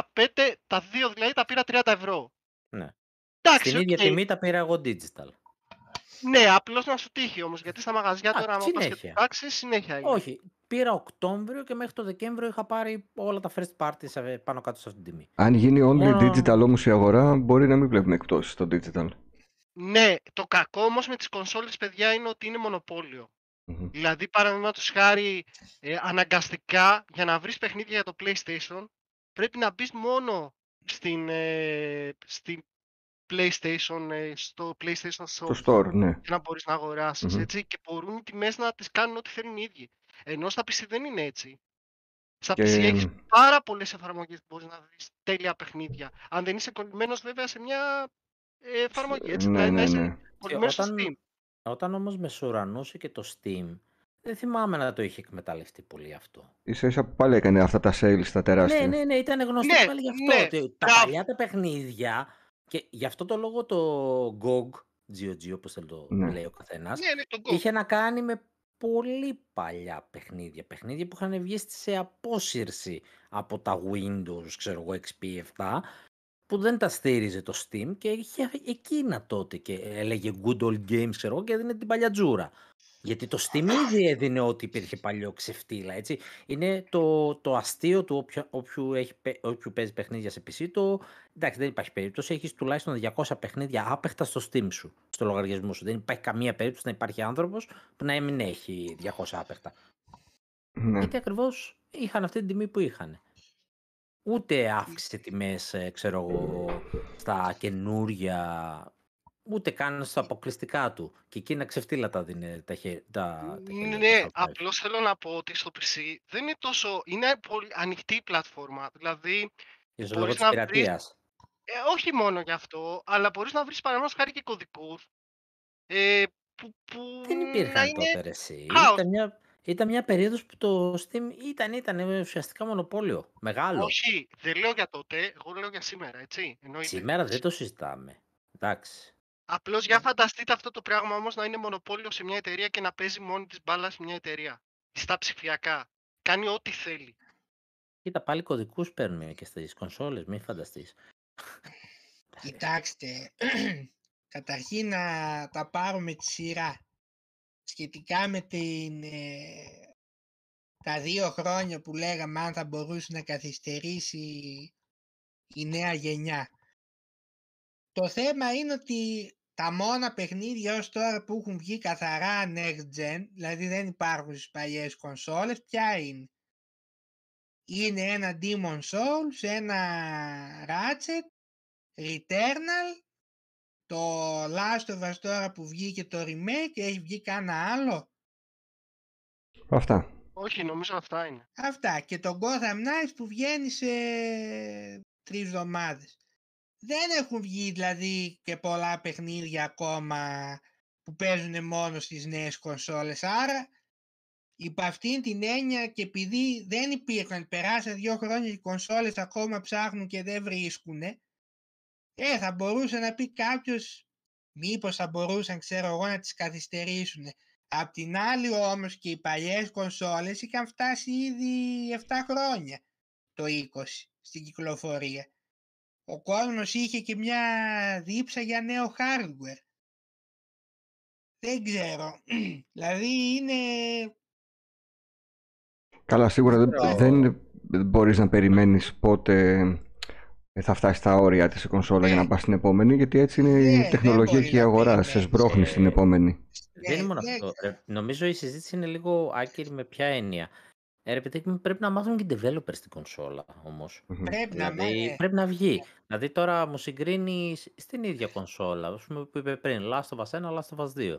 S3: τα δύο δηλαδή τα πήρα 30 ευρώ.
S2: Ναι.
S3: Εντάξει,
S2: Στην ίδια
S3: ΟΚ.
S2: τιμή τα πήρα εγώ digital.
S3: Ναι, απλώς να σου τύχει όμως, γιατί στα μαγαζιά
S2: Α,
S3: τώρα άμα πας και
S2: συνέχεια.
S3: κοιτάξεις, συνέχεια είναι.
S2: Όχι, πήρα Οκτώβριο και μέχρι το Δεκέμβριο είχα πάρει όλα τα first party σε- πάνω κάτω σε αυτήν την τιμή.
S1: Αν γίνει only
S2: Μόνο-
S1: digital όμως η αγορά, μπορεί να μην βλέπουμε εκπτώσεις στο digital.
S3: Ναι, το κακό όμως με τις κονσόλες, παιδιά, είναι ότι είναι μονοπόλιο.
S1: Μμμ.
S3: Δηλαδή, παραδείγματος χάρη, ε, αναγκαστικά για να βρεις παιχνίδια για το PlayStation, πρέπει να μπεις μόνο στην, ε, στην PlayStation, ε, στο PlayStation Shop
S1: Στο store, ναι.
S3: για να μπορείς να αγοράσεις,
S1: Μμμ.
S3: έτσι, και μπορούν οι τιμές να τις κάνουν ό,τι θέλουν οι ίδιοι. Ενώ στα PC δεν είναι έτσι. Στα
S1: Και
S3: PC έχεις πάρα πολλές εφαρμογές που μπορείς να βρεις τέλεια παιχνίδια. Αν δεν είσαι κολλημένος βέβαια σε μια ε, εφαρμογή, έτσι,
S1: ναι,
S3: να, να
S1: ναι,
S3: είσαι
S1: ναι.
S3: κολλημένος στο
S2: όταν-
S3: Steam.
S2: Όταν όμως μεσουρανούσε και το Steam, δεν θυμάμαι να το είχε εκμεταλλευτεί πολύ αυτό.
S1: Ίσα ίσα πάλι έκανε αυτά τα sales τα τεράστια.
S2: Ναι, ναι, ναι, ήταν γνωστό
S3: Ναι,
S2: και πάλι γι' αυτό.
S3: ναι,
S2: ότι τα
S3: μπράβο.
S2: παλιά τα παιχνίδια και γι' αυτό το λόγο το GOG, GOG όπως θέλει το
S1: Ναι.
S2: λέει ο καθένας,
S3: Ναι, ναι, τον Go.
S2: είχε να κάνει με πολύ παλιά παιχνίδια. Παιχνίδια που είχαν βγει σε απόσυρση από τα Windows, ξέρω εγώ, XP 7, που δεν τα στήριζε το Steam και είχε εκείνα τότε και έλεγε Good Old Games, ξέρω εγώ, και έδινε την παλιατζούρα. Γιατί το Steam ήδη έδινε ό,τι υπήρχε παλιό ξεφτύλα, έτσι. Είναι το, το αστείο του όποιου, όποιου, έχει, παί- όποιου παίζει παιχνίδια σε PC, το, εντάξει δεν υπάρχει περίπτωση, έχεις τουλάχιστον 200 παιχνίδια άπεχτα στο Steam σου, στο λογαριασμό σου. Δεν υπάρχει καμία περίπτωση να υπάρχει άνθρωπος που να μην έχει 200 άπεχτα.
S1: Ναι.
S2: Γιατί ακριβώς είχαν αυτή την τιμή που είχαν. Ούτε αύξησε τιμές, ε, ξέρω εγώ, στα καινούρια, ούτε καν στα αποκλειστικά του. Και εκείνα ξεφτύλα τα δίνει τα, χε, τα, τα χέρια
S3: Ναι,
S2: του Half-Life.
S3: απλώς θέλω να πω ότι στο PC δεν είναι τόσο, είναι πολύ ανοιχτή η πλατφόρμα. Δηλαδή,
S2: Για τον λόγο
S3: μπορείς
S2: της
S3: να βρεις-
S2: πειρατείας.
S3: ε, όχι μόνο γι' αυτό, αλλά μπορείς να βρεις παραδείγματος χάρη και κωδικούς ε, που, που
S2: Δεν
S3: να
S2: υπήρχαν
S3: είναι...
S2: τότε ρε εσύ.
S3: χάος.
S2: Ήταν μια, ήταν μια περίοδος που το Steam ήταν, ήταν ουσιαστικά μονοπόλιο. Μεγάλο.
S3: Όχι, δεν λέω για τότε, εγώ λέω για σήμερα, έτσι. Εννοείται.
S2: Σήμερα δεν το συζητάμε. Εντάξει.
S3: Απλώς για φανταστείτε αυτό το πράγμα όμως να είναι μονοπόλιο σε μια εταιρεία και να παίζει μόνη της μπάλα σε μια εταιρεία. Στα ψηφιακά. Κάνει ό,τι θέλει.
S2: Κοίτα πάλι κωδικούς παίρνουμε και στις κονσόλες, μην φανταστείς.
S4: Κοιτάξτε, καταρχήν να τα πάρουμε τη σειρά. Σχετικά με την, ε, τα δύο χρόνια που λέγαμε αν θα μπορούσε να καθυστερήσει η νέα γενιά. Το θέμα είναι ότι τα μόνα παιχνίδια ως τώρα που έχουν βγει καθαρά next gen, δηλαδή δεν υπάρχουν στις παλιές κονσόλες, ποια είναι; Είναι ένα Demon Souls, ένα Ratchet, Returnal, το Last of Us τώρα που βγήκε το remake, έχει βγει κανένα άλλο;
S1: Αυτά.
S3: Όχι, νομίζω αυτά είναι.
S4: Αυτά και το Gotham Knights που βγαίνει σε τρεις εβδομάδες. Δεν έχουν βγει δηλαδή και πολλά παιχνίδια ακόμα που παίζουν μόνο στις νέες κονσόλες. Άρα υπ' αυτήν την έννοια και επειδή δεν υπήρχαν, περάσαν δύο χρόνια οι κονσόλες ακόμα ψάχνουν και δεν βρίσκουν, ε, θα μπορούσε να πει κάποιος μήπως θα μπορούσαν ξέρω εγώ να τις καθυστερήσουν. Απ' την άλλη όμως και οι παλιές κονσόλες είχαν φτάσει ήδη 7 χρόνια το 20 στην κυκλοφορία. Ο κόσμος είχε και μια δίψα για νέο hardware. Δεν ξέρω. δηλαδή είναι...
S1: Καλά, σίγουρα δεν,
S2: ξέρω.
S1: δεν μπορείς να περιμένεις πότε ε, θα φτάσει στα όρια της η κονσόλα για να
S4: Ναι.
S1: πας στην επόμενη, γιατί έτσι είναι
S4: Ναι,
S1: η
S4: δεν
S1: τεχνολογία
S4: μπορεί
S1: και η
S4: να
S1: αγορά. Σε
S4: περιμένεις.
S1: σμπρώχνει στην
S2: Ε,
S1: επόμενη.
S2: Δεν είναι μόνο
S4: δεν
S2: αυτό. Ε, νομίζω η συζήτηση είναι λίγο άκυρη με ποια έννοια. Ε, ρε παιδί μου, πρέπει να μάθουν και οι developers στην κονσόλα όμως.
S1: Μμμ.
S4: Πρέπει να
S2: Δηλαδή,
S4: μάθουν.
S2: πρέπει να βγει. Δηλαδή τώρα μου συγκρίνεις στην ίδια κονσόλα, ας πούμε που είπε πριν, Last of Us 1, Last of Us 2.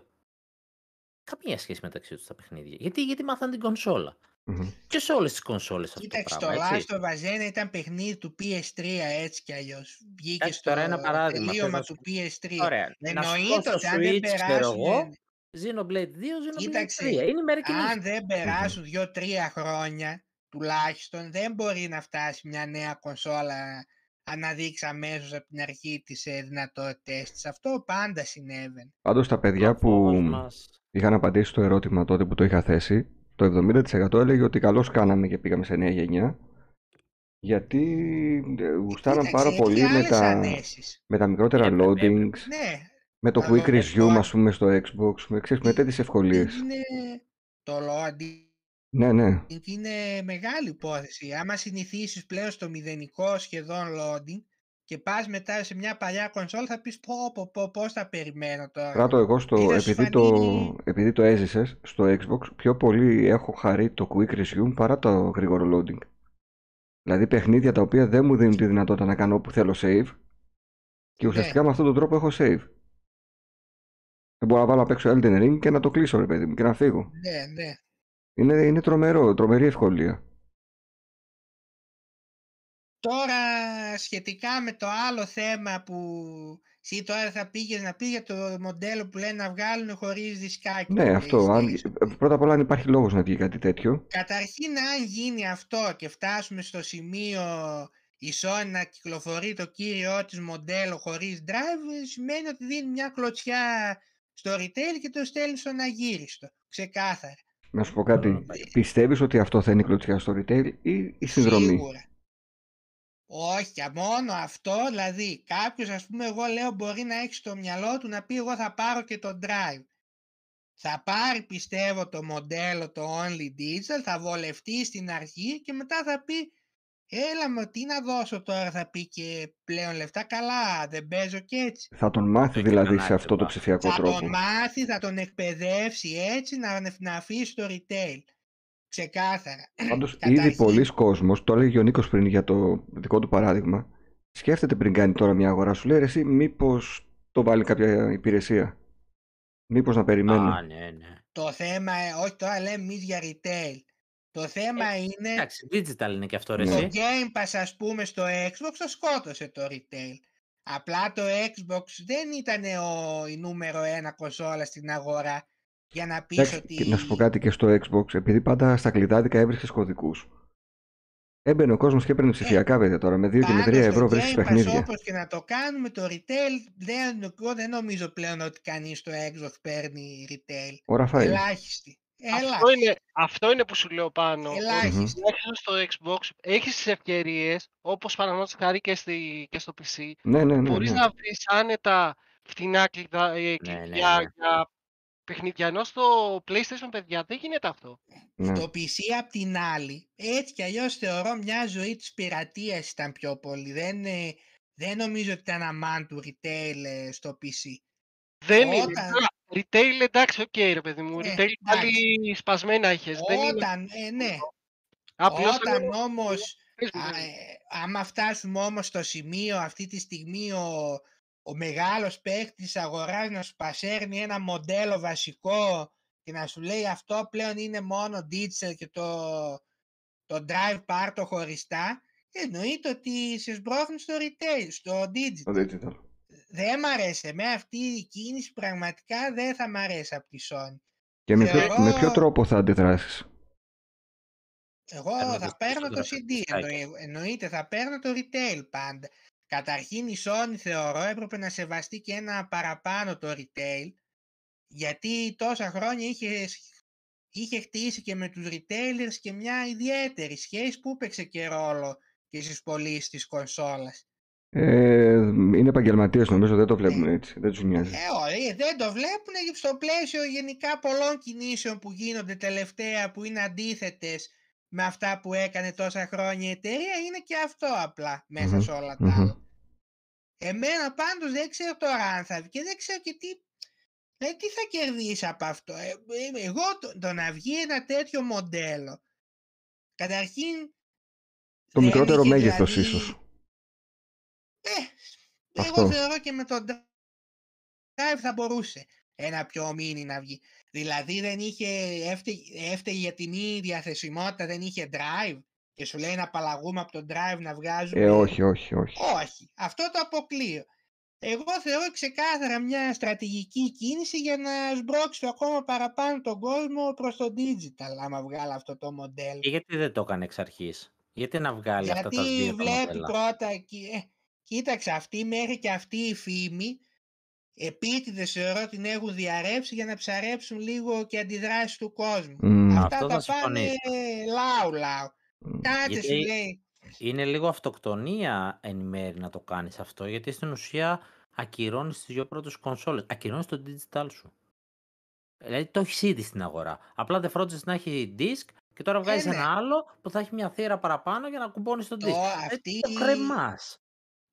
S2: Καμία σχέση μεταξύ τους τα παιχνίδια. Γιατί, γιατί μάθαν την κονσόλα;
S1: Μμμ.
S2: Και σε όλες τις κονσόλες αυτό το
S4: Κοίταξε, το
S2: πράγμα, έτσι.
S4: Last of Us 1 ήταν παιχνίδι του PS3 έτσι κι αλλιώς. Βγήκε
S2: Εντάξει,
S4: στο
S2: τώρα ένα παράδειγμα. θες
S4: τελείωμα
S2: να
S4: του
S2: σου...
S4: PS3.
S2: Ωραία. Να σου πω
S4: Εννοείται
S2: στο
S4: ότι αν δεν
S2: Switch, ξέρω
S4: περάσουν...
S2: εγώ, Xenoblade 2, Xenoblade
S4: Κοίταξε,
S2: 3. Είναι μερικοί
S4: αν δεν περάσουν δύο-τρία χρόνια τουλάχιστον δεν μπορεί να φτάσει μια νέα κονσόλα να δείξει αμέσως από την αρχή τις ε, δυνατότητες της. Αυτό πάντα συνέβαινε.
S1: Πάντως τα παιδιά που
S2: Μας...
S1: είχαν απαντήσει στο ερώτημα τότε που το είχα θέσει, το 70% έλεγε ότι καλώς κάναμε και πήγαμε σε νέα γενιά. Γιατί ε, γουστάραν
S4: Κοίταξε,
S1: πάρα
S4: έχει
S1: πολύ με
S4: άλλες
S1: τα,
S4: ανέσεις.
S1: με τα μικρότερα
S2: Έπρεπε,
S1: loadings,
S4: Ναι,
S1: με το
S4: τα
S1: quick
S4: loading
S1: resume
S4: τώρα
S1: ας πούμε στο Xbox, με, ξέρεις, με τέτοιες ευκολίες.
S4: είναι το loading
S1: Ναι, ναι.
S4: είναι μεγάλη υπόθεση. Άμα συνηθίσεις πλέον στο μηδενικό σχεδόν loading και πας μετά σε μια παλιά κονσόλ θα πεις πω πω πω πώς θα περιμένω τώρα.
S1: Πράττω εγώ στο,
S4: Ή θα σου
S1: επειδή, το,
S4: φανεί-
S1: επειδή το έζησες στο Xbox, πιο πολύ έχω χαρεί το quick resume παρά το γρήγορο loading. Δηλαδή παιχνίδια τα οποία δεν μου δίνουν τη δυνατότητα να κάνω όπου θέλω save και
S4: Ναι.
S1: ουσιαστικά με αυτόν τον τρόπο έχω save. Δεν μπορώ να βάλω απ' έξω Elden Ring και να το κλείσω ρε παιδί μου και να φύγω.
S4: Ναι, ναι.
S1: Είναι, είναι τρομερό, τρομερή ευκολία.
S4: Τώρα σχετικά με το άλλο θέμα που εσύ τώρα θα πήγες να πεις για το μοντέλο που λένε να βγάλουν χωρίς δισκάκι.
S1: Ναι,
S4: το
S1: αυτό. Αν,
S4: PlayStation.
S1: πρώτα απ' όλα αν υπάρχει λόγος να βγει κάτι τέτοιο.
S4: Καταρχήν αν γίνει αυτό και φτάσουμε στο σημείο η Sony να κυκλοφορεί το κύριό της μοντέλο χωρίς drive σημαίνει ότι δίνει μια κλωτσιά στο retail και το στέλνει στον αγύριστο. Ξεκάθαρα.
S1: Να σου πω κάτι.
S2: Mm.
S1: Πιστεύεις ότι αυτό θα είναι η κλωτσιά στο retail ή η συνδρομή;
S4: Σίγουρα. Όχι, μόνο αυτό, δηλαδή κάποιος ας πούμε εγώ λέω μπορεί να έχει στο μυαλό του να πει εγώ θα πάρω και το drive. Θα πάρει πιστεύω το μοντέλο το only digital, θα βολευτεί στην αρχή και μετά θα πει έλα με τι να δώσω τώρα θα πει και πλέον λεφτά καλά δεν παίζω και έτσι.
S1: Θα τον μάθει
S2: Έχει
S1: δηλαδή
S2: κανένα
S1: σε αυτό το
S2: άτομα.
S1: ψηφιακό
S4: Θα
S1: τρόπο.
S4: τον μάθει, θα τον εκπαιδεύσει έτσι να, να αφήσει το retail. Ξεκάθαρα.
S1: Πάντως ήδη
S4: Καταρχήν-
S1: πολλοί κόσμος, το έλεγε ο Νίκος πριν για το δικό του παράδειγμα, σκέφτεται πριν κάνει τώρα μια αγορά, σου λέει «Ρε εσύ μήπως το βάλει κάποια υπηρεσία; Μήπως να περιμένει;
S2: Α, ναι, ναι.
S4: Το θέμα, ε, όχι τώρα λέμε εμείς για retail. Το θέμα είναι
S2: Εντάξει, digital είναι και αυτό ρε
S1: Ναι.
S4: το
S2: εσύ.
S4: Game Pass ας πούμε στο Xbox το σκότωσε το retail. Απλά το Xbox δεν ήταν ο, η νούμερο ένα κονσόλα στην αγορά για να πεις
S1: Εντάξει,
S4: ότι...
S1: και να σου πω κάτι και στο Xbox, επειδή πάντα στα κλειδάδικα έβρισκες κωδικούς. Έμπαινε ο κόσμος και έπαιρνε ψηφιακά παιδιά τώρα, με 2 και με 3
S4: Πάντως
S1: ευρώ
S4: το
S1: βρίσκεις
S4: Game Pass
S1: παιχνίδια.
S4: όπως και να το κάνουμε το retail δεν, εγώ δεν νομίζω πλέον ότι κανείς στο Xbox παίρνει retail.
S1: Ο Ραφαήλ.
S4: Ελάχιστη. Ελάχιστη.
S3: Αυτό είναι, αυτό είναι που σου λέω πάνω. ότι
S4: Ελάχιστη.
S3: Τουλάχιστον στο Xbox έχεις τις ευκαιρίες, όπως παραδείγματος χάρη και, στη, και στο PC,
S1: Ναι, ναι, ναι.
S3: μπορείς
S1: ναι.
S3: να βρεις άνετα φτηνά κλειδα, ε, κλειδιά
S2: ναι, ναι.
S3: για παιχνίδια. Ενώ στο PlayStation, παιδιά, δεν γίνεται αυτό.
S1: ναι.
S4: Το PC απ' την άλλη, έτσι κι αλλιώς θεωρώ μια ζωή της πειρατείας ήταν πιο πολύ. Δεν, ε, δεν νομίζω ότι ήταν demand του retail ε, στο PC.
S3: Δεν είναι.
S4: Όταν-
S3: Α, Retail, εντάξει, ΟΚ, ρε παιδί μου.
S4: Ε,
S3: Retail πάλι σπασμένα είχες. Δεν είναι
S4: Όταν, ε, ναι,
S3: απλώς
S4: όταν
S3: λέω,
S4: όμως,
S3: πες μου,
S4: α,
S3: πες μου.
S4: ε, άμα φτάσουμε όμως στο σημείο αυτή τη στιγμή ο, ο μεγάλος παίκτης της αγοράς να σου πασάρει ένα μοντέλο βασικό και να σου λέει αυτό πλέον είναι μόνο digital και το, το drive πάρ το χωριστά, εννοείται ότι σε σμπρώχνει στο retail, στο digital.
S1: Το digital.
S4: Δεν μ' αρέσει. Εμένα αυτή η κίνηση πραγματικά δεν θα μ' αρέσει από τη Sony.
S1: Και με ποιο,
S4: Θεωρώ-
S1: με ποιο τρόπο θα αντιδράσεις;
S4: Εγώ
S2: Παίρνω
S4: θα
S2: το
S4: παίρνω το
S2: περισσότερο
S4: CD,
S2: δισκάκι.
S4: εννοεί- εννοείται, θα παίρνω το retail πάντα. Καταρχήν η Sony θεωρώ έπρεπε να σεβαστεί και ένα παραπάνω το retail, γιατί τόσα χρόνια είχε, σ- είχε χτίσει και με τους retailers και μια ιδιαίτερη σχέση που έπαιξε και ρόλο και στις πωλήσεις της κονσόλας.
S1: Ε, είναι επαγγελματίες νομίζω, δεν το βλέπουν έτσι. Δεν τους νοιάζει.
S4: Ε, όχι, δεν το βλέπουν στο πλαίσιο γενικά πολλών κινήσεων που γίνονται τελευταία που είναι αντίθετες με αυτά που έκανε τόσα χρόνια η εταιρεία είναι και αυτό απλά μέσα
S1: Μμμ,
S4: σε όλα τα
S1: μμμ.
S4: άλλα. Εμένα πάντως δεν ξέρω τώρα αν θα βγει και δεν ξέρω και τι, δηλαδή, τι θα κερδίσει από αυτό. Ε, ε, εγώ το, το να βγει ένα τέτοιο μοντέλο Καταρχήν...
S1: Το
S4: δεν
S1: μικρότερο
S4: είχε
S1: μέγεθος
S4: δηλαδή-
S1: ίσως.
S4: Ε,
S1: Αυτό.
S4: εγώ θεωρώ και με το drive θα μπορούσε ένα πιο mini να βγει. Δηλαδή δεν είχε, έφταιγε, έφταιγε για τη μη διαθεσιμότητα, δεν είχε drive και σου λέει να απαλλαγούμε από το drive να βγάζουμε...
S1: Ε, όχι, όχι, όχι.
S4: Όχι, αυτό το αποκλείω. Εγώ θεωρώ ξεκάθαρα μια στρατηγική κίνηση για να σμπρώξει ακόμα παραπάνω τον κόσμο προς το digital, άμα βγάλει αυτό το μοντέλο.
S2: Και γιατί δεν το έκανε εξ αρχής; Γιατί να βγάλει αυτά τα
S4: Γιατί
S2: δύο τα
S4: βλέπει
S2: μοντέλα.
S4: πρώτα, κοι- ε, κοίταξε αυτή μέχρι και αυτή η φήμη, επίτηδες θεωρώ την έχουν διαρρεύσει για να ψαρέψουν λίγο και αντιδράσεις του κόσμου.
S1: Μμ,
S4: Αυτά
S2: Αυτό
S4: τα
S2: θα
S4: πάνε
S2: συμφωνήσω.
S4: λάου λάου.
S1: μ.
S4: Κάτσε
S2: Γιατί-
S4: σου λέει.
S2: Είναι λίγο αυτοκτονία εν μέρει να το κάνεις αυτό, γιατί στην ουσία ακυρώνεις τις δύο πρώτες κονσόλες. Ακυρώνεις το digital σου. Δηλαδή το έχεις ήδη στην αγορά. Απλά δεν φρόντισες να έχει disk και τώρα βγάζεις
S4: ναι.
S2: ένα άλλο που θα έχει μια θύρα παραπάνω για να κουμπώνεις το disk.
S4: Το,
S2: Ε,
S4: αυτοί
S2: το κρεμάς.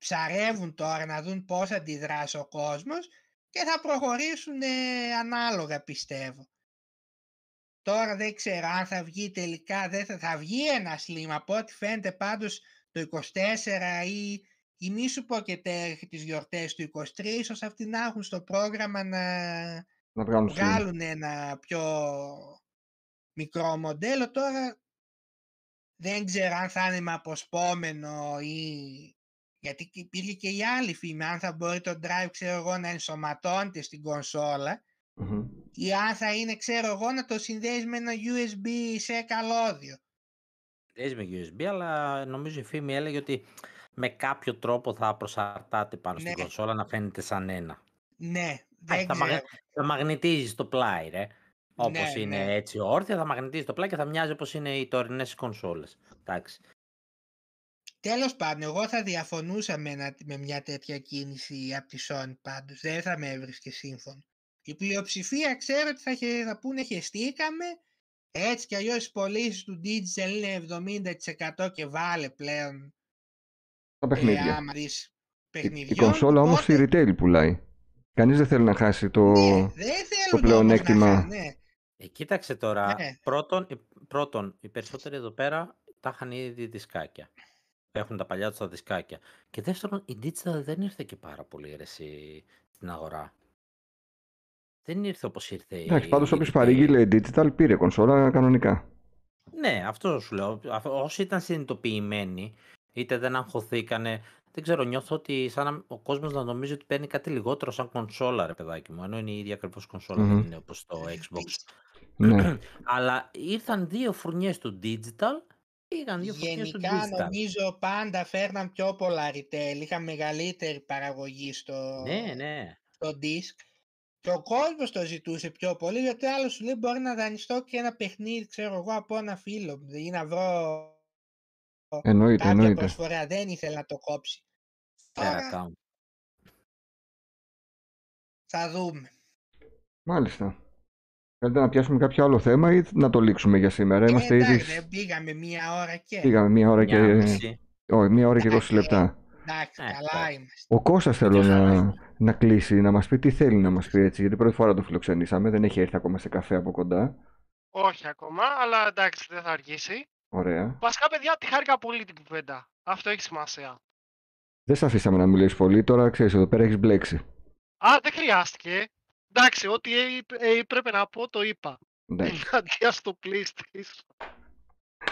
S4: Ψαρεύουν τώρα να δουν πώς θα αντιδράσει ο κόσμος και θα προχωρήσουν ε, ανάλογα πιστεύω. Τώρα δεν ξέρω αν θα βγει τελικά, δεν θα, θα βγει ένα slim από ό,τι φαίνεται πάντως το 24 ή, ή μη σου πω και τέρχει τις γιορτές του 23, ίσως αυτοί να έχουν στο πρόγραμμα να
S1: Να βγάλουν slim.
S4: βγάλουν ένα πιο μικρό μοντέλο. Τώρα δεν ξέρω αν θα είναι με αποσπόμενο ή... Γιατί και υπήρχε και η άλλη φήμη, αν θα μπορεί το drive, ξέρω εγώ, να ενσωματώνεται στην κονσόλα
S1: Μμμ.
S4: ή αν θα είναι, ξέρω εγώ, να το συνδέεις με ένα USB σε καλώδιο.
S2: Παίζει με USB, αλλά νομίζω η φήμη έλεγε ότι με κάποιο τρόπο θα προσαρτάται πάνω στην
S4: Ναι.
S2: κονσόλα να φαίνεται σαν ένα.
S4: Ναι,
S2: Α,
S4: δεν
S2: θα,
S4: ξέρω.
S2: μαγ... θα μαγνητίζεις το πλάι, ρε. Όπως
S4: Ναι,
S2: είναι
S4: ναι.
S2: έτσι όρθια, θα μαγνητίζεις το πλάι και θα μοιάζει όπως είναι οι τωρινές κονσόλες. Εντάξει.
S4: Τέλος πάντων, εγώ θα διαφωνούσα με, ένα- με μια τέτοια κίνηση από τη Sony πάντως. Δεν θα με έβρισκε σύμφωνο. Η πλειοψηφία ξέρω ότι θα, χε- θα πούνε χεστήκαμε. Έτσι κι αλλιώς οι πωλήσεις του digital είναι 70% και βάλε πλέον
S1: Τα
S4: ε,
S1: παιχνίδια.
S4: άμα δεις
S1: Η, η
S4: παιχνιδιών.
S1: κονσόλα όμως
S4: οπότε-
S1: η retail πουλάει. Κανείς δεν θέλει να χάσει το...
S4: Ναι, δεν θέλουν όμως
S1: πλεονέκτημα.
S4: να χα- ναι.
S2: Ε, κοίταξε τώρα.
S4: Ναι.
S2: Πρώτον, οι- πρώτον, οι περισσότεροι εδώ πέρα τα είχαν ήδη δισκάκια. Έχουν τα παλιά τους τα δισκάκια. Και δεύτερον, η digital δεν ήρθε και πάρα πολύ ρε, εσύ, στην αγορά. Δεν ήρθε όπως ήρθε η.
S1: Εντάξει, πάντως
S2: η
S1: όποιος
S2: retail.
S1: παρήγγειλε digital πήρε κονσόλα κανονικά.
S2: Ναι, αυτό σου λέω. Αφ- Όσοι ήταν συνειδητοποιημένοι, είτε δεν αγχωθήκανε. Δεν ξέρω, νιώθω ότι σαν να, ο κόσμος να νομίζει ότι παίρνει κάτι λιγότερο σαν κονσόλα, ρε παιδάκι μου. Ενώ είναι η ίδια ακριβώς κονσόλα,
S1: Μμμ.
S2: δεν είναι όπως το Xbox.
S1: ναι.
S2: Αλλά ήρθαν δύο φουρνιές του digital, πήγαν δύο φουρνιές του
S4: Γενικά
S2: digital.
S4: νομίζω πάντα φέρναν πιο πολλά retail. Είχαν μεγαλύτερη παραγωγή στο,
S2: Ναι, ναι.
S4: στο disk. Και ο κόσμος το ζητούσε πιο πολύ, γιατί άλλος σου λέει μπορεί να δανειστώ και ένα παιχνίδι, ξέρω εγώ, από ένα φίλο μου ή να βρω
S1: Εννοείται,
S4: κάποια
S1: εννοείται.
S4: προσφορά. Δεν ήθελε να το κόψει.
S2: Fair
S4: Τώρα
S2: account.
S4: θα δούμε.
S1: Μάλιστα. Θέλετε να πιάσουμε κάποιο άλλο θέμα ή να το λήξουμε για σήμερα; Είμαστε
S4: ε,
S1: ήδη...
S4: εντάξει, δεν πήγαμε μία ώρα και.
S1: Πήγαμε μία ώρα και...
S2: Μια μισή.
S1: Όχι, μία ώρα και 20
S4: Εντάξει,
S1: λεπτά.
S4: Εντάξει,
S2: Ε,
S4: καλά
S2: εντάξει.
S4: είμαστε.
S1: Ο Κώστας θέλω
S2: Μια χαρά
S1: να,
S2: είναι.
S1: να κλείσει, να μας πει τι θέλει να μας πει έτσι, γιατί πρώτη φορά το φιλοξενήσαμε, δεν έχει έρθει ακόμα σε καφέ από κοντά.
S3: Όχι ακόμα, αλλά εντάξει, δεν θα αργήσει.
S1: Ωραία.
S3: Βασικά, παιδιά, τη χάρηκα πολύ την κουβέντα. Αυτό έχει σημασία.
S1: Δεν σε αφήσαμε να μιλήσεις πολύ, τώρα ξέρεις, εδώ πέρα έχεις μπλέξει.
S3: Α, δεν χρειάστηκε. Εντάξει, ό,τι ε, ε, πρέπει να πω, το είπα.
S1: Εντάξει,
S3: Ενάντια στο PlayStation.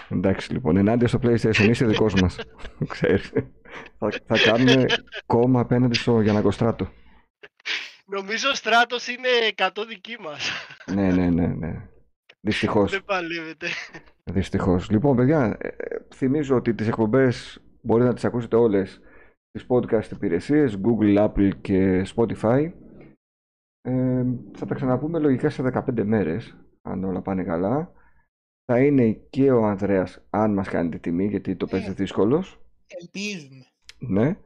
S1: εντάξει λοιπόν, ενάντια στο PlayStation είσαι δικός μας. ξέρεις. θα, θα κάνουμε κόμμα απέναντι στο Γιανακοστράτο.
S3: Νομίζω ο Στράτος είναι 100 δική μας.
S1: ναι, ναι, ναι, ναι. Δυστυχώς.
S3: δεν παλεύεται.
S1: Δυστυχώς. Λοιπόν, παιδιά, ε, ε, θυμίζω ότι τις εκπομπές μπορείτε να τις ακούσετε όλες στις podcast υπηρεσίες, Google, Apple και Spotify. Ε, θα τα ξαναπούμε λογικά σε 15 μέρες, αν όλα πάνε καλά. Θα είναι και ο Ανδρέας, αν μας κάνει τη τιμή, γιατί το παίζει
S4: Ε.
S1: δύσκολος.
S4: Ελπίζουμε.
S1: Ναι.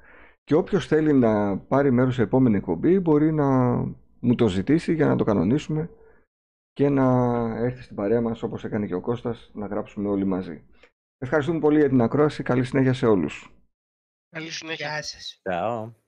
S1: Και όποιος θέλει να πάρει μέρος σε επόμενη εκπομπή μπορεί να μου το ζητήσει για να το κανονίσουμε και να έρθει στην παρέα μας όπως έκανε και ο Κώστας να γράψουμε όλοι μαζί. Ευχαριστούμε πολύ για την ακρόαση. Καλή συνέχεια σε όλους.
S3: Καλή συνέχεια.
S4: Γεια σας.
S2: Ciao.